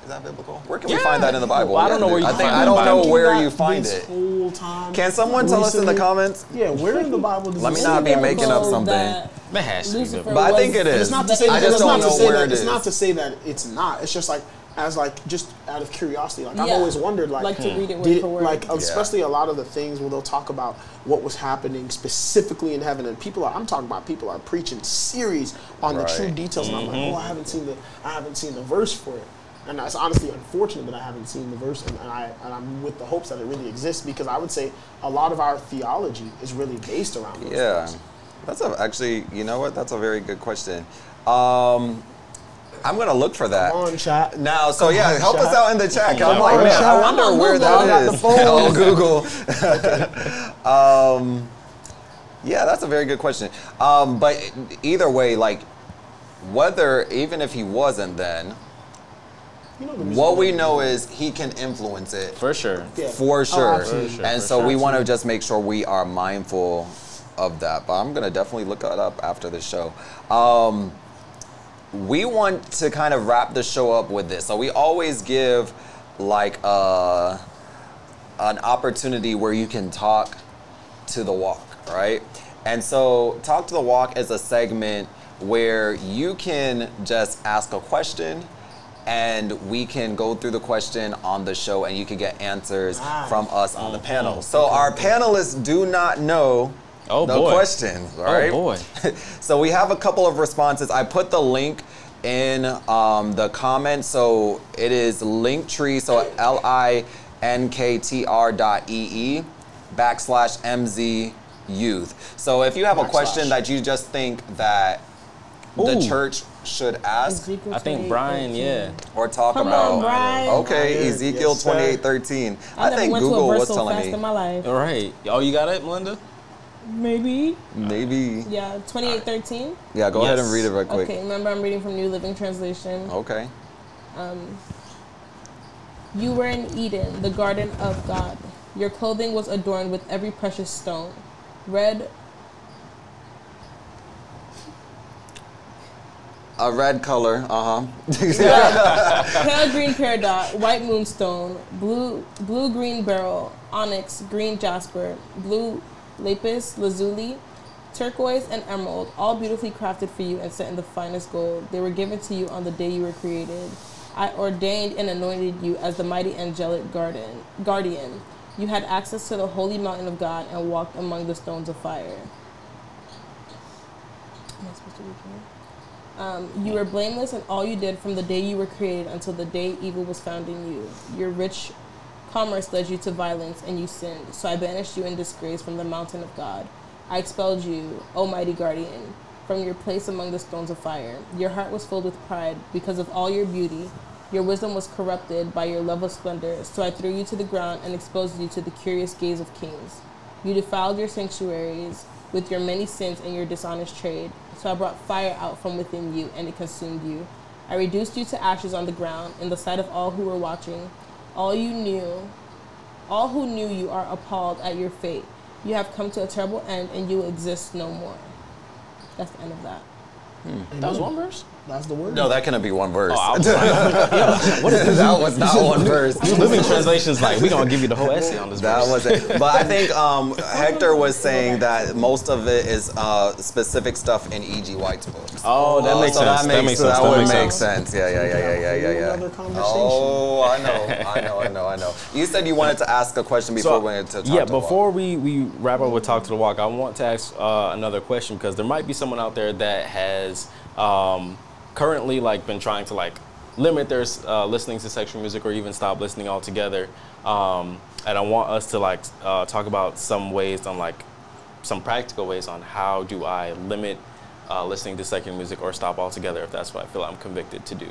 Is that biblical? Where can we find that in the Bible? Well, I don't know where you I can think find I it. don't know where you find it. Whole time. Can someone tell us in the comments? Yeah, where in the Bible does Let it me not be making up something. that That has to be Lucifer biblical. But I think it is. It's not to say. That, it's don't to say that, it It's not to say that it's not. It's just like as like just out of curiosity. Like I've always wondered, like, Like to read it hmm. word did, for word. like especially a lot of the things where they'll talk about what was happening specifically in heaven, and people are. I'm talking about people are preaching series on the true Right. details, and I'm like, mm-hmm. oh, I haven't seen the, I haven't seen the verse for it. And it's honestly unfortunate that I haven't seen the verse, and, and I and I'm with the hopes that it really exists because I would say a lot of our theology is really based around those Yeah, things. that's a, actually. You know what? That's a very good question. Um, I'm gonna look for that. Come on, chat. Now, so yeah, on, help us out in the chat. I'm like, man, chat. I wonder on where that is. that I got is. the phone. oh, Google. um, yeah, that's a very good question. Um, but either way, like, whether even if he wasn't, then You know what we know is he can influence it For sure. Yeah. for Oh, sure. absolutely. For sure, and for so we want to just make sure we are mindful of that. But I'm gonna definitely look it up after the show. Um, we want to kind of wrap the show up with this. So we always give like uh, an opportunity where you can talk to the walk, right? And so talk to the walk is a segment where you can just ask a question and we can go through the question on the show and you can get answers Nice. from us on the Mhm. panel. So our panelists do not know Oh, the boy. questions, all right? Oh boy. so we have a couple of responses. I put the link in um, the comments. So it is Linktree, so L I N K T R dot E E backslash MZ youth. So if you have a question that you just think that the church should ask Ezekiel I think Brian, yeah. or talk Come about. on, Brian. Okay, Yes, Ezekiel sir. twenty eight thirteen. I, I think went Google to a was so telling fast me. in my life. All right. Oh, you got it, Melinda? Maybe. Maybe. Yeah, 2813. Yeah, go ahead and read it real quick. Okay, remember I'm reading from New Living Translation. Okay. Um, you were in Eden, the garden of God. Your clothing was adorned with every precious stone. Red, A red color. Uh huh. pale green peridot, white moonstone, blue blue green beryl, onyx, green jasper, blue lapis lazuli, turquoise and emerald, all beautifully crafted for you and set in the finest gold. They were given to you on the day you were created. I ordained and anointed you as the mighty angelic garden, guardian. You had access to the holy mountain of God and walked among the stones of fire. Am I supposed to read? Um, you were blameless in all you did from the day you were created until the day evil was found in you. Your rich commerce led you to violence and you sinned. So I banished you in disgrace from the mountain of God. I expelled you, O mighty guardian, from your place among the stones of fire. Your heart was filled with pride because of all your beauty. Your wisdom was corrupted by your love of splendor, so I threw you to the ground and exposed you to the curious gaze of kings. You defiled your sanctuaries with your many sins and your dishonest trade, so I brought fire out from within you, and it consumed you. I reduced you to ashes on the ground in the sight of all who were watching. All you knew, all who knew you are appalled at your fate. You have come to a terrible end, and you will exist no more. That's the end of that. Hmm. That was one verse. That's the word. No, that couldn't be one verse. Oh, I was like, yo, what is this? that was not one verse. Living translation's like, we're gonna give you the whole essay on this That verse. was it. But I think um, Hector was saying that most of it is uh, specific stuff in E.G. White's books. Oh, that makes so sense. That That makes, makes so sense. That, That would make sense. sense. Yeah, yeah, yeah, yeah, yeah, yeah, yeah. Another conversation. Oh, I know, I know, I know, I know. You said you wanted to ask a question before we went to talk yeah, to Walt. before we, we wrap up with Talk to the Walk, I want to ask uh, another question because there might be someone out there that has um, currently like been trying to like limit their uh, listening to sexual music or even stop listening altogether. Um, and I want us to like uh, talk about some ways on like some practical ways on how do I limit uh, listening to secular music or stop altogether if that's what I feel I'm convicted to do.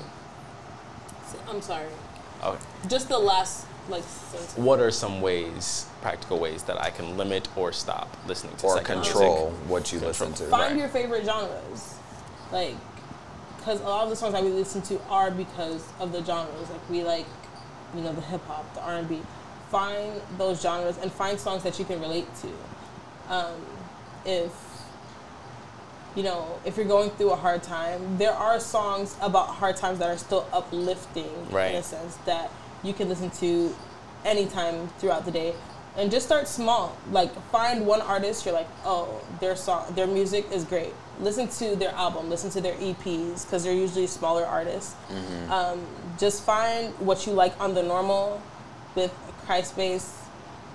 I'm sorry. Okay. Just the last like sentence. What are some ways, practical ways that I can limit or stop listening to or control music? what you listen to. Find Right. your favorite genres, like, because a lot of the songs that we listen to are because of the genres. Like we like, you know, the hip hop, the R and B. Find those genres and find songs that you can relate to. Um, if you know, if you're going through a hard time, there are songs about hard times that are still uplifting Right. in a sense that you can listen to anytime throughout the day. And just start small. Like find one artist you're like, oh, their song, their music is great. Listen to their album, listen to their EPs because they're usually smaller artists. Um, just find what you like on the normal with Christ base.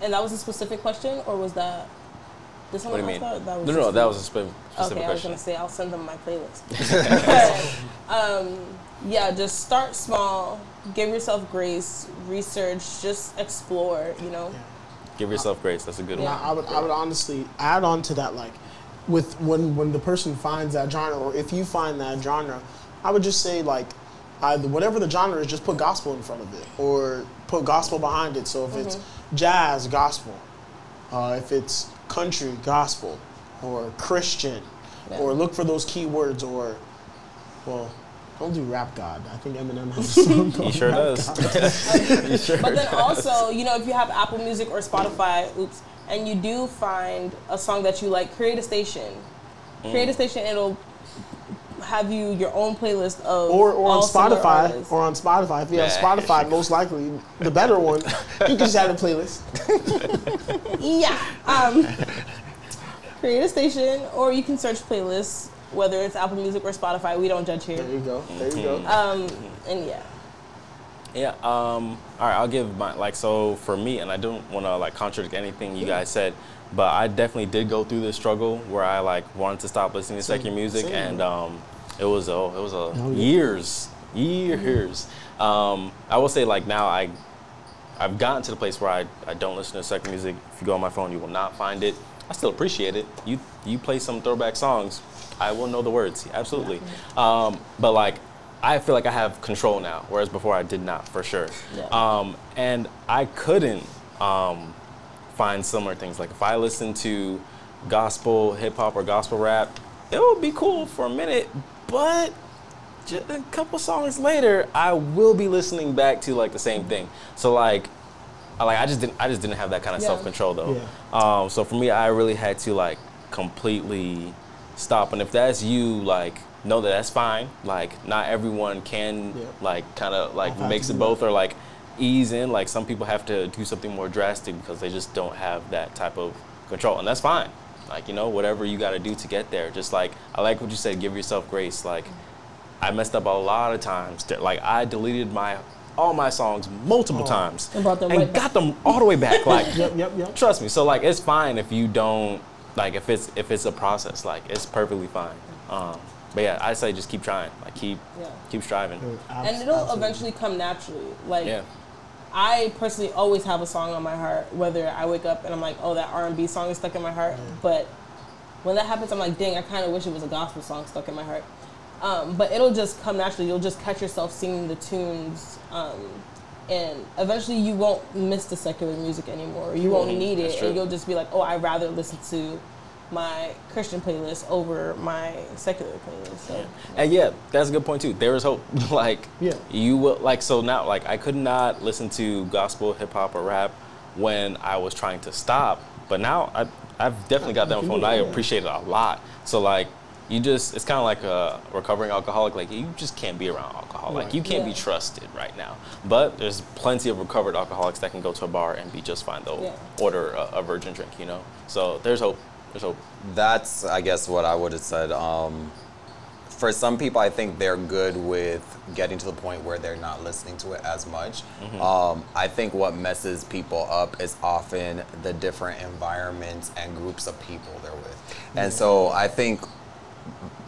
And that was a specific question, or was that? Did What do you mean? that? That was no, no, just- that was a spe- specific Okay, I was gonna say I'll send them my playlist. Um, yeah, just start small. Give yourself grace. Research. Just explore. You know. Give yourself grace. That's a good And one. I, I would I would honestly add on to that like with when when the person finds that genre or if you find that genre, I would just say like either whatever the genre is, just put gospel in front of it or put gospel behind it. So if it's jazz, gospel. Uh, if it's country, gospel, or Christian, Yeah. or look for those keywords, or well, don't do rap God. I think Eminem has a song He called sure Rap does. God. he sure But then does. also, you know, if you have Apple Music or Spotify, oops, and you do find a song that you like, create a station. Create Mm. a station. It'll have you your own playlist of or, or on all similar Spotify, or on Spotify. If you have Spotify, most likely the better one, you can just add a playlist. Yeah. Um, create a station, or you can search playlists, whether it's Apple Music or Spotify. We don't judge here. There you go. There you go. Um, and yeah. Yeah. Um, all right. I'll give my like so for me, and I don't want to like contradict anything you guys said, but I definitely did go through this struggle where I like wanted to stop listening to secular music, same. and um, it was a it was a Oh, yeah. years years. Um, I will say like now I I've gotten to the place where I, I don't listen to secular music. If you go on my phone, you will not find it. I still appreciate it. You you play some throwback songs, I will know the words. Absolutely. Um, but like I feel like I have control now, whereas before I did not for sure. Yeah. Um, and I couldn't um, find similar things. Like if I listen to gospel, hip hop, or gospel rap, it would be cool for a minute, but ju- a couple songs later, I will be listening back to like the same thing. So like, I like I just didn't I just didn't have that kind of Yeah. self control though. Yeah. Um, so for me, I really had to like completely stop. And if that's you, like know that that's fine. Like not everyone can Yeah. like kind of like I've mix it do both or like ease in. Like some people have to do something more drastic because they just don't have that type of control, and that's fine. Like you know whatever you got to do to get there. Just like I like what you said, give yourself grace. Like I messed up a lot of times. Like I deleted my all my songs multiple Oh. times And brought them right got them all the way back. Like Yep, yep, yep. trust me. So like it's fine if you don't like if it's if it's a process. Like it's perfectly fine. Um, but yeah, I say just keep trying. Like keep Yeah. keep striving. And it'll eventually come naturally. Like Yeah. I personally always have a song on my heart, whether I wake up and I'm like, oh, that R&B song is stuck in my heart. But when that happens, I'm like, dang, I kind of wish it was a gospel song stuck in my heart. Um, but it'll just come naturally. You'll just catch yourself singing the tunes, um, and eventually you won't miss the secular music anymore. You won't need it, and you'll just be like, oh, I'd rather listen to my Christian playlist over my secular playlist. So. And yeah, that's a good point too. There is hope. like Yeah. you will like so now like I could not listen to gospel, hip hop, or rap when I was trying to stop. But now I I've definitely got that on phone. can and I do it, yeah. appreciate it a lot. So like you just it's kind of like a recovering alcoholic. Like you just can't be around alcohol. Like you can't be trusted right now. But there's plenty of recovered alcoholics that can go to a bar and be just fine. They'll Yeah. order a, a virgin drink. You know. So there's hope. There's hope. That's, I guess, what I would have said. Um, for some people, I think they're good with getting to the point where they're not listening to it as much. Um, I think what messes people up is often the different environments and groups of people they're with. And so I think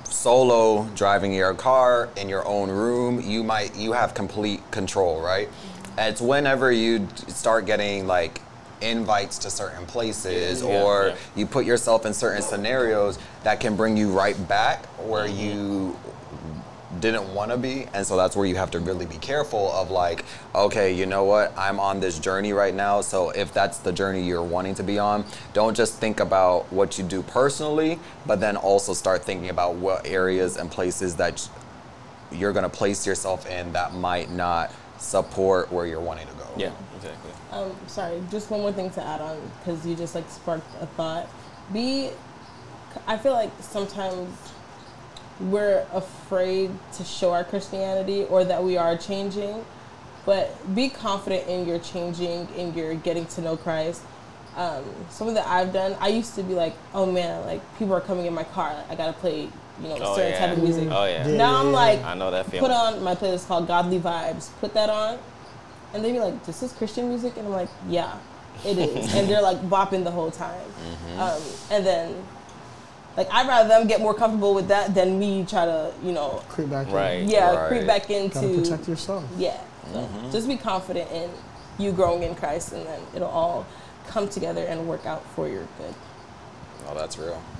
solo driving your car in your own room, you might you have complete control, right? It's whenever you start getting like invites to certain places Yeah, or yeah. you put yourself in certain scenarios that can bring you right back where Mm-hmm. you didn't want to be and so that's where you have to really be careful of like okay you know what i'm on this journey right now so if that's the journey you're wanting to be on don't just think about what you do personally but then also start thinking about what areas and places that you're going to place yourself in that might not support where you're wanting to go Yeah. Exactly. Um, sorry, just one more thing to add on because you just like sparked a thought. Be, I feel like sometimes we're afraid to show our Christianity or that we are changing, but be confident in your changing, in your getting to know Christ. Um, something that I've done, I used to be like, oh man, like people are coming in my car, I gotta play, you know, Oh, certain yeah. type of music. Oh yeah. Yeah. Now I'm like, I know that feeling. put on my playlist called Godly Vibes. Put that on, and they be like, "This is Christian music," and I'm like, "Yeah, it is." and they're like bopping the whole time. Um, and then, like, I'd rather them get more comfortable with that than me try to, you know, Creep back. in. Right. yeah, Right. creep back Gotta into protect yourself. yeah. So just be confident in you growing in Christ, and then it'll all come together and work out for your good. oh that's real that's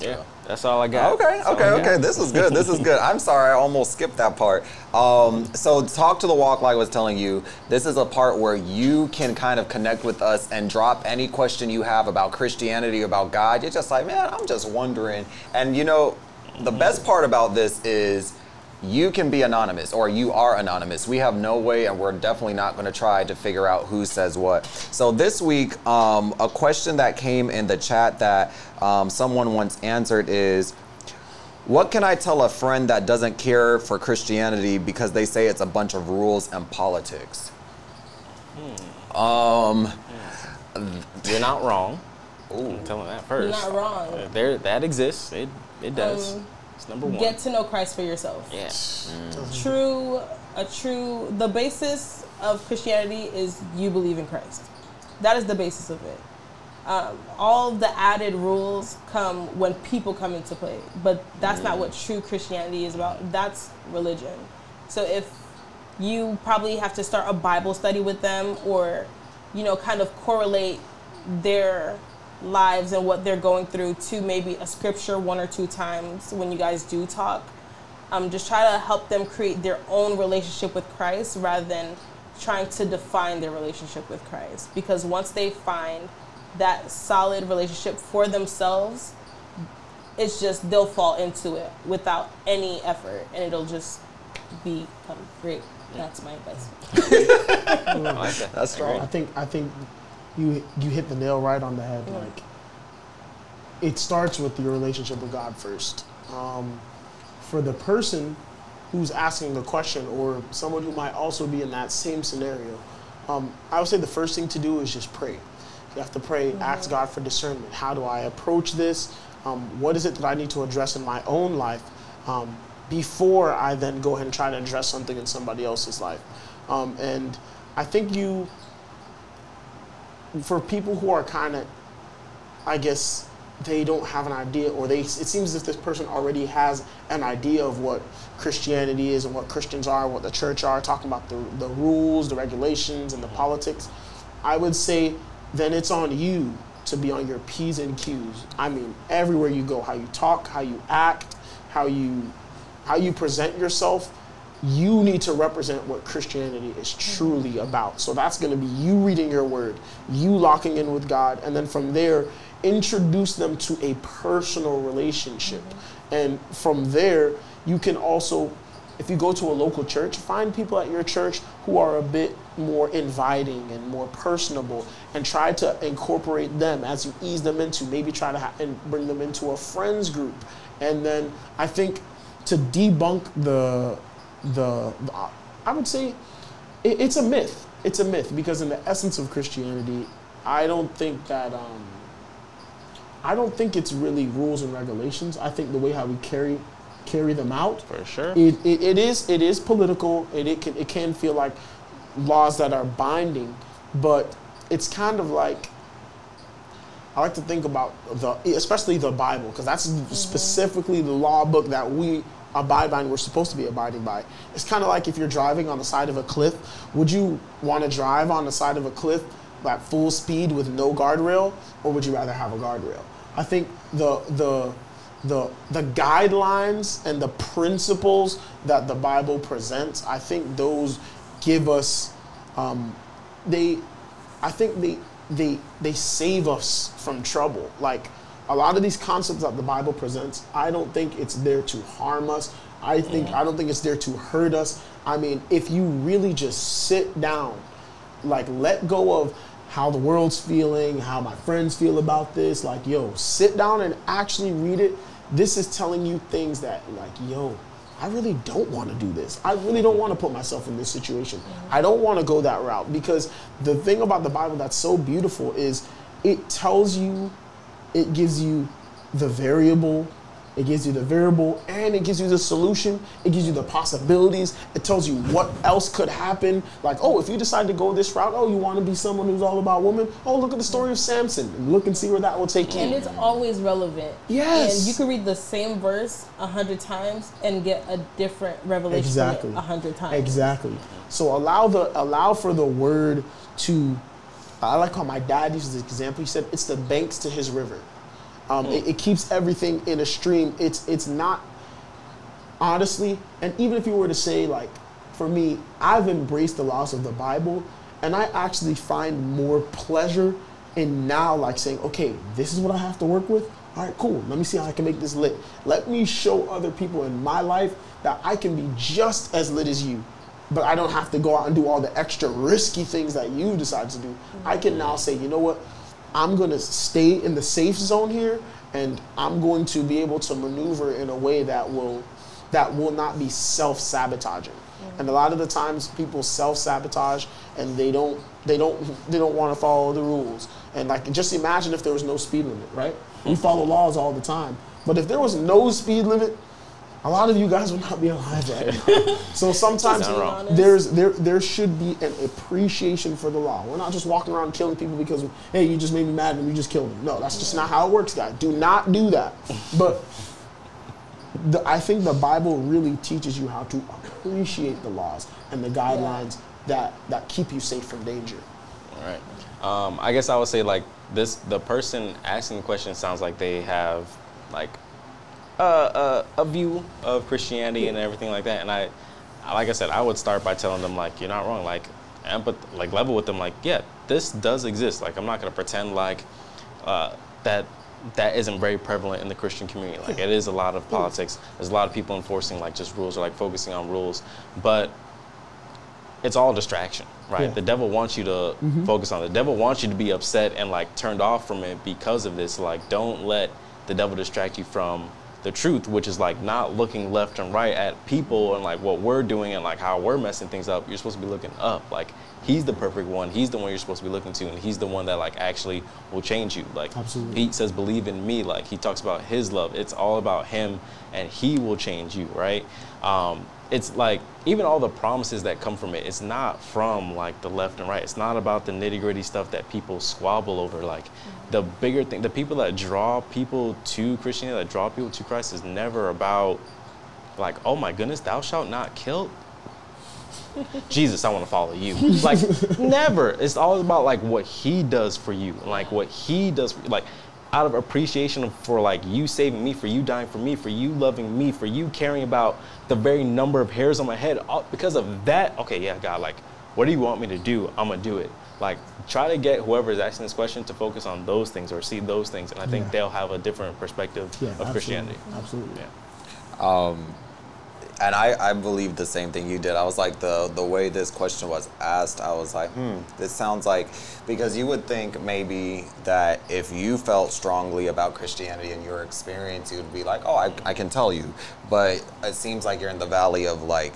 Yeah, that's all I got. Okay, That's okay, got. okay. This is good. This is good. I'm sorry, I almost skipped that part. Um, so, talk to the walk, like I was telling you. This is a part where you can kind of connect with us and drop any question you have about Christianity, about God. You're just like, man, I'm just wondering. And you know, the best part about this is you can be anonymous or you are anonymous. We have no way, and we're definitely not going to try to figure out who says what. So this week, um, a question that came in the chat that um, someone once answered is, "What can I tell a friend that doesn't care for Christianity because they say it's a bunch of rules and politics?" Um, You're not wrong. ooh, I'm telling that You're first. not wrong. Uh, There, that exists. It, it does. Um, it's number one. Get to know Christ for yourself. yeah. true a true the basis of christianity is you believe in christ. That is the basis of it. Um, all the added rules come when people come into play but that's not what true christianity is about. That's religion. So if you probably have to start a bible study with them or you know kind of correlate their lives and what they're going through to maybe a scripture one or two times when you guys do talk um, just try to help them create their own relationship with Christ rather than trying to define their relationship with Christ. Because once they find that solid relationship for themselves, it's just they'll fall into it without any effort and it'll just become great. That's my advice. I like that. That's strong. I think I think you you hit the nail right on the head. Yeah. Like it starts with your relationship with God first. Um, for the person who's asking the question, or someone who might also be in that same scenario, um, I would say the first thing to do is just pray. You have to pray, ask God for discernment. How do I approach this? Um, what is it that I need to address in my own life um, before I then go ahead and try to address something in somebody else's life? Um, and I think you for people who are kind of, I guess, they don't have an idea, or they it seems as if this person already has an idea of what Christianity is and what Christians are, what the church are, talking about the, the rules, the regulations, and the mm-hmm. politics. I would say then it's on you to be on your P's and Q's. I mean, everywhere you go, how you talk, how you act, how you how you present yourself, you need to represent what Christianity is truly mm-hmm. about. So that's going to be you reading your word, you locking in with God, and then from there, introduce them to a personal relationship. Mm-hmm. And from there, you can also, if you go to a local church, find people at your church who are a bit more inviting and more personable and try to incorporate them as you ease them into, maybe try to ha- and bring them into a friends group. And then I think to debunk the the, the I would say it, it's a myth. It's a myth because in the essence of Christianity, I don't think that um, I don't think it's really rules and regulations. I think the way how we carry carry them out. For sure. It, it, it is it is political. It, it can it can feel like laws that are binding, but it's kind of like I like to think about the especially the Bible because that's specifically the law book that we abide by and we're supposed to be abiding by. It's kind of like if you're driving on the side of a cliff, would you want to drive on the side of a cliff at full speed with no guardrail or would you rather have a guardrail? I think the the the the guidelines and the principles that the Bible presents, I think those give us um, they I think they they they save us from trouble. Like a lot of these concepts that the Bible presents, I don't think it's there to harm us. I think I don't think it's there to hurt us. I mean, if you really just sit down, like let go of how the world's feeling, how my friends feel about this, like yo, sit down and actually read it. This is telling you things that like yo, I really don't want to do this. I really don't want to put myself in this situation. Mm-hmm. I don't want to go that route because the thing about the Bible that's so beautiful is it tells you, it gives you the variable, it gives you the variable, and it gives you the solution. It gives you the possibilities. It tells you what else could happen. Like, oh, if you decide to go this route, oh, you want to be someone who's all about women. Oh, look at the story of Samson. And look and see where that will take you. And it's always relevant. Yes. And you can read the same verse a hundred times and get a different revelation Exactly. a hundred times. Exactly. So allow the allow for the word to. I like how my dad uses this example. He said it's the banks to his river. Um, it, it keeps everything in a stream. It's it's not honestly, and even if you were to say like, for me, I've embraced the laws of the Bible, and I actually find more pleasure in now like saying, okay, this is what I have to work with. All right, cool. Let me see how I can make this lit. Let me show other people in my life that I can be just as lit as you, but I don't have to go out and do all the extra risky things that you decide to do. I can now say, you know what? I'm going to stay in the safe zone here and I'm going to be able to maneuver in a way that will that will not be self-sabotaging. Mm-hmm. And a lot of the times people self-sabotage and they don't they don't they don't want to follow the rules. And like just imagine if there was no speed limit, right? We follow laws all the time. But if there was no speed limit, a lot of you guys would not be alive right now. so sometimes there's there there should be an appreciation for the law. We're not just walking around killing people because hey, you just made me mad and you just killed me. No, that's just not how it works, guys. Do not do that. But the, I think the Bible really teaches you how to appreciate the laws and the guidelines that that keep you safe from danger. All right. Um, I guess I would say like this: the person asking the question sounds like they have like a, a, a view of Christianity and everything like that. And I, like I said, I would start by telling them like you're not wrong. Like empath, like level with them. Like yeah, this does exist. Like I'm not gonna pretend like uh, that that isn't very prevalent in the Christian community. Like it is a lot of politics. There's a lot of people enforcing like just rules or like focusing on rules, but it's all distraction, right? Yeah. The devil wants you to focus on it. The devil wants you to be upset and like turned off from it because of this. Like, don't let the devil distract you from the truth, which is like not looking left and right at people and like what we're doing and like how we're messing things up. You're supposed to be looking up. Like, he's the perfect one. He's the one you're supposed to be looking to, and he's the one that like actually will change you. Like, Absolutely. he says, believe in me. Like, he talks about his love. It's all about him, and he will change you, right? Um, it's like even all the promises that come from it it's not from like the left and right it's not about the nitty gritty stuff that people squabble over like the bigger thing the people that draw people to christianity that draw people to christ is never about like oh my goodness thou shalt not kill Jesus, I want to follow you. Like never. It's all about like what He does for you, like what He does for like out of appreciation for like you saving me, for you dying for me, for you loving me, for you caring about the very number of hairs on my head. All, because of that, okay, yeah, God, like, what do you want me to do? I'm gonna do it. Like, try to get whoever is asking this question to focus on those things or see those things, and I think Yeah. they'll have a different perspective Yeah, of absolutely. Christianity. Absolutely. Yeah. And I, I believe the same thing you did. I was like, the, the way this question was asked, I was like, hmm, this sounds like, because you would think maybe that if you felt strongly about Christianity and your experience, you'd be like, oh, I, I can tell you. But it seems like you're in the valley of like,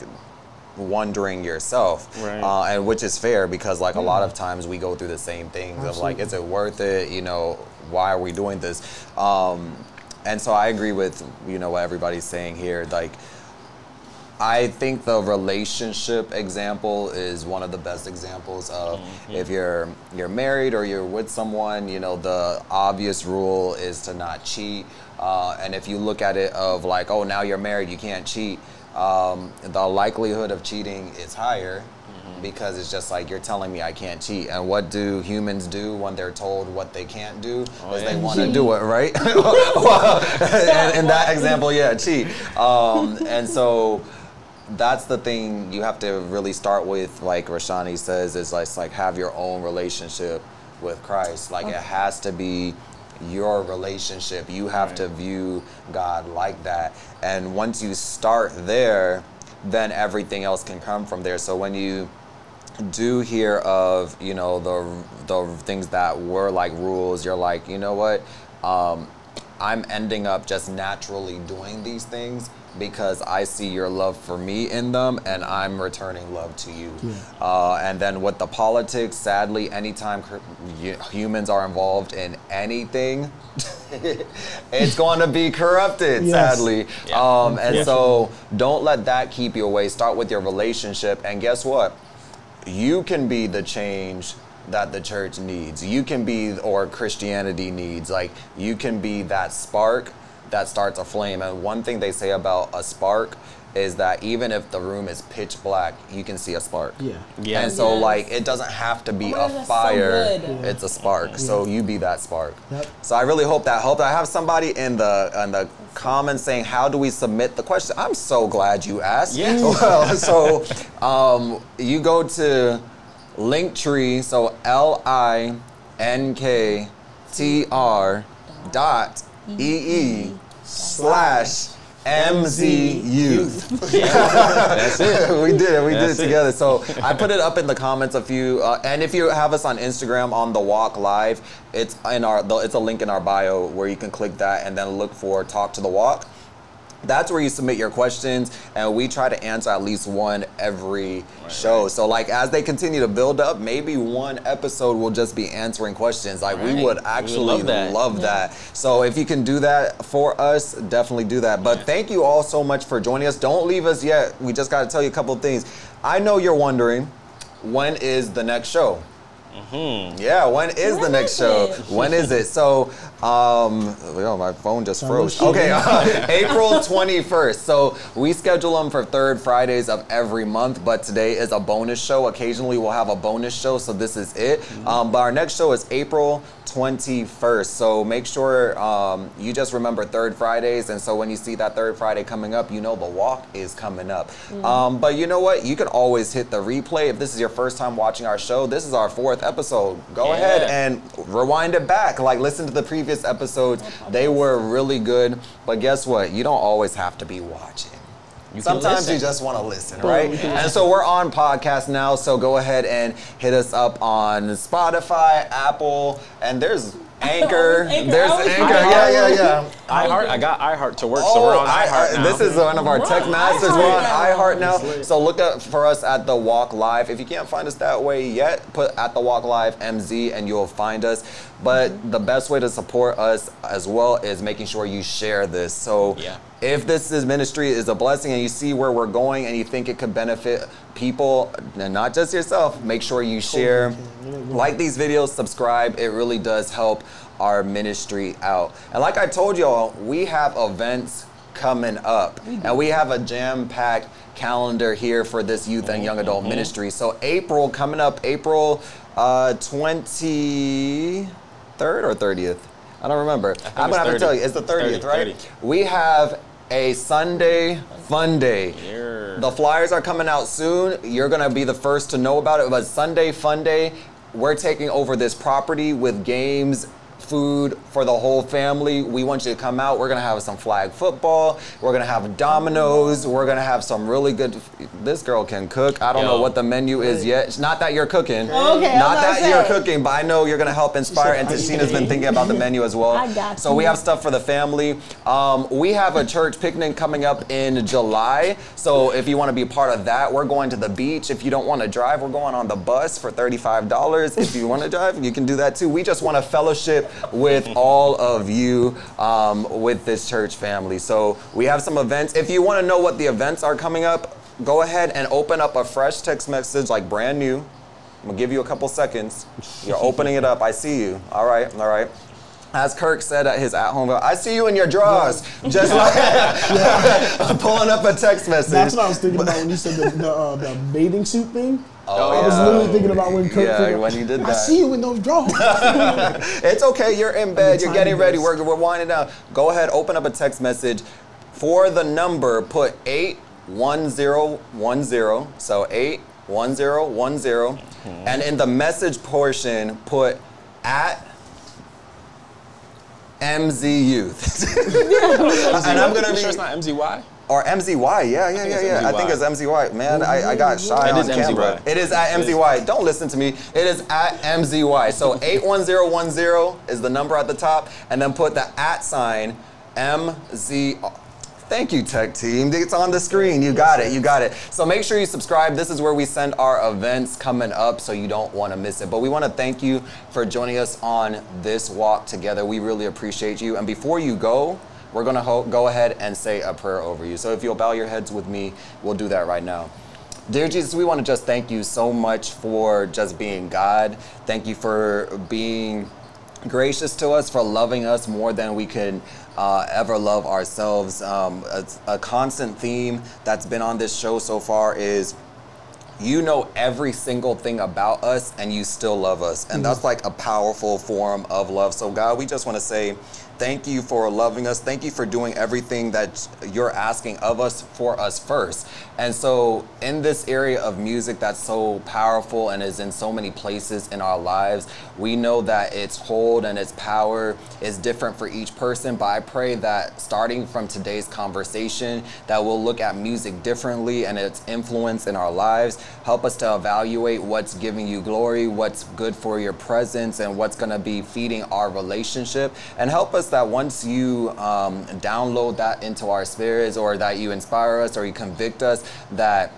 wondering yourself Right. uh, and which is fair because like a lot of times we go through the same things of like is it worth it you know why are we doing this um, and so i agree with you know what everybody's saying here like I think the relationship example is one of the best examples of if you're you're married or you're with someone, you know, the obvious rule is to not cheat. Uh, and if you look at it of like, oh, now you're married, you can't cheat. Um, the likelihood of cheating is higher because it's just like you're telling me I can't cheat. And what do humans do when they're told what they can't do? Oh, is yeah. they want to do it, right? well, in, in that example, yeah, cheat. Um, and so that's the thing you have to really start with like rashani says is like, like have your own relationship with christ like it has to be your relationship you have to view god like that. And once you start there then everything else can come from there. So when you do hear of you know the the things that were like rules you're like you know what? Um, i'm ending up just naturally doing these things because i see your love for me in them and i'm returning love to you uh, and then with the politics sadly anytime humans are involved in anything it's going to be corrupted Yes. sadly Yeah. um, and Yeah. so don't let that keep you away start with your relationship and guess what you can be the change that the church needs. You can be, or Christianity needs. Like, you can be that spark that starts a flame. And one thing they say about a spark is that even if the room is pitch black, you can see a spark. Yeah. Yeah. And so, Yes. like, it doesn't have to be Oh a God, that's so fire, it's a spark. So, you be that spark. Yep. So, I really hope that helped. I have somebody in the in the comments saying, How do we submit the question? I'm so glad you asked. Yeah. Well, so um, you go to Linktree, so L I N K T R dot E E slash MZ Youth. That's it. we did it. We That's did it. it together. So I put it up in the comments a few, uh, and if you have us on Instagram on the Walk Live, it's in our. It's a link in our bio where you can click that and then look for Talk to the Walk. That's where you submit your questions, and we try to answer at least one every show. So, like, as they continue to build up, maybe one episode will just be answering questions. Like, we Right. We would would actually love that. love that. So, if you can do that for us, definitely do that. But thank you all so much for joining us. Don't leave us yet. We just got to tell you a couple of things. I know you're wondering when is the next show? Yeah, when is the next is show? it? When is it? So, um, oh, my phone just froze. Okay, uh, April 21st. So we schedule them for third Fridays of every month, but today is a bonus show. Occasionally we'll have a bonus show, so this is it. Um, but our next show is April 21st. So make sure um, you just remember third Fridays, and so when you see that third Friday coming up, you know the walk is coming up. Um, but you know what? You can always hit the replay if this is your first time watching our show. This is our fourth episode. Go Yeah. ahead and rewind it back. Like listen to the previous episodes. They were really good. But guess what? You don't always have to be watching. You Sometimes you just want to listen, right? And so we're on podcast now. So go ahead and hit us up on Spotify, Apple, and there's Anchor. Anchor. There's Anchor. I- Yeah, yeah, yeah. iHeart. I got iHeart to work, so we're on iHeart uh, now. This is one of our We're tech on masters. We're on now. iHeart now. So look up for us at the Walk Live. If you can't find us that way yet, put at the Walk Live MZ and you'll find us. But the best way to support us as well is making sure you share this. So Yeah. If this is ministry is a blessing and you see where we're going and you think it could benefit people and not just yourself, make sure you share. Like these videos, subscribe. It really does help our ministry out. And like I told y'all, we have events coming up. And we have a jam packed calendar here for this youth and young adult ministry. So, April coming up, April uh, 23rd or 30th? I don't remember. I'm gonna have to tell you, it's the 30th, 30, right? 30. We have a Sunday fun day. Yeah. The flyers are coming out soon. You're gonna be the first to know about it. But Sunday Fun Day, we're taking over this property with games, food for the whole family. We want you to come out. We're gonna have some flag football. We're gonna have dominoes. We're gonna have some really good. This girl can cook. I don't know what the menu is yet. It's not that you're cooking. Okay, I was Not that to you're cooking, but I know you're gonna help inspire. And Okay. Tashina's been thinking about the menu as well. I got So we have stuff for the family. Um, we have a church picnic coming up in July. So if you want to be part of that, we're going to the beach. If you don't want to drive, we're going on the bus for $35. If you want to drive, you can do that too. We just want to fellowship with all of you um, with this church family. So we have some events. If you want to know what the events are coming up, go ahead and open up a fresh text message, like brand new. I'm gonna give you a couple seconds. You're opening it up. I see you. All right, all right. As Kirk said at his at-home, I see you in your drawers, just like pulling up a text message. That's what I was thinking about when you said the the, uh, the bathing suit thing. Oh, I was yeah. literally thinking about when Kirk. Yeah, figured- when you did that. I see you in those drawers. It's okay. You're in bed. You're getting ready. We're, we're winding down. Go ahead. Open up a text message. For the number, put eight one zero one zero. So eight one zero one zero, hmm. and in the message portion, put at MZ Youth. and I'm gonna You be sure it's not MZY? Or MZY. Yeah, yeah, yeah, yeah. I think it's MZY. Man, I, I got shy It on is camera. MZY. It is at MZY. Don't listen to me. It is at MZY. So 81010 is the number at the top, and then put the at sign MZ. Thank you, tech team. It's on the screen. You got it. You got it. So make sure you subscribe. This is where we send our events coming up, so you don't want to miss it. But we want to thank you for joining us on this walk together. We really appreciate you. And before you go, we're going to ho- go ahead and say a prayer over you. So if you'll bow your heads with me, we'll do that right now. Dear Jesus, we want to just thank you so much for just being God. Thank you for being gracious to us, for loving us more than we can uh, ever love ourselves. Um, a, a constant theme that's been on this show so far is you know every single thing about us and you still love us. And that's like a powerful form of love. So, God, we just want to say thank you for loving us. Thank you for doing everything that you're asking of us for us first. And so, in this area of music that's so powerful and is in so many places in our lives, we know that its hold and its power is different for each person. But I pray that starting from today's conversation, that we'll look at music differently and its influence in our lives. Help us to evaluate what's giving you glory, what's good for your presence, and what's going to be feeding our relationship. And help us that once you um, download that into our spirits, or that you inspire us, or you convict us, that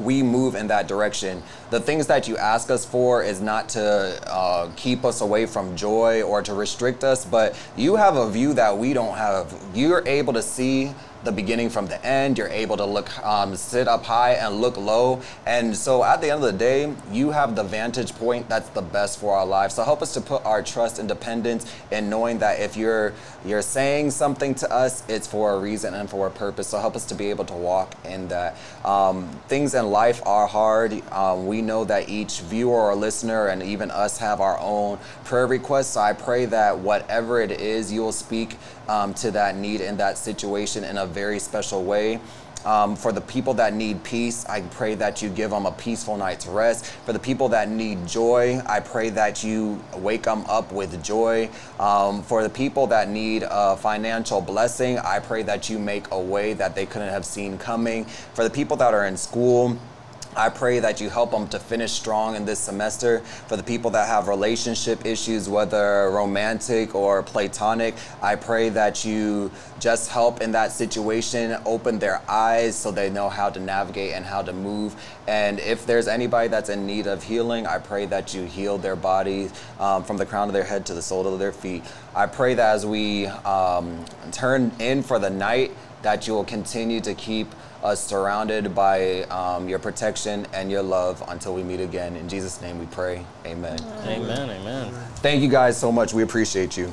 we move in that direction. The things that you ask us for is not to uh, keep us away from joy or to restrict us, but you have a view that we don't have. You're able to see the beginning from the end. You're able to look, um, sit up high and look low. And so at the end of the day, you have the vantage point that's the best for our lives. So help us to put our trust and dependence in knowing that if you're you're saying something to us, it's for a reason and for a purpose. So help us to be able to walk in that. Um, things in life are hard. Um, we know that each viewer or listener and even us have our own prayer requests. So I pray that whatever it is, you'll speak um, to that need in that situation in a very special way. Um, for the people that need peace, I pray that you give them a peaceful night's rest. For the people that need joy, I pray that you wake them up with joy. Um, for the people that need a financial blessing, I pray that you make a way that they couldn't have seen coming. For the people that are in school, I pray that you help them to finish strong in this semester. For the people that have relationship issues, whether romantic or platonic, I pray that you just help in that situation, open their eyes so they know how to navigate and how to move. And if there's anybody that's in need of healing, I pray that you heal their body um, from the crown of their head to the sole of their feet. I pray that as we um, turn in for the night, that you will continue to keep us surrounded by um, your protection and your love until we meet again. In Jesus' name we pray. Amen. Amen, amen. Thank you guys so much. We appreciate you.